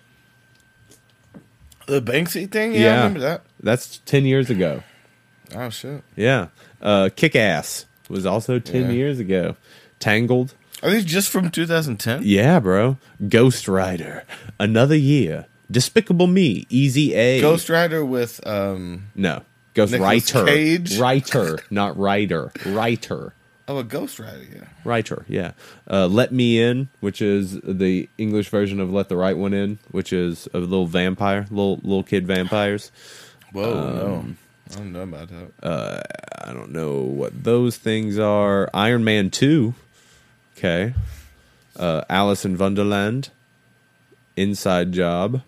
the Banksy thing. Yeah, Yeah. I remember that. That's ten years ago. Oh shit. Yeah, uh, Kick Ass was also ten Yeah. years ago. Tangled. Are these just from 2010? Yeah, bro. Ghost Rider. Another year. Despicable Me. Easy A. Ghost Rider with um No. Ghost Nicolas Writer. Cage? Writer, not writer. Writer. oh a Ghost Rider. Yeah. Writer, yeah. Uh, Let Me In, which is the English version of Let the Right One In, which is a little vampire, little little kid vampires. Whoa, Um, no, I don't know about that. I don't know what those things are. Iron Man 2. Okay. Uh, Alice in Wonderland. Inside Job.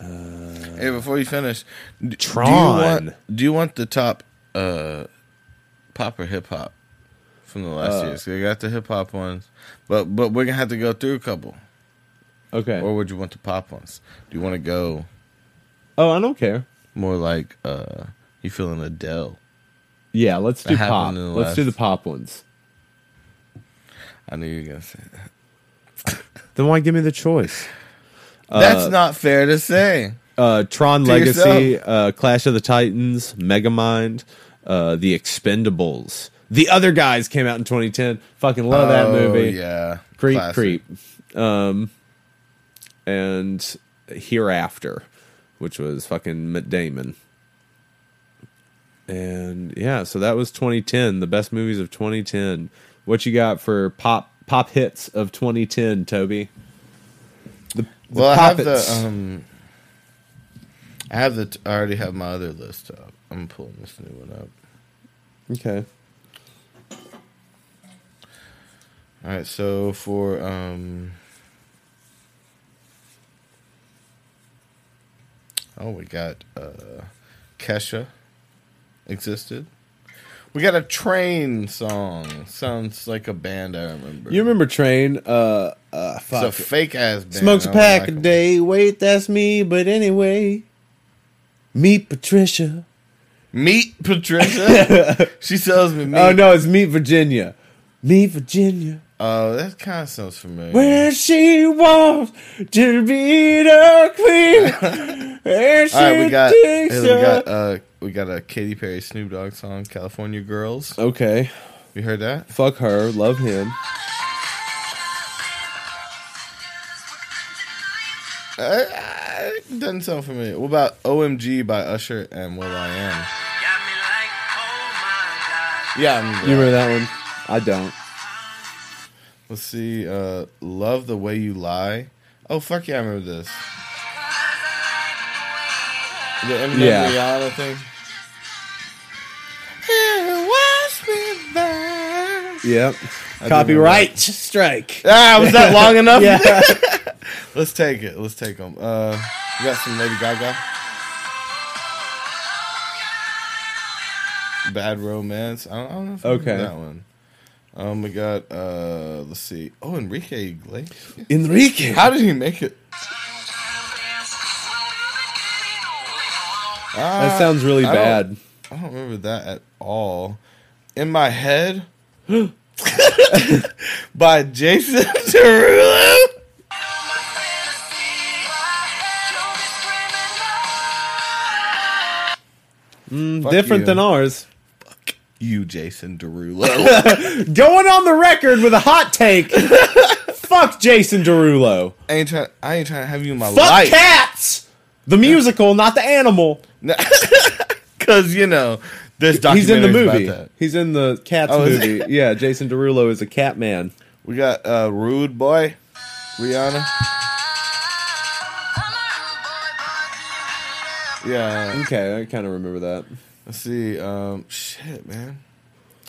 Hey, before you finish, d- Tron. Do you want, do you want the top uh pop or hip hop from the last Uh, year? So you got the hip hop ones, but but we're gonna have to go through a couple. Okay. Or would you want the pop ones? Do you want to go Oh, I don't care. more like uh you feeling Adele? Yeah, let's do happened pop. in the Let's do last- the pop ones. I knew you were gonna say that. Then why give me the choice? That's not fair to say. Uh, Tron To Legacy, uh, Clash of the Titans, Megamind, uh, The Expendables. The other guys came out in 2010. Fucking love that Oh, movie. Yeah. Creep, Classic. creep. Um, and Hereafter, which was fucking Matt Damon. And yeah, so that was 2010. The best movies of 2010. What you got for pop pop hits of 2010, Toby? The, Well, I have the um, I have the. I already have my other list up. I'm pulling this new one up. okay. All right, so for um, oh, we got uh, Kesha existed. We got a train song. Sounds like a band I remember. You remember Train? Uh, uh, it's a fake ass band. Smokes a pack like a day. Wait, that's me. But anyway, meet Patricia. Meet Patricia. she sells me meat. Oh no, it's Meet Virginia. Meet Virginia, Oh, that kind of sounds familiar. where she wants to be the queen. And she All right, we got we got uh we got a Katy Perry Snoop Dogg song, California Girls. okay. You heard that? Fuck her. Love him. Uh, uh, doesn't sound familiar. What about OMG by Usher and Will I Am? Yeah, I remember You that. remember that one? I don't. Let's see. Uh, Love the way you lie. Oh fuck yeah, I remember this. The Eminem Yeah. Rihanna thing. Wash. Yep. I Copyright strike. Ah, was that long enough? Yeah. Let's take it. Let's take them. Uh, we got some Lady Gaga. Bad Romance. I don't, I don't know if I remember Okay. that one. Um, we got uh, let's see. Oh, Enrique Iglesias. Enrique. How did he make it? Ah, that sounds really I don't- bad. I don't remember that at all. In my head, by Jason Derulo. Mm, different you. than ours. Fuck you, Jason Derulo. Going on the record with a hot take. Fuck Jason Derulo. I ain't trying. I ain't trying to have you in my Fuck life. Fuck cats. The musical, not the animal. Because you know, there's He's in the movie. He's in the cats Oh, movie. yeah, Jason Derulo is a cat man. We got uh, Rude Boy, Rihanna. Yeah. Okay, I kind of remember that. Let's see. Um, shit, man.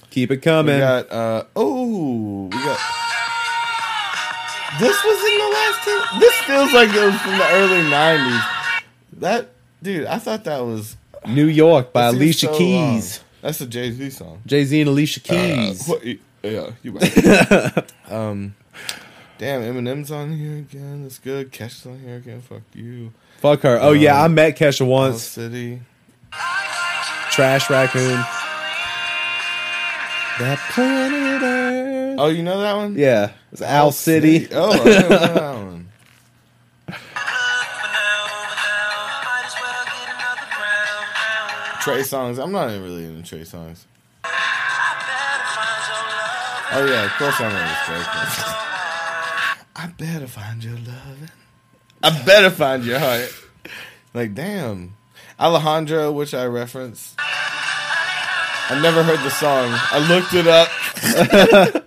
Keep it We coming. got. Uh, oh, we got. This was in the last two. This feels like it was from the early '90s. That dude, I thought that was New York by Alicia so Keys. long. That's a Jay Z song. Jay Z and Alicia Keys. Uh, what, yeah, you right. um, damn, Eminem's on here again. That's good. Kesha's on here again. Fuck you. Fuck her. Oh yeah, I uh, met Kesha once. City. Trash raccoon. That planet Earth. Oh, you know that one? Yeah, it's Owl City. Oh, I know that one. Trey Songz. I'm not even really into Trey Songz. Oh yeah, of course I know this Trey. Songs. I better find your love. I better find your heart. Like damn, Alejandro, which I reference. I never heard the song. I looked it up.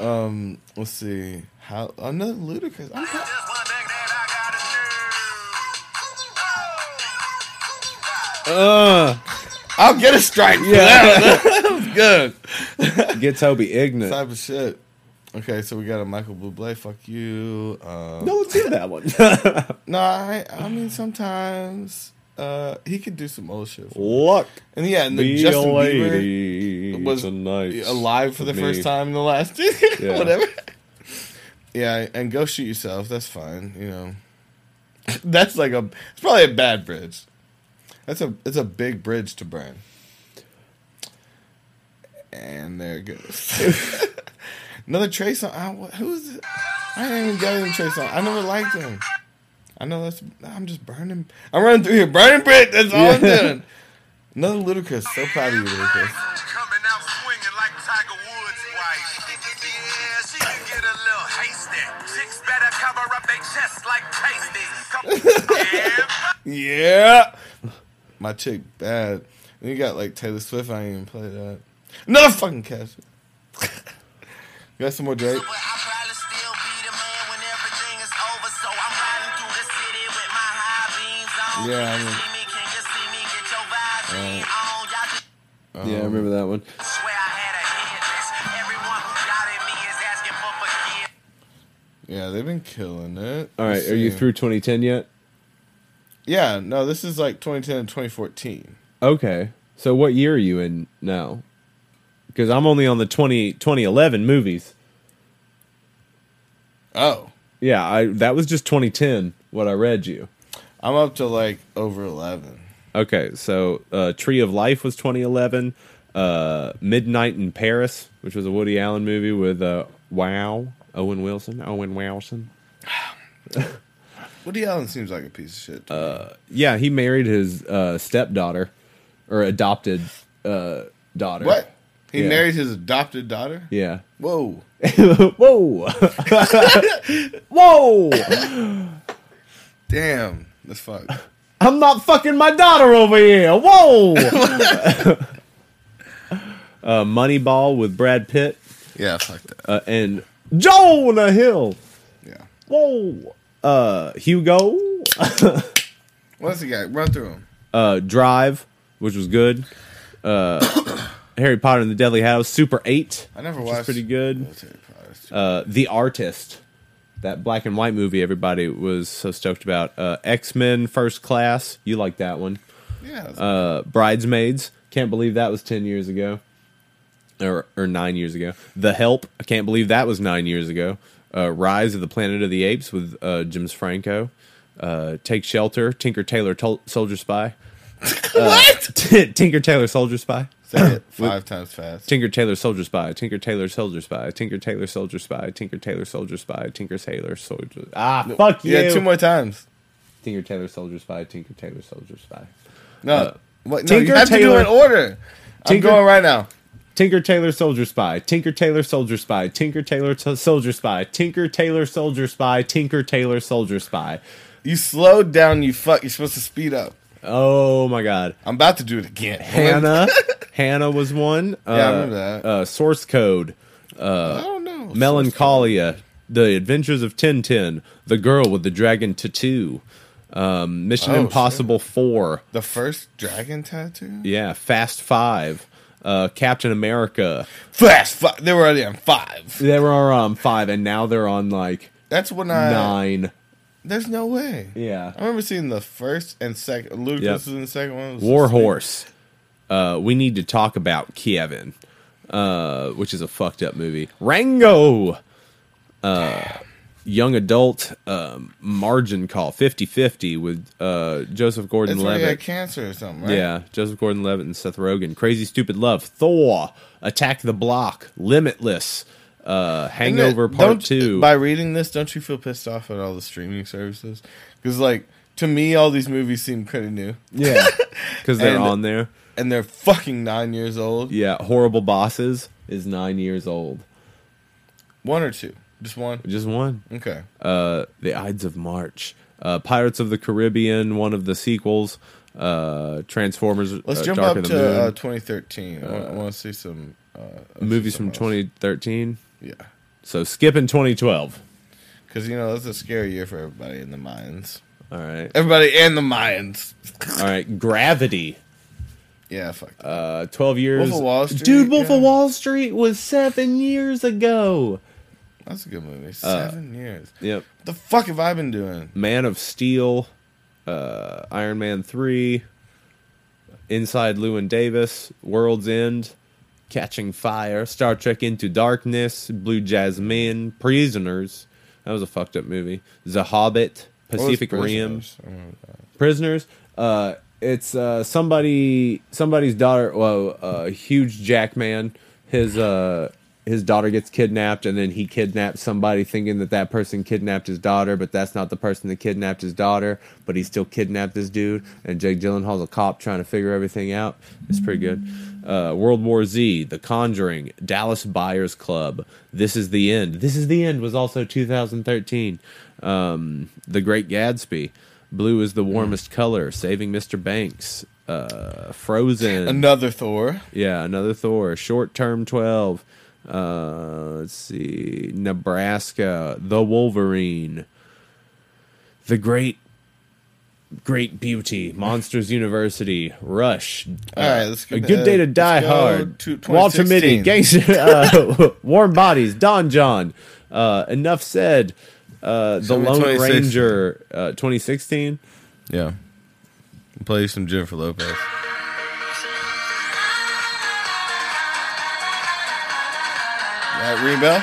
um, let's see. How another Ludacris. I'm pro- Uh, I'll get a strike. Yeah. that. that was good. get Toby ignorant. Type of shit. Okay, so we got a Michael Bublé. Fuck you. Um, No one's hear that one. no, I, I mean sometimes uh, he could do some old shit. Luck. And yeah, and the Justin a Bieber was tonight. alive for the with first time in the last Yeah. whatever. Yeah, and go shoot yourself. That's fine. You know, that's like a. It's probably a bad bridge. That's a. It's a big bridge to burn. And there it goes. Another Trey song. I, who's it? I ain't even got any Trey song. I never liked him. I know that's. I'm just burning. I'm running through here, burning brick. That's all I'm Yeah. doing. Another Ludacris. So proud of you, Ludacris. Coming out swinging like Tiger Woods' wife. Yeah, she can get a little hasty. Chicks better cover up their chests like pasty. yeah. Yeah. My chick bad. Then you got like Taylor Swift. I ain't even play that. Another fucking catch. You got some more Drake? But I'll probably still be the man when everything is over. So I'm riding through the city with my high beams on. Yeah, I mean- see me? Can you see me? Get your vibes uh, on. Y'all just um, yeah, I remember that one. swear I had a hit list. Everyone who doubted me is asking for forgiveness. Yeah, they've been killing it. All right, Let's are you through 2010 yet? Yeah, no, this is like 2010 and 2014. Okay. So what year are you in now? Because I'm only on the 20, 2011 movies. Oh, Yeah, I that was just 2010. What I read you. I'm up to like over 11. Okay, so uh, Tree of Life was 2011. Uh, Midnight in Paris, which was a Woody Allen movie with uh, Wow Owen Wilson. Owen Wilson. Woody Allen seems like a piece of shit. me. Yeah, he married his uh, stepdaughter or adopted uh, daughter. what? He yeah. married his adopted daughter? Yeah. Whoa. Whoa. Whoa. Damn. That's fucked. I'm not fucking my daughter over here. Whoa. uh, Moneyball with Brad Pitt Yeah, fuck that. uh, and Jonah Hill. Yeah. Whoa. Uh, Hugo. What's he got? Run through him. Uh, Drive, which was good. Uh, Harry Potter and the Deathly Hallows. Super 8. I never watched. pretty good. Uh, the Artist, that black and white movie everybody was so stoked about. Uh, X Men First Class, you like that one. yeah. Uh, Bridesmaids, can't believe that was 10 years ago. Or, or nine years ago. The Help, I can't believe that was nine years ago. Uh, Rise of the Planet of the Apes with uh, James Franco. Uh, Take Shelter, Tinker Tailor Tol- Soldier Spy. what? Tinker Tailor Soldier Spy. Say it five times fast. Tinker Tailor Soldier Spy, Tinker Tailor Soldier Spy, Tinker Tailor Soldier Spy, Tinker Tailor Soldier Spy, Tinker Tailor Soldier. Ah, fuck you. Yeah, two more times. Tinker Tailor Soldier Spy, Tinker Tailor Soldier Spy. No. Uh, what? No, Tinker you have to do in order. I'm going right now. Tinker Tailor Soldier Spy, Tinker Tailor Soldier Spy, Tinker Tailor T- Soldier Spy, Tinker Tailor Soldier Spy, Tinker Tailor Soldier Spy. You slowed down, you fuck. You're supposed to speed up. Oh my god. I'm about to do it again. Hanna. Hanna was one. Uh, I remember that. Uh, source Code. I don't know. Melancholia, The Adventures of Tintin, The Girl with the Dragon Tattoo, um, Mission Oh, Impossible 4, The first dragon tattoo? yeah, Fast 5, uh, Captain America. Fast five. They were already on five. They were on 5, and now they're on like That's when I. 9. There's no way. Yeah. I remember seeing the first and second. Ludacris Yep. was in the second one. War. Horse. Uh, we need to talk about Kevin, uh, which is a fucked up movie. Rango. Uh, young adult um, margin call 50-50 with uh, Joseph Gordon when he had Levitt. cancer or something, right? Yeah, Joseph Gordon Levitt and Seth Rogen. Crazy Stupid Love. Thor. Attack the Block. Limitless. Uh, Isn't it- Hangover Part Two. By reading this, don't you feel pissed off at all the streaming services? Because, like, to me, all these movies seem pretty new, yeah, because they're And- on there. and they're fucking nine years old. Yeah, Horrible Bosses is nine years old. One or two, just one. Just one. Okay. uh, The Ides of March, uh, Pirates of the Caribbean, one of the sequels, uh, Transformers, Let's uh, jump Dark up of the to uh, 2013. I, want, to see some uh, movies from else. 2013. Yeah, So skipping 2012. because you know that's a scary year for everybody in the mines. All right, Everybody in the mines. all right. Gravity. Yeah, fuck. Uh, 12 years. Wolf of Wall Street, Dude, Wolf yeah. of Wall Street was seven years ago. that's a good uh, movie. Seven years. Yep. What the fuck have I been doing? Man of Steel, uh, Iron Man 3, Inside Llewyn Davis, World's End, Catching Fire, Star Trek Into Darkness, Blue Jasmine, Prisoners. That was a fucked up movie. The Hobbit, Pacific Rim, Prisoners? I remember that. Prisoners. Uh, it's uh, somebody somebody's daughter. Well, uh, Hugh Jackman. His uh, his daughter gets kidnapped, and then he kidnaps somebody, thinking that that person kidnapped his daughter, but that's not the person that kidnapped his daughter. But he still kidnapped this dude, and Jake Gyllenhaal's a cop trying to figure everything out. It's pretty good. Uh, World War Z, The Conjuring, Dallas Buyers Club, This Is the End. This Is the End was also 2013. Um, the Great Gatsby, Blue is the Warmest Color, Saving Mr. Banks, uh, Frozen. Another Thor. Yeah, another Thor. Short term 12. Uh, let's see. Nebraska. The Wolverine. The Great Great Beauty. Monsters University. Rush. All right, let's A go- Good Day to uh, Die Hard. to Walter Mitty. Gangster. Uh, Warm Bodies. Don Jon. Uh, enough said. Uh, the Lone Ranger. Uh, 2016. Yeah. Play some Jennifer Lopez. That rebel?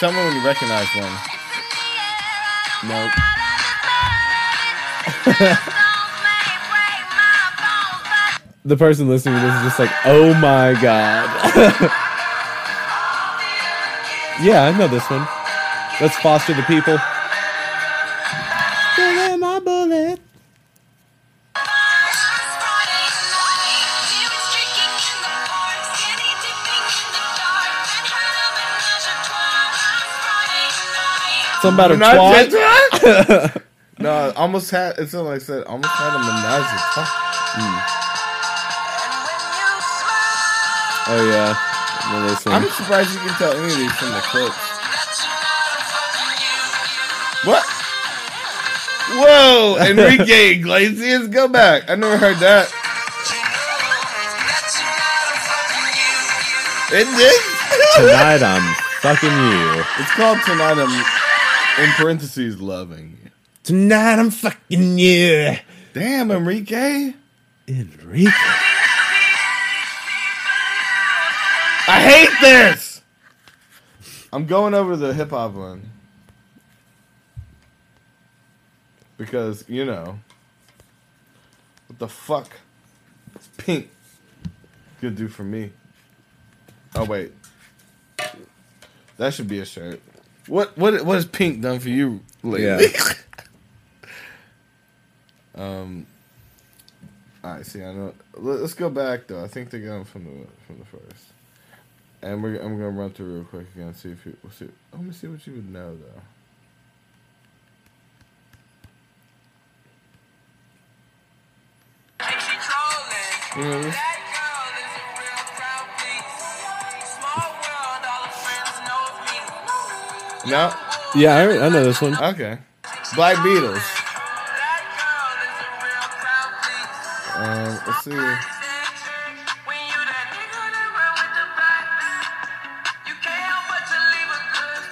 Tell me when you recognize one. Nope. the person listening to this is just like, oh my god. yeah, I know this one. Let's foster the people. Something about a twat. no, I almost had. It's not like I said. Almost had a menage trois. Oh yeah, I know this one. I'm surprised you can tell any of these from the clips. What? Whoa, Enrique Iglesias, go back. I never heard that. It did. Tonight I'm fucking you. It's called Tonight I'm, in parentheses, loving you. Tonight I'm fucking you. Damn, Enrique. Enrique. I hate this. I'm going over the hip hop one. Because, you know. What the fuck? It's pink. Good do for me. Oh wait. That should be a shirt. What what what has pink done for you lately? um Alright, see I know let- let's go back though. I think they got them from the from the first. And we're I'm gonna run through real quick again see if you we'll see let me see what you would know though. You know this? No? Yeah, I, I know this one. Okay. Black Beatles. Um, let's see.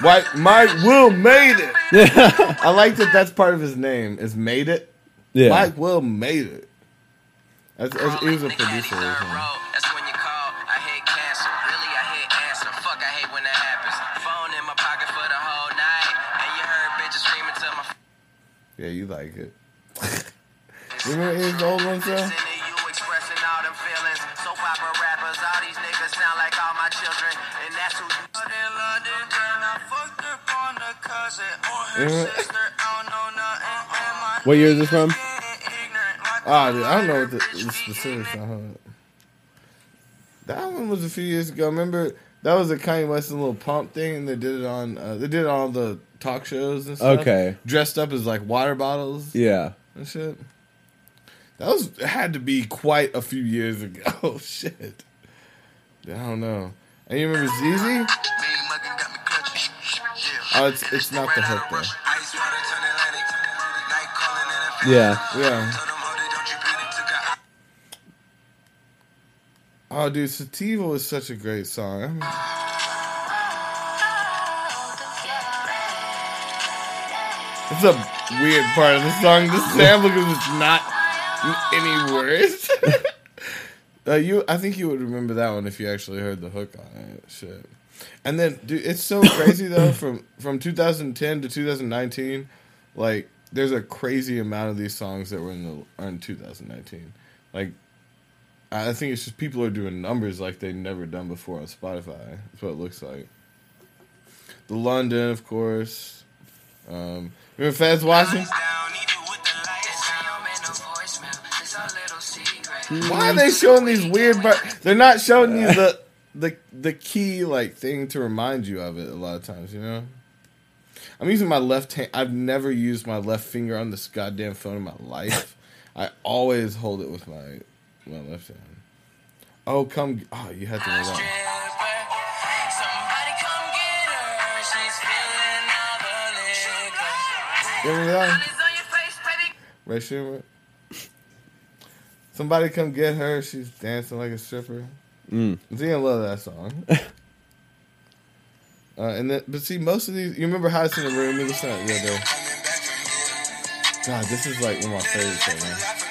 White Mike Will made it. Yeah, I like that. That's part of his name. Is made it. yeah. Mike Will made it. That's, that's, he was a producer. Her Mhm. sister. I don't know nothing. And my What year is this from? like Ah, dude, I don't know what the, the specifics on. That one was a few years ago. Remember that was a Kanye West and Lil Pump thing, and they did it on uh, they did it on all the talk shows and stuff. Okay. dressed up as like water bottles Yeah. and shit. That was had to be quite a few years ago. shit, I don't know. And you remember ZZ? Big muggin' got me clutching. Yeah. Oh, it's it's not the hook though. Ice water Oh, dude, Sativa is such a great song. I mean, it's a weird part of the song. The sample because it's not any words. uh, you, I think you would remember that one if you actually heard the hook on it. Shit. And then, dude, it's so crazy though. From from 2010 to 2019, like there's a crazy amount of these songs that were in the are in 2019. Like I think it's just people are doing numbers like they've never done before on Spotify. That's what it looks like. The London, of course. Um, remember Feds watching? Why are they showing these weird? But they're not showing you the the the key like thing to remind you of it. A lot of times, you know. I'm using my left hand. I've never used my left finger on this goddamn phone in my life. I always hold it with my my left hand. Oh, come! Oh, you had to know that. Remember that? Rae Sremmurd. Somebody come get her. She's feeling all the. There we go. Stripper. Somebody come get her. She's dancing like a stripper. Mm. Zia love that song. uh, and then, but see, most of these. You remember Highest in the Room? We listened to that the other day. God, this is like one of my favorites right now.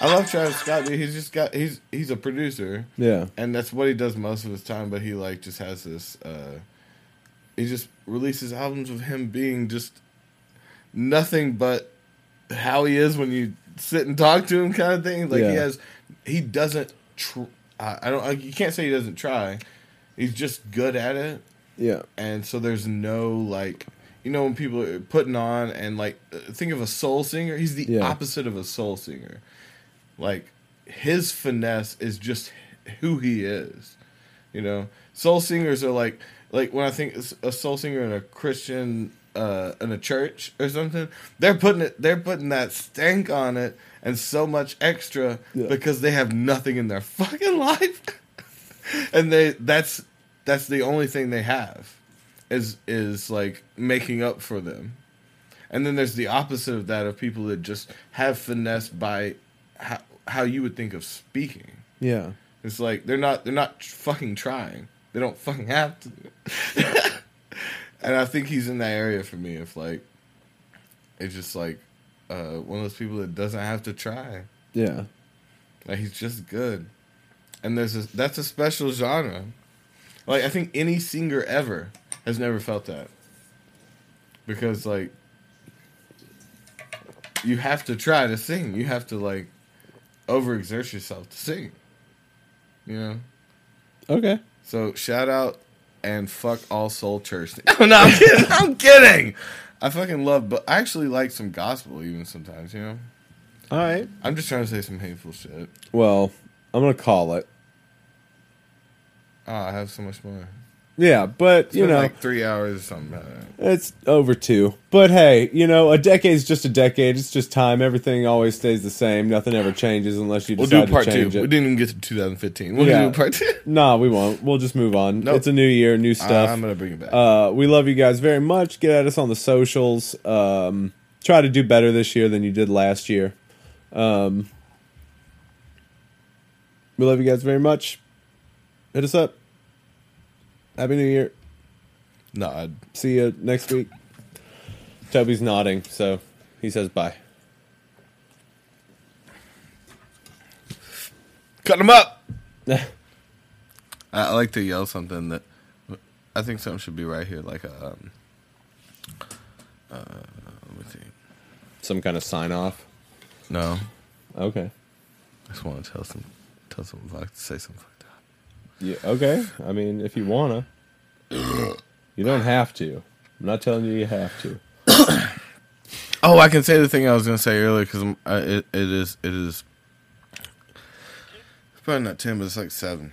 I love Travis Scott, dude. He's just got he's he's a producer, Yeah. and that's what he does most of his time. But he like just has this. uh He just releases albums of him being just nothing but how he is when you sit and talk to him, kind of thing. Like he has, he doesn't. Tr- I I don't. I- You can't say he doesn't try. He's just good at it Yeah. and so there's no like you know when people are putting on and like think of a soul singer he's the Yeah. opposite of a soul singer like his finesse is just who he is you know? Soul singers are like like when i think a soul singer in a christian uh in a church or something they're putting it they're putting that stank on it and so much extra Yeah. because they have nothing in their fucking life. And they that's that's the only thing they have is is like making up for them. And then there's the opposite of that of people that just have finesse by how, how you would think of speaking Yeah. it's like they're not they're not fucking trying they don't fucking have to and i think he's in that area for me if like it's just like uh one of those people that doesn't have to try Yeah. like he's just good. And there's a, that's a special genre. Like I think any singer ever has never felt that. Because like you have to try to sing. You have to like overexert yourself to sing. You know? Okay. So shout out and fuck all soul church. no, I'm kidding. I'm kidding. I fucking love but I actually like some gospel even sometimes, you know? All right. I'm just trying to say some hateful shit. Well, I'm gonna call it. Oh, I have so much more. Yeah, but It's you been know, like three hours or something. I don't know. it's over two. But hey, you know, a decade's just a decade. It's just time. Everything always stays the same. Nothing ever changes unless you We'll decide do part to two. change We didn't even get to 2015. We'll Yeah. do part two. Nah, we won't. We'll just move on. Nope. It's a new year, new stuff. I'm gonna bring it back. Uh, we love you guys very much. Get at us on the socials. Um, try to do better this year than you did last year. Um, we love you guys very much. Hit us up. Happy New Year. no, I'd, See you next week. Toby's nodding, so he says bye. cut them up. I, I like to yell something that I think something should be right here, like a. Um, uh, let me think. Some kind of sign off. No, Okay. I just want to tell some, tell some, like, say something. Yeah. Okay. I mean, if you wanna, you don't have to. I'm not telling you you have to. Oh, I can say the thing I was gonna say earlier because it, it is it is. It's probably not ten, but it's like seven.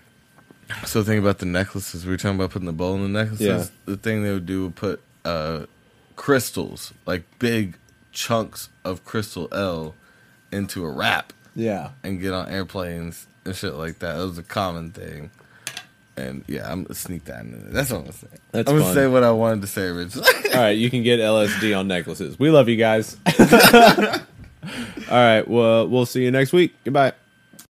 So think about the necklaces. We were talking about putting the bowl in the necklaces. Yeah. The thing they would do would put uh, crystals, like big chunks of crystal L, into a wrap Yeah. and get on airplanes and shit like that. It was a common thing. And yeah, I'm gonna sneak that in there. That's what I'm gonna say. That's I'm gonna say what I wanted to say originally. All right, you can get LSD on necklaces. We love you guys. All right, well, we'll see you next week. Goodbye.